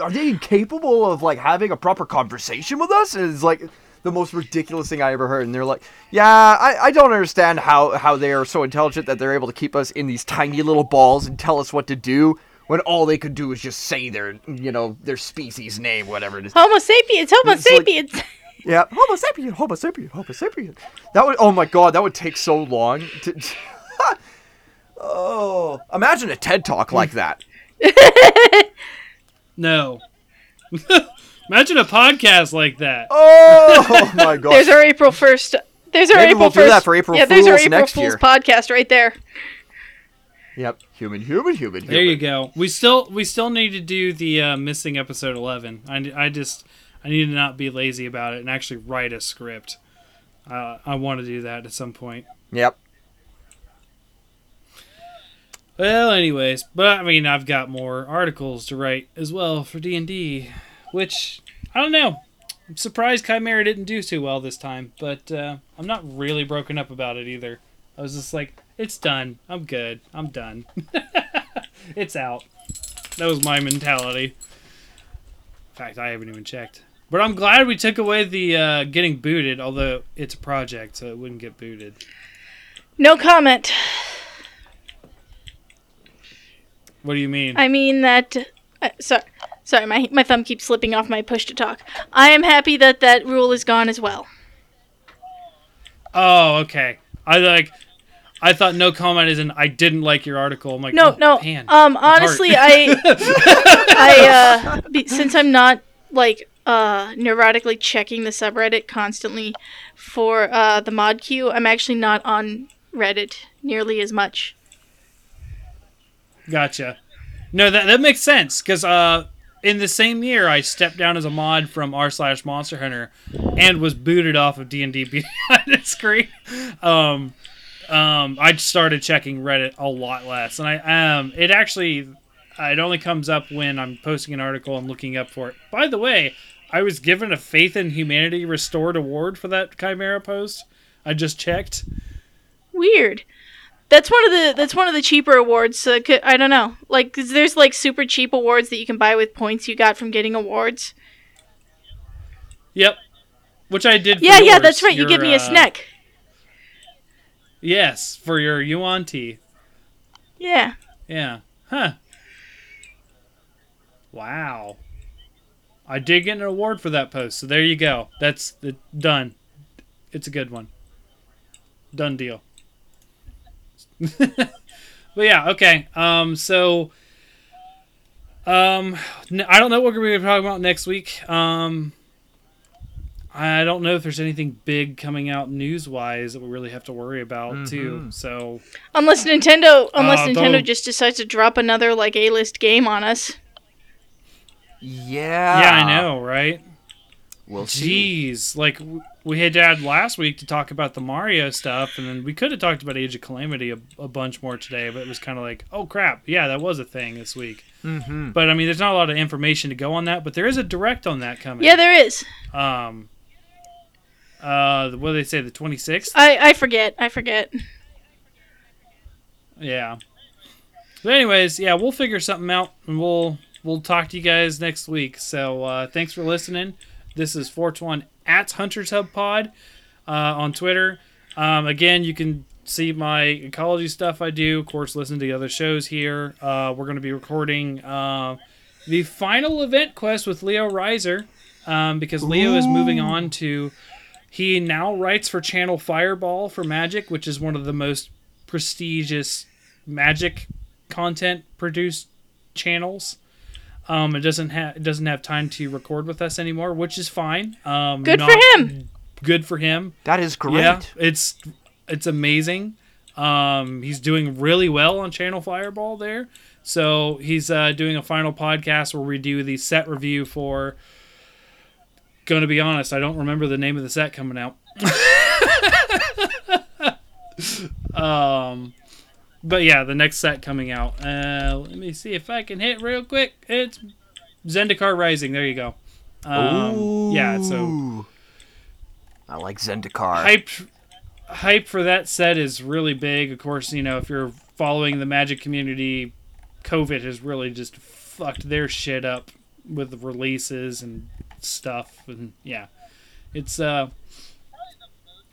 Speaker 3: are they incapable of like having a proper conversation with us? And it's like the most ridiculous thing I ever heard. And they're like, yeah, I, I don't understand how, how they are so intelligent that they're able to keep us in these tiny little balls and tell us what to do when all they could do is just say their, you know, their species name, whatever it is.
Speaker 2: Homo sapiens, Homo
Speaker 3: It's like-
Speaker 2: sapiens.
Speaker 3: Yeah, Homo sapien, Homo sapien, Homo sapien. That would, oh my god, that would take so long. To, oh, imagine a TED talk like that.
Speaker 1: No. Imagine a podcast like that.
Speaker 3: Oh my god.
Speaker 2: There's our April first. There's our
Speaker 3: Maybe
Speaker 2: April
Speaker 3: we'll do
Speaker 2: first.
Speaker 3: that for April
Speaker 2: yeah, there's our
Speaker 3: Fools
Speaker 2: April
Speaker 3: next
Speaker 2: Fools
Speaker 3: year.
Speaker 2: podcast right there.
Speaker 3: Yep, human, human, human, human.
Speaker 1: There you go. We still we still need to do the uh, missing episode eleven. I, I just I need to not be lazy about it and actually write a script. Uh, I want to do that at some point.
Speaker 3: Yep.
Speaker 1: Well, anyways, but I mean, I've got more articles to write as well for D and D, which I don't know. I'm surprised Chimera didn't do too well this time, but uh, I'm not really broken up about it either. I was just like, it's done. I'm good. I'm done. it's out. That was my mentality. In fact, I haven't even checked. But I'm glad we took away the uh, getting booted, although it's a project, so it wouldn't get booted.
Speaker 2: No comment.
Speaker 1: What do you mean?
Speaker 2: I mean that. Uh, sorry, sorry. My my thumb keeps slipping off my push to talk. I am happy that that rule is gone as well.
Speaker 1: Oh, okay. I like. I thought no comment is in. I didn't like your article. I'm like,
Speaker 2: No,
Speaker 1: oh,
Speaker 2: no.
Speaker 1: man.
Speaker 2: Um, honestly, I, I, uh, be, since I'm not like uh neurotically checking the subreddit constantly for uh the mod queue, I'm actually not on Reddit nearly as much.
Speaker 1: Gotcha. No, that that makes sense because uh, in the same year I stepped down as a mod from r slash Monster Hunter, and was booted off of D and D behind the screen. Um, um, I started checking Reddit a lot less, and I um, it actually it only comes up when I'm posting an article and looking up for it. By the way, I was given a Faith in Humanity Restored award for that Chimera post. I just checked.
Speaker 2: Weird. That's one of the that's one of the cheaper awards. So could, I don't know. Like there's like super cheap awards that you can buy with points you got from getting awards.
Speaker 1: Yep. Which I did. For
Speaker 2: Yeah, yeah, that's right. You give me a
Speaker 1: uh,
Speaker 2: snack.
Speaker 1: Yes, for your Yuan-ti.
Speaker 2: Yeah.
Speaker 1: Yeah. Huh. Wow. I did get an award for that post, so there you go. That's the, done. It's a good one. Done deal. but yeah, okay. Um, so um, n- I don't know what we're going to be talking about next week. Um, I don't know if there's anything big coming out news wise that we really have to worry about too. So
Speaker 2: Unless Nintendo, unless
Speaker 1: Uh,
Speaker 2: Nintendo
Speaker 1: though-
Speaker 2: just decides to drop another like A-list game on us.
Speaker 3: Yeah.
Speaker 1: yeah, I know, right?
Speaker 3: We'll see.
Speaker 1: Jeez, like w- we had had last week to talk about the Mario stuff, and then we could have talked about Age of Calamity a, a bunch more today, but it was kind of like, oh crap, yeah, that was a thing this week.
Speaker 3: Mm-hmm.
Speaker 1: But I mean, there's not a lot of information to go on that, but there is a direct on that coming.
Speaker 2: Yeah, there is.
Speaker 1: Um. Uh, what do they say? The 26th.
Speaker 2: I I forget. I forget.
Speaker 1: Yeah. But anyways, yeah, we'll figure something out, and we'll we'll talk to you guys next week. So uh, thanks for listening. This is 421 at Hunters Hub Pod uh, on Twitter. Um, again, you can see my ecology stuff I do. Of course, listen to the other shows here. Uh, we're going to be recording uh, the final event quest with Leo Reiser um, because Leo is moving on to. He now writes for Channel Fireball for Magic, which is one of the most prestigious Magic content produced channels. Um, it doesn't have it doesn't have time to record with us anymore, which is fine. Um,
Speaker 2: Good for him.
Speaker 1: Good for him.
Speaker 3: That is great.
Speaker 1: Yeah, it's it's amazing. Um, he's doing really well on Channel Fireball there. So he's uh, doing a final podcast where we do the set review for. Going to be honest, I don't remember the name of the set coming out. um, but yeah, the next set coming out. Uh, let me see if I can hit real quick. It's Zendikar Rising. There you go. Um, yeah, so
Speaker 3: I like Zendikar.
Speaker 1: hype hype for that set is really big. Of course, you know, if you're following the Magic community, COVID has really just fucked their shit up with the releases and stuff and yeah. It's uh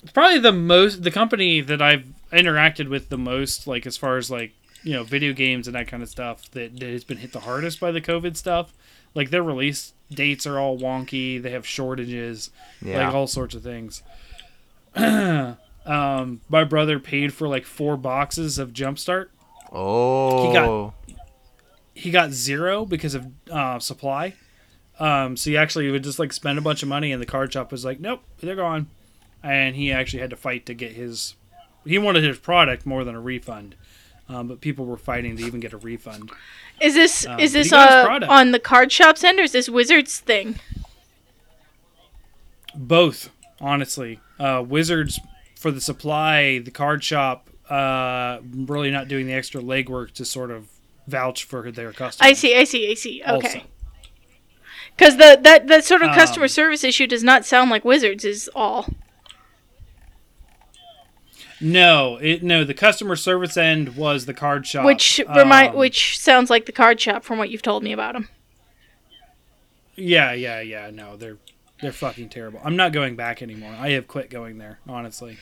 Speaker 1: it's probably the most the company that I've interacted with the most like as far as like, you know, video games and that kind of stuff that, that has been hit the hardest by the COVID stuff. Like their release dates are all wonky, they have shortages
Speaker 3: yeah.
Speaker 1: like all sorts of things. um, my brother paid for like four boxes of Jumpstart.
Speaker 3: oh.
Speaker 1: he got- He got zero because of uh, supply. Um, so he actually would just like spend a bunch of money, and the card shop was like, "Nope, they're gone." And he actually had to fight to get his. He wanted his product more than a refund, um, but people were fighting to even get a refund.
Speaker 2: Is this
Speaker 1: Um,
Speaker 2: is this uh, on the card shop's end or is this Wizards thing?
Speaker 1: Both, honestly. Uh, Wizards for the supply, the card shop, uh, really not doing the extra legwork to sort of vouch for their customers.
Speaker 2: I see. I see. I see. Okay. Because the that that sort of customer
Speaker 1: Um,
Speaker 2: service issue does not sound like Wizards is all.
Speaker 1: No, it no. The customer service end was the card shop,
Speaker 2: Which remind
Speaker 1: Um,
Speaker 2: which sounds like the card shop from what you've told me about them.
Speaker 1: Yeah, yeah, yeah. No, they're they're fucking terrible. I'm not going back anymore. I have quit going there, honestly.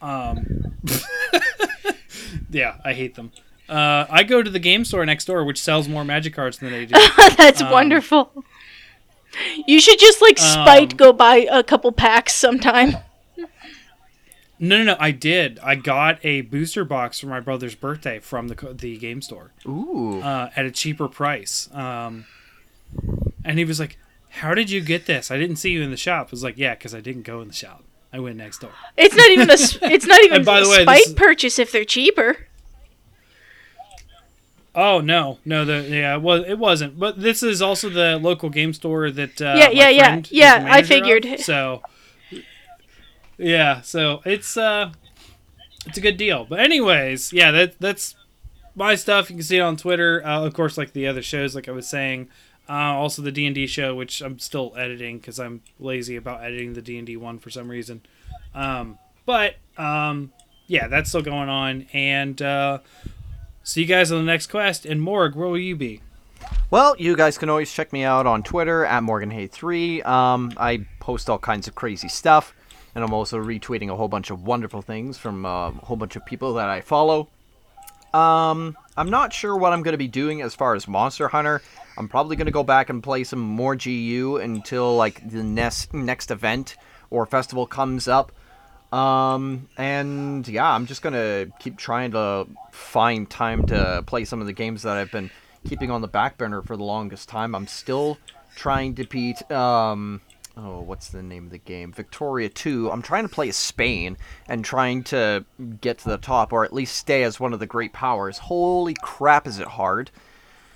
Speaker 1: Um, yeah, I hate them. Uh, I go to the game store next door, which sells more magic cards than they do.
Speaker 2: That's
Speaker 1: Um,
Speaker 2: wonderful. You should just like spite
Speaker 1: Um,
Speaker 2: go buy a couple packs sometime.
Speaker 1: No, no, no. I did. I got a booster box for my brother's birthday from the the game store
Speaker 3: Ooh.
Speaker 1: uh, at a cheaper price. Um, and he was like, "How did you get this? I didn't see you in the shop." I was like, "Yeah, because I didn't go in the shop. I went next door."
Speaker 2: It's not even a s- it's not even
Speaker 1: by
Speaker 2: a
Speaker 1: the way, this
Speaker 2: spite
Speaker 1: is-
Speaker 2: purchase if they're cheaper.
Speaker 1: Oh no, no, the yeah, it was it wasn't. But this is also the local game store that uh,
Speaker 2: Yeah,
Speaker 1: my
Speaker 2: yeah, yeah,
Speaker 1: friend is the
Speaker 2: yeah, I
Speaker 1: manager of.
Speaker 2: figured.
Speaker 1: So yeah, so it's uh, it's a good deal. But anyways, yeah, that that's my stuff. You can see it on Twitter, uh, of course, like the other shows, like I was saying. Uh, also the D and D show, which I'm still editing because I'm lazy about editing the D and D one for some reason. Um, but um, yeah, that's still going on, and uh, see you guys on the next quest. And Morg, where will you be?
Speaker 3: Well, you guys can always check me out on Twitter at MorganHay3. Um, I post all kinds of crazy stuff, and I'm also retweeting a whole bunch of wonderful things from uh, a whole bunch of people that I follow. Um, I'm not sure what I'm going to be doing as far as Monster Hunter. I'm probably gonna go back and play some more GU until like the next next event or festival comes up. Um, and yeah, I'm just gonna keep trying to find time to play some of the games that I've been keeping on the back burner for the longest time. I'm still trying to beat um oh what's the name of the game? Victoria 2 i'm trying to play as spain and trying to get to the top or at least stay as one of the great powers. Holy crap is it hard?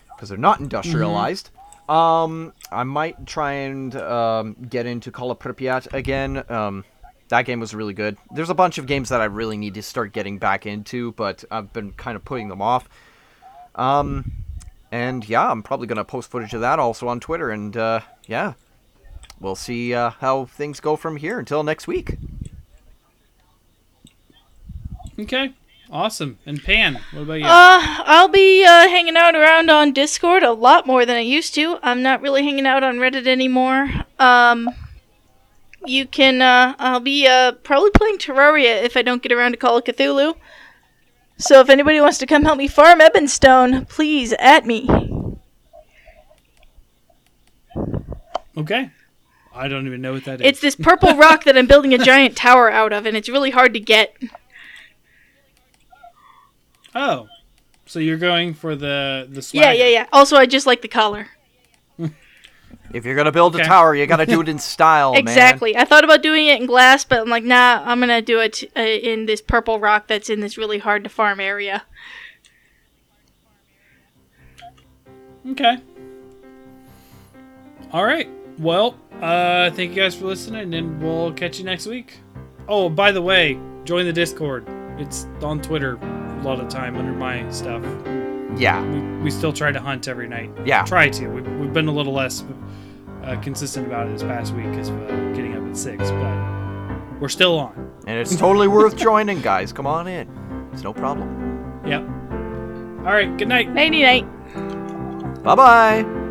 Speaker 3: Because they're not industrialized. Um i might try and um, get into call of pripyat again. Um that game was really good. There's a bunch of games that i really need to start getting back into but i've been kind of putting them off. Um and yeah, I'm probably going to post footage of that also on Twitter. And uh, yeah, we'll see uh, how things go from here until next week.
Speaker 1: Okay. Awesome. And Pan, what about you?
Speaker 2: Uh, I'll be uh, hanging out around on Discord a lot more than I used to. I'm not really hanging out on Reddit anymore. Um, you can. Uh, I'll be uh, probably playing Terraria if I don't get around to Call of Cthulhu. So if anybody wants to come help me farm Ebonstone, please at me.
Speaker 1: okay. I don't even know what that is.
Speaker 2: It's this purple rock that I'm building a giant tower out of, and it's really hard to get.
Speaker 1: oh. So you're going for the the
Speaker 2: Yeah,
Speaker 1: swagger.
Speaker 2: yeah, yeah. Also, I just like the color.
Speaker 3: If you're gonna build a tower, you gotta do it in style, man.
Speaker 2: exactly. I thought about doing it in glass, but I'm like, nah, I'm gonna do it uh, in this purple rock that's in this really hard to farm area.
Speaker 1: Okay. All right. Well, uh, thank you guys for listening, and we'll catch you next week. Oh, by the way, join the Discord. It's on Twitter a lot of time under my stuff.
Speaker 3: Yeah,
Speaker 1: We, we still try to hunt every night.
Speaker 3: yeah.
Speaker 1: Try to. We, we've been a little less uh, consistent about it this past week because of uh, getting up at six, but we're still on.
Speaker 3: And it's totally worth joining, guys. Come on in. It's no problem.
Speaker 1: Yep. All right. Good night.
Speaker 2: Nighty night.
Speaker 3: Bye bye.